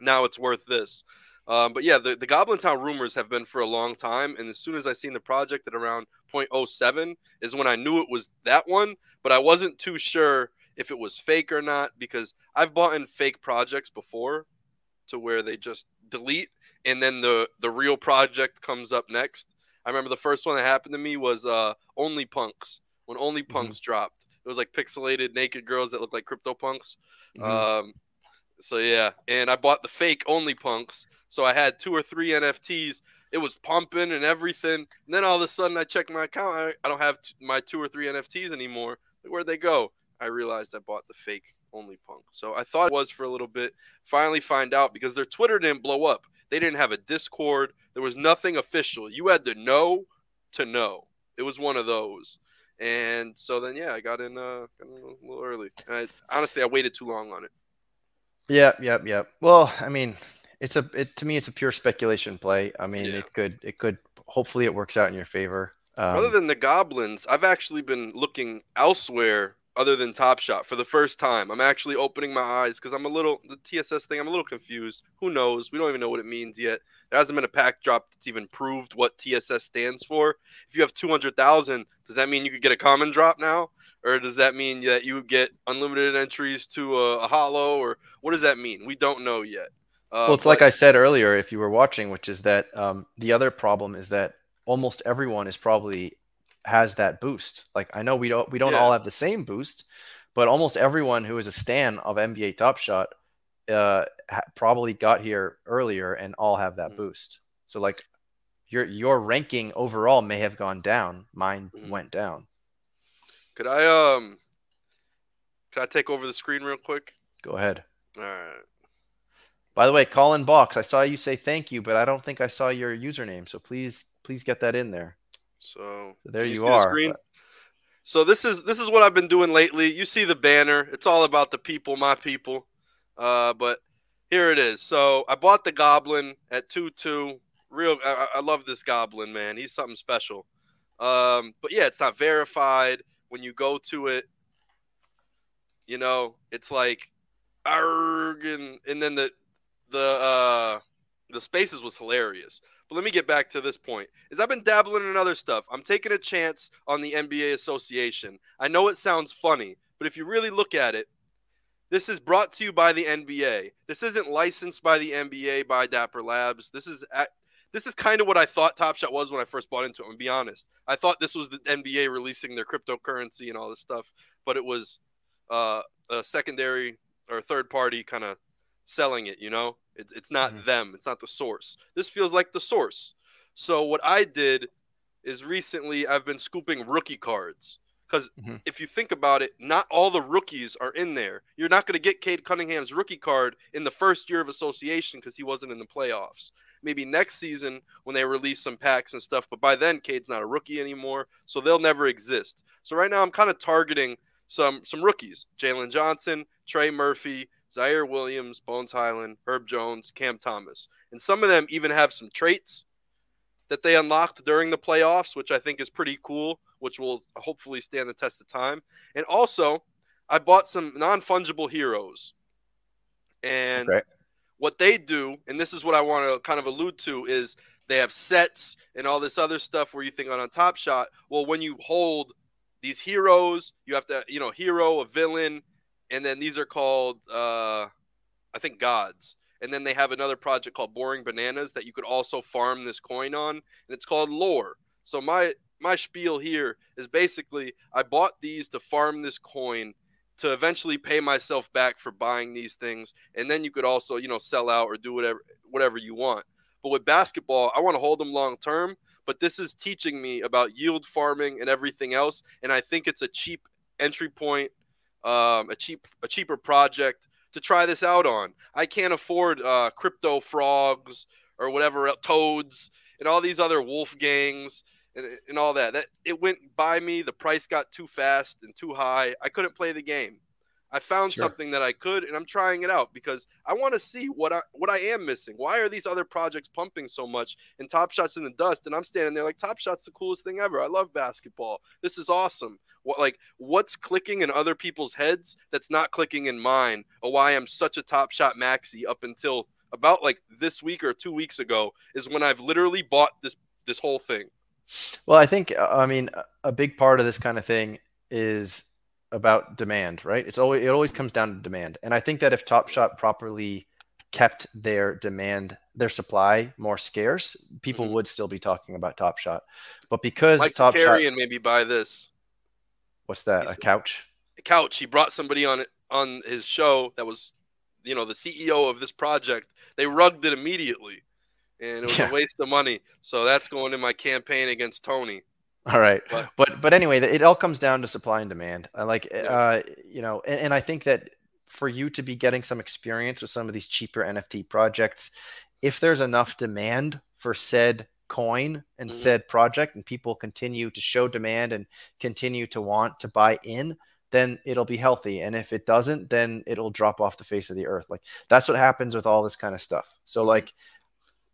Now it's worth this. Um, but yeah, the, the Goblin Town rumors have been for a long time, and as soon as I seen the project at around 0.07 is when I knew it was that one, but I wasn't too sure if it was fake or not because I've bought in fake projects before to where they just delete and then the the real project comes up next. I remember the first one that happened to me was uh Only Punks. When Only Punks dropped. It was like pixelated naked girls that look like crypto punks. Mhm. Um so yeah, and I bought the fake Only Punks. So I had two or three NFTs. It was pumping and everything. And then all of a sudden I check my account. I, don't have t- my two or three NFTs anymore. Like, where'd they go? I realized I bought the fake Only Punk. So I thought it was for a little bit. Finally find out because their Twitter didn't blow up. They didn't have a Discord. There was nothing official. You had to know to know. It was one of those. And so then yeah, I got in uh got in a little early. I, honestly, I waited too long on it. Yep, yep, yep. Well, I mean, it's a it to me it's a pure speculation play. I mean, Yeah. it could it could hopefully it works out in your favor. Um, other than the goblins, I've actually been looking elsewhere other than Top Shot for the first time. I'm actually opening my eyes because I'm a little the TSS thing. I'm a little confused. Who knows? We don't even know what it means yet. There hasn't been a pack drop that's even proved what TSS stands for. If you have 200,000, does that mean you could get a common drop now? Or does that mean that you get unlimited entries to a, a hollow? Or what does that mean? We don't know yet. Uh, well, it's like I said earlier, if you were watching, which is that um, the other problem is that almost everyone is probably has that boost. Like I know we don't we don't Yeah. all have the same boost, but almost everyone who is a stan of NBA Top Shot uh, ha- probably got here earlier and all have that Mhm. boost. So like your your ranking overall may have gone down. Mine Mhm. went down. Could I um could I take over the screen real quick? Go ahead. All right. By the way, Colin Box, I saw you say thank you, but I don't think I saw your username. So please, please get that in there. So So there you the are, but- So this is this is what I've been doing lately. You see the banner. It's all about the people, my people. Uh, but here it is. So I bought the goblin at two two. Real, I, I I love this goblin, man. He's something special. Um, but yeah, it's not verified. When you go to it, you know, it's like, arg, and and then the the uh the spaces was hilarious. But let me get back to this point. Is I've been dabbling in other stuff. I'm taking a chance on the NBA Association. I know it sounds funny, but if you really look at it, this is brought to you by the NBA. This isn't licensed by the NBA by Dapper Labs. This is at, this is kind of what I thought Top Shot was when I first bought into it. I'm gonna be honest. I thought this was the NBA releasing their cryptocurrency and all this stuff, but it was uh, a secondary or third party kind of selling it. You know, it's it's not Mhm. them. It's not the source. This feels like the source. So what I did is recently I've been scooping rookie cards because Mhm. if you think about it, not all the rookies are in there. You're not going to get Cade Cunningham's rookie card in the first year of association because he wasn't in the playoffs. Maybe next season when they release some packs and stuff, but by then Cade's not a rookie anymore, so they'll never exist. So right now I'm kind of targeting some some rookies: Jalen Johnson, Trey Murphy, Ziaire Williams, Bones Hyland, Herb Jones, Cam Thomas, and some of them even have some traits that they unlocked during the playoffs, which I think is pretty cool. which will hopefully stand the test of time. And also, I bought some non fungible heroes. And Okay. What they do, and this is what I want to kind of allude to, is they have sets and all this other stuff where you think on a top shot. Well, when you hold these heroes, you have to, you know, hero, a villain, and then these are called, uh, I think, gods. And then they have another project called Boring Bananas that you could also farm this coin on, and it's called Lore. So my my spiel here is basically I bought these to farm this coin to eventually pay myself back for buying these things, and then you could also, you know, sell out or do whatever whatever you want. But with basketball, I want to hold them long term. But this is teaching me about yield farming and everything else, and I think it's a cheap entry point, um, a cheap a cheaper project to try this out on. I can't afford uh, crypto frogs or whatever toads and all these other wolf gangs and, and all that. That it went by me. The price got too fast and too high. I couldn't play the game. I found Sure. something that I could, and I'm trying it out because I want to see what I what I am missing. Why are these other projects pumping so much and Top Shots in the dust? And I'm standing there like Top Shots the coolest thing ever. I love basketball. This is awesome. What like what's clicking in other people's heads that's not clicking in mine? Or why I'm such a Top Shot maxi up until about like this week or two weeks ago is when I've literally bought this this whole thing. Well, I think uh, I mean a- a big part of this kind of thing is about demand, right? It's always it always comes down to demand, and I think that if Top Shot properly kept their demand, their supply more scarce, people Mhm. would still be talking about Top Shot. But because Mike Top Shot, and maybe buy this. what's that? A he's- couch? couch he brought somebody on it on his show that was you know the ceo of this project they rugged it immediately and it was Yeah. a waste of money so that's going in my campaign against tony All right, But- but but anyway, it all comes down to supply and demand. I like, Yeah. uh, you know, and, and I think that for you to be getting some experience with some of these cheaper NFT projects, if there's enough demand for said coin and Mhm. said project, and people continue to show demand and continue to want to buy in, then it'll be healthy. And if it doesn't, then it'll drop off the face of the earth. Like that's what happens with all this kind of stuff. So like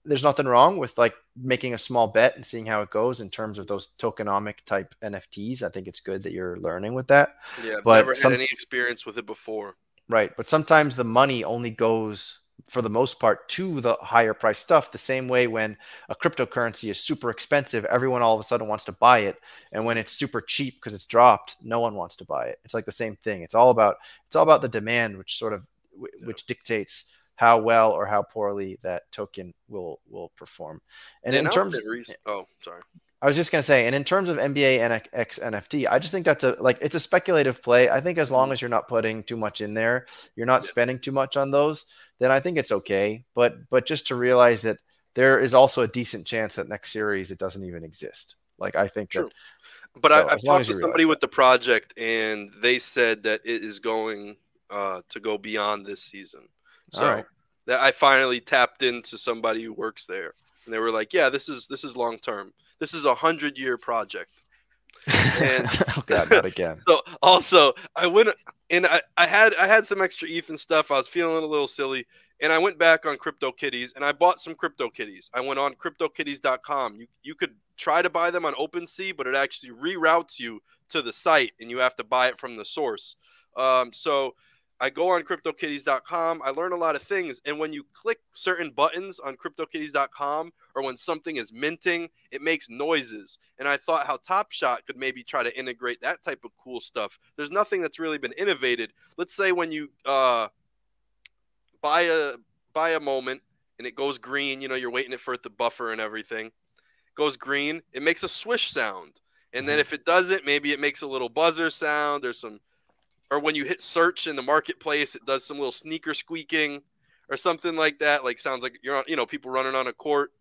there's nothing wrong with like making a small bet and seeing how it goes in terms of those tokenomic type NFTs. I think it's good that you're learning with that. yeah I've But never some- had any experience with it before Right. But sometimes the money only goes for the most part to the higher price stuff. The same way when a cryptocurrency is super expensive, everyone all of a sudden wants to buy it. And when it's super cheap because it's dropped, no one wants to buy it. It's like the same thing. It's all about it's all about the demand, which sort of wh- which dictates how well or how poorly that token will will perform. And in terms rec- oh sorry I was just gonna say, and in terms of NBA NX NFT, I just think that's a like it's a speculative play. I think as long as you're not putting too much in there, you're not Yeah. spending too much on those, then I think it's okay. But but just to realize that there is also a decent chance that next series it doesn't even exist. Like I think True. that but So, I, I've talked to somebody realize with the project and they said that it is going uh, to go beyond this season so All right. that i finally tapped into somebody who works there and they were like yeah this is this is long term this is a hundred year project And- oh god, not again. So also I went and I, I had I had some extra ETH and stuff. I was feeling a little silly. And I went back on CryptoKitties and I bought some CryptoKitties. I went on CryptoKitties.com. You you could try to buy them on OpenSea, but it actually reroutes you to the site and you have to buy it from the source. Um, so I go on CryptoKitties.com. I learn a lot of things. And when you click certain buttons on CryptoKitties.com or when something is minting, it makes noises. And I thought how Top Shot could maybe try to integrate that type of cool stuff. There's nothing that's really been innovated. Let's say when you uh, buy a buy a moment and it goes green, you know, you're waiting it for it to buffer and everything. goes green, it makes a swish sound. And then if it doesn't, maybe it makes a little buzzer sound or some or when you hit search in the marketplace, it does some little sneaker squeaking or something like that. Like sounds like you're on, you know, people running on a court.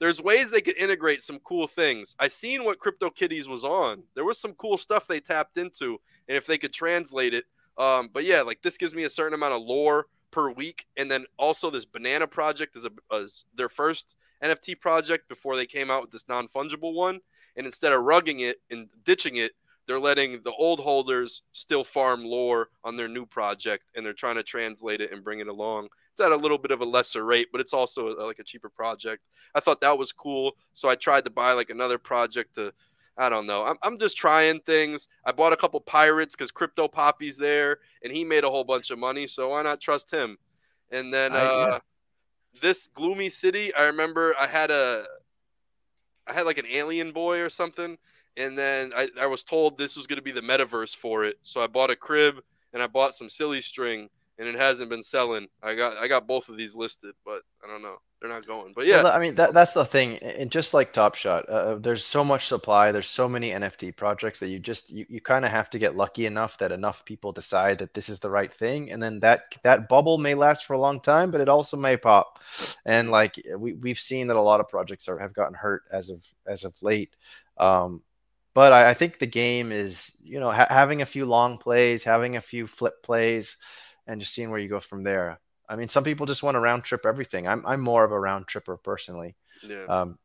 There's ways they could integrate some cool things. I seen what CryptoKitties was on. There was some cool stuff they tapped into, and if they could translate it, um, but yeah, like this gives me a certain amount of lore per week, and then also this banana project is a is their first NFT project before they came out with this non fungible one, and instead of rugging it and ditching it, they're letting the old holders still farm lore on their new project, and they're trying to translate it and bring it along. It's at a little bit of a lesser rate, but it's also uh, like a cheaper project. I thought that was cool, so I tried to buy like another project to I don't know. I'm, I'm just trying things. I bought a couple pirates because Crypto Poppy's there, and he made a whole bunch of money. So why not trust him? And then I- uh, yeah. this gloomy city, I remember I had a, I had like an alien boy or something, and then I, I was told this was going to be the metaverse for it. So I bought a crib and I bought some silly string, and it hasn't been selling. I got I got both of these listed, but I don't know. They're not going. But yeah, Well, I mean that that's the thing, and just like Top Shot, uh, there's so much supply. There's so many NFT projects that you just you, you kind of have to get lucky enough that enough people decide that this is the right thing, and then that that bubble may last for a long time, but it also may pop. And like we we've seen that a lot of projects are have gotten hurt as of as of late. Um, but I, I think the game is you know ha- having a few long plays, having a few flip plays, and just seeing where you go from there. I mean, some people just want to round trip everything. I'm I'm more of a round tripper personally. yeah. Um,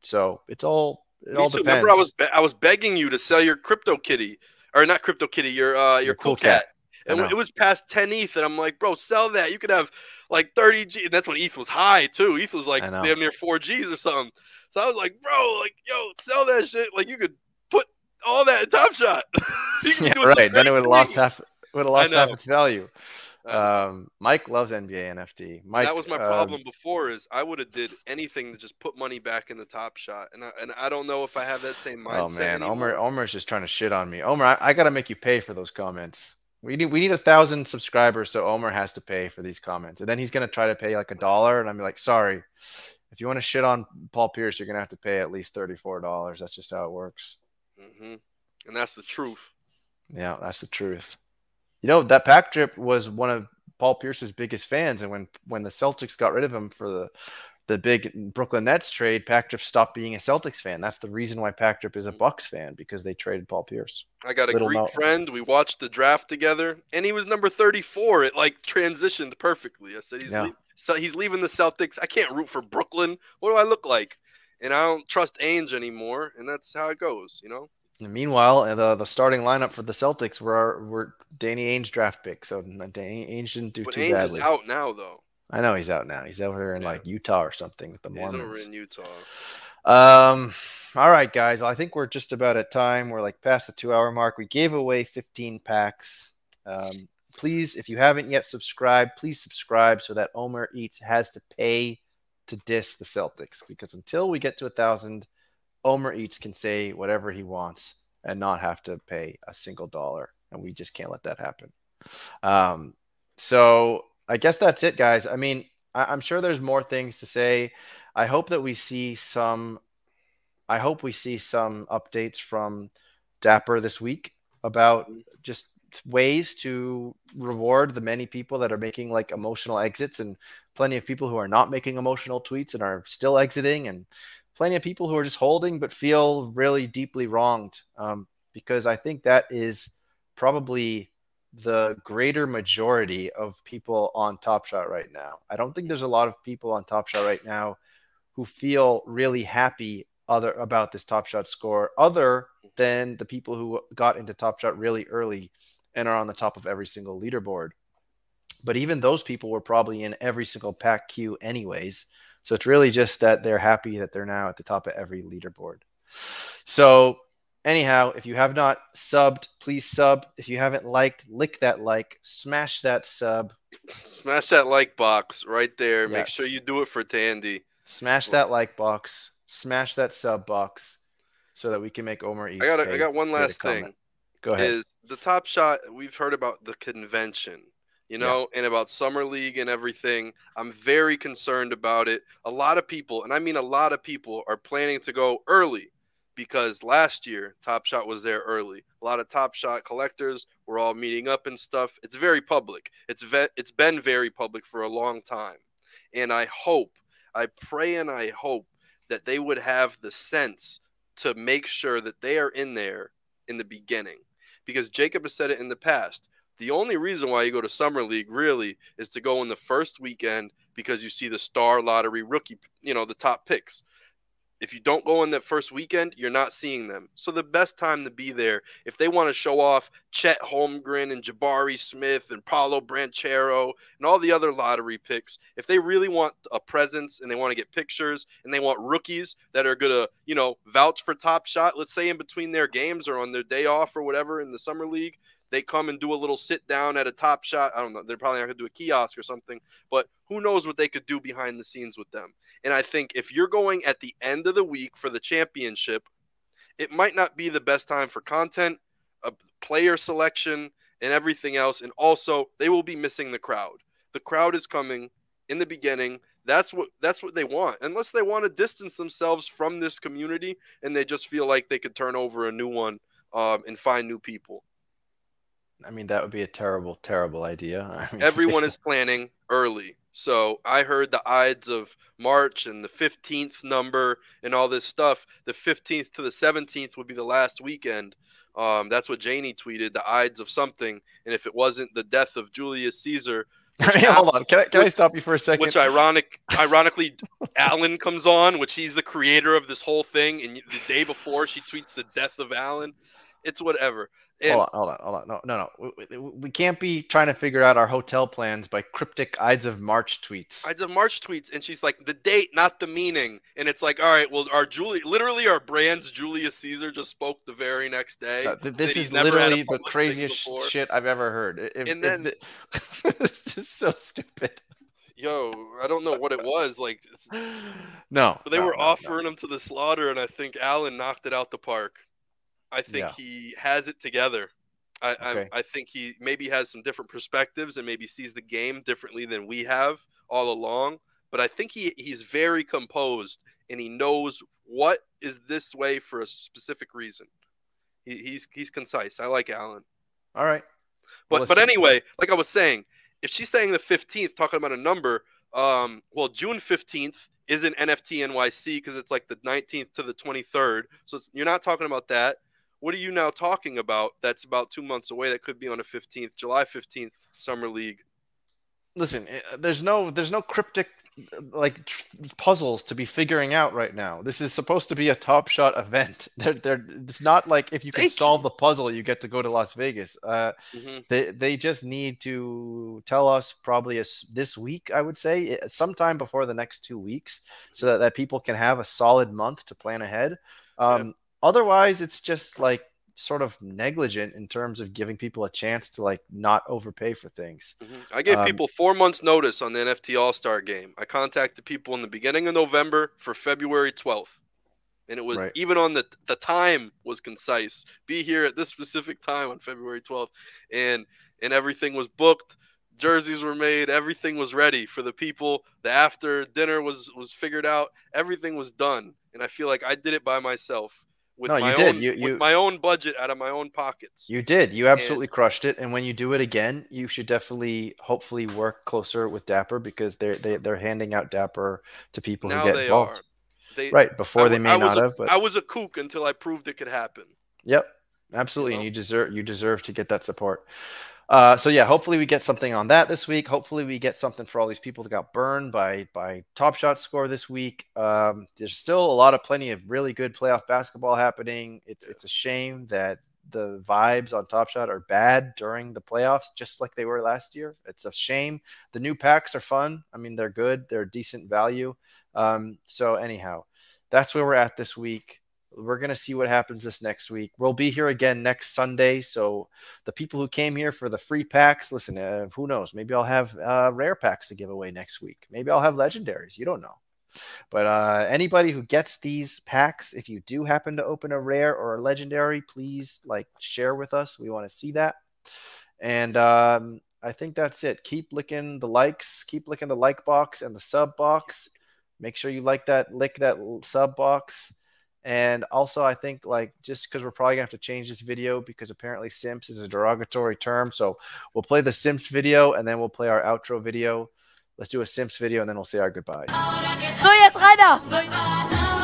so it's all it Me all too. depends. Remember, I was be- I was begging you to sell your crypto kitty, or not crypto kitty, your uh your, cool cat. I And it was past 10 ETH, and I'm like, bro, sell that. You could have like 30 G. And that's when ETH was high too. ETH was like damn near 4 G's or something. So I was like, bro, like, yo, sell that shit. Like you could all that Top Shot. Yeah, right. Then it would have lost half would have lost half its value. Um, Mike loves NBA NFT. Mike, that was my um, problem before. Is I would have did anything to just put money back in the Top Shot, and I, and I don't know if I have that same mindset. oh man, anymore. Omer Omer's just trying to shit on me. Omer, I, I got to make you pay for those comments. We need we need a thousand subscribers, so Omer has to pay for these comments, and then he's gonna try to pay like a dollar, and I'm like, sorry, if you want to shit on Paul Pierce, you're gonna have to pay at least thirty four dollars. That's just how it works. Hmm And that's the truth. Yeah, that's the truth. You know that Pack Drip was one of Paul Pierce's biggest fans, and when when the Celtics got rid of him for the the big Brooklyn Nets trade, Pack Drip stopped being a Celtics fan. That's the reason why Pack Drip is a Bucks fan because they traded Paul Pierce. I got a Little Greek Mo- friend. We watched the draft together, and he was number 34. It like transitioned perfectly. I said he's Yeah. lea- so he's leaving the Celtics. I can't root for Brooklyn. What do I look like? And I don't trust Ainge anymore, and that's how it goes. You know. And meanwhile, uh, the the starting lineup for the Celtics were were Danny Ainge draft pick, so Danny Ainge didn't do But too Ainge badly. is out now, though. I know he's out now. He's over here in Yeah. like Utah or something with the Mormons. He's over in Utah. Um, all right, guys. Well, I think we're just about at time. We're like past the two hour mark. We gave away 15 packs. Um, please, if you haven't yet subscribed, please subscribe so that Omer Eats has to pay to diss the Celtics because until we get to a thousand, Omer Eats can say whatever he wants and not have to pay a single dollar. And we just can't let that happen. Um, so I guess that's it, guys. I mean, I- I'm sure there's more things to say. I hope that we see some. I hope we see some updates from Dapper this week about just ways to reward the many people that are making like emotional exits and plenty of people who are not making emotional tweets and are still exiting and plenty of people who are just holding but feel really deeply wronged um, because I think that is probably the greater majority of people on Top Shot right now. I don't think there's a lot of people on Top Shot right now who feel really happy other about this Top Shot score, other than the people who got into Top Shot really early and are on the top of every single leaderboard. But even those people were probably in every single pack queue, anyways. So it's really just that they're happy that they're now at the top of every leaderboard. So anyhow, if you have not subbed, please sub. If you haven't liked, lick that like, smash that sub, Smash that like box right there. Make sure you do it for Tandy. smash that like box, smash that sub box, so that we can make Omer eat. I got a, I got one last thing. Go ahead. is the top shot we've heard about the convention you know and about summer league and everything i'm very concerned about it. A lot of people and i mean a lot of people are planning to go early because last year top shot was there early. A lot of top shot collectors were all meeting up and stuff. It's very public. It's ve- it's been very public for a long time. And i hope i pray and i hope that they would have the sense to make sure that they are in there in the beginning. Because Jacob has said it in the past. The only reason why you go to summer league really is to go in the first weekend because you see the star lottery rookie, you know, the top picks. If you don't go in that first weekend, you're not seeing them. So the best time to be there, if they want to show off Chet Holmgren and Jabari Smith and Paolo Banchero and all the other lottery picks, if they really want a presence and they want to get pictures and they want rookies that are gonna, you know, vouch for Top Shot, let's say in between their games or on their day off or whatever in the summer league, they come and do a little sit down at a Top Shot. I don't know. They're probably not gonna do a kiosk or something, but who knows what they could do behind the scenes with them. And I think if you're going at the end of the week for the championship, it might not be the best time for content, a player selection, and everything else. And also, they will be missing the crowd. The crowd is coming in the beginning. That's what that's what they want. Unless they want to distance themselves from this community and they just feel like they could turn over a new one um, and find new people. I mean, that would be a terrible, terrible idea. I mean, Everyone is planning early. So I heard the Ides of March and the 15th number and all this stuff. The 15th to the 17th would be the last weekend. Um, that's what Janie tweeted, the Ides of something. And if it wasn't the death of Julius Caesar, mean, hold on. Can I, can I stop you for a second? which ironic, ironically, Alan comes on, which he's the creator of this whole thing. And the day before, she tweets the death of Alan. It's whatever. And hold on, hold on, hold on. No, no, no. We, we- can't be trying to figure out our hotel plans by cryptic Ides of March tweets. Ides of March tweets, and she's like, the date, not the meaning. And it's like, all right, well, our Julie, literally, our brand's Julius Caesar just spoke the very next day. Uh, this is never had a literally the craziest shit I've ever heard. If- And then- the- it's just so stupid. Yo, I don't know what it was. Like, No, but they no, were no, no. offering him to the slaughter, and I think Alan knocked it out the park. I think Yeah. he has it together. I, Okay. I I think he maybe has some different perspectives and maybe sees the game differently than we have all along. But I think he he's very composed and he knows what is this way for a specific reason. He, he's he's concise. I like Alan. All right. But Well, but anyway, like I was saying, if she's saying the 15th, talking about a number, um, well, June 15th isn't NFT NYC because it's like the 19th to the 23rd. So it's, you're not talking about that. What are you now talking about? That's about two months away. That could be on the 15th, July 15th, Summer League. Listen, uh, there's no there's no cryptic uh, like tr- puzzles to be figuring out right now. This is supposed to be a Top Shot event. They're, they're, it's not like if you can Thank solve the puzzle, you get to go to Las Vegas. Uh, Mhm. they they just need to tell us probably as this week, I would say, uh, sometime before the next two weeks, so that, that people can have a solid month to plan ahead. Um, Otherwise, it's just like sort of negligent in terms of giving people a chance to like not overpay for things. Mhm. I gave Um, people four months notice on the NFT All Star game. I contacted people in the beginning of November for February 12th. And it was Right. even on the the time was concise. Be here at this specific time on February 12th. And and everything was booked. Jerseys were made, everything was ready for the people. The after dinner was was figured out. Everything was done. And I feel like I did it by myself with No, you did. own You- with you- my own budget out of my own pockets. You did. You absolutely crushed it. And when you do it again, you should definitely, hopefully, work closer with Dapper because they're they, they're handing out Dapper to people who get involved. They, Right before I they may I was not a- have, but I was a kook until I proved it could happen. Yep, absolutely, know? and you deserve you deserve to get that support. Uh, so yeah, hopefully we get something on that this week. Hopefully we get something for all these people that got burned by by Top Shot score this week. Um, there's still a lot of plenty of really good playoff basketball happening. It's it's a shame that the vibes on Top Shot are bad during the playoffs, just like they were last year. It's a shame. The new packs are fun. I mean, they're good. They're decent value. Um, so anyhow, that's where we're at this week. We're going to see what happens this next week. We'll be here again next Sunday. So, the people who came here for the free packs, listen, uh, who knows? Maybe I'll have uh, rare packs to give away next week. Maybe I'll have legendaries. You don't know. But uh, anybody who gets these packs, if you do happen to open a rare or a legendary, please like share with us. We want to see that. And um, I think that's it. Keep licking the likes, keep licking the like box and the sub box. Make sure you like that, lick that sub box. And also, I think like just because we're probably gonna have to change this video because apparently Simps is a derogatory term. So we'll play the Simps video and then we'll play our outro video. Let's do a Simps video and then we'll say our goodbyes. Oh, so, jetzt Rainer.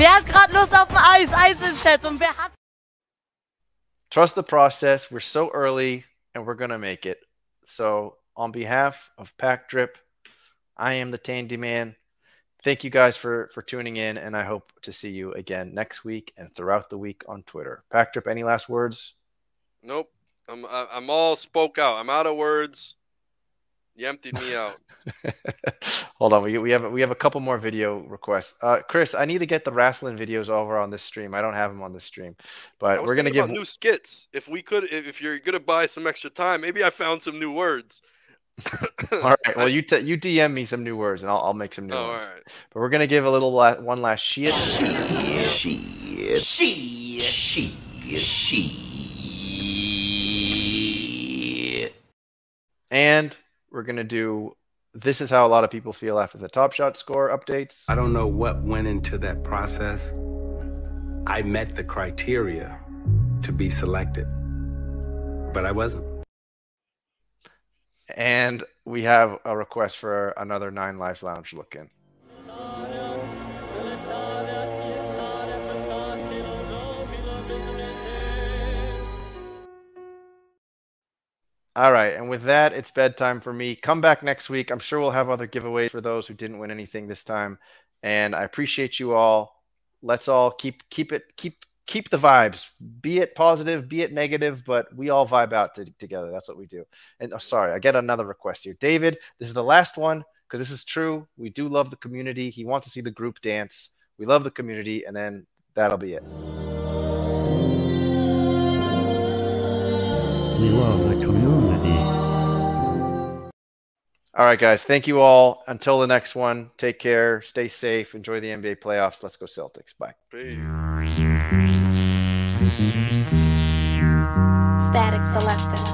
So, Eis im Chat und wer hat Trust the process. We're so early and we're going to make it. So, on behalf of Pack Drip, I am the Tandy Man. Thank you guys for for tuning in, and I hope to see you again next week and throughout the week on Twitter. Pack Drip, any last words? Nope. I'm I'm all spoke out. I'm out of words. You emptied me out. Hold on, we, we have we have a couple more video requests. Uh, Chris, I need to get the wrestling videos over on this stream. I don't have them on this stream, but we're gonna give new skits. If we could, if you're gonna buy some extra time, maybe I found some new words. All right. Well, you t- you DM me some new words, and I'll, I'll make some new Oh, all ones. right. But we're gonna give a little la- one last shit. She, she, she. And we're going to do this is how a lot of people feel after the Top Shot score updates. I don't know what went into that process. I met the criteria to be selected, but I wasn't. And we have a request for another Nine Lives Lounge look in. All right, and with that, it's bedtime for me. Come back next week. I'm sure we'll have other giveaways for those who didn't win anything this time. And I appreciate you all. Let's all keep keep it keep keep the vibes. Be it positive, be it negative, but we all vibe out to, together. That's what we do. And oh, sorry, I get another request here. David, this is the last one because this is true. We do love the community. He wants to see the group dance. We love the community, and then that'll be it. We love the community. All right, guys. Thank you all. Until the next one, take care. Stay safe. Enjoy the NBA playoffs. Let's go, Celtics. Bye. Static Selector.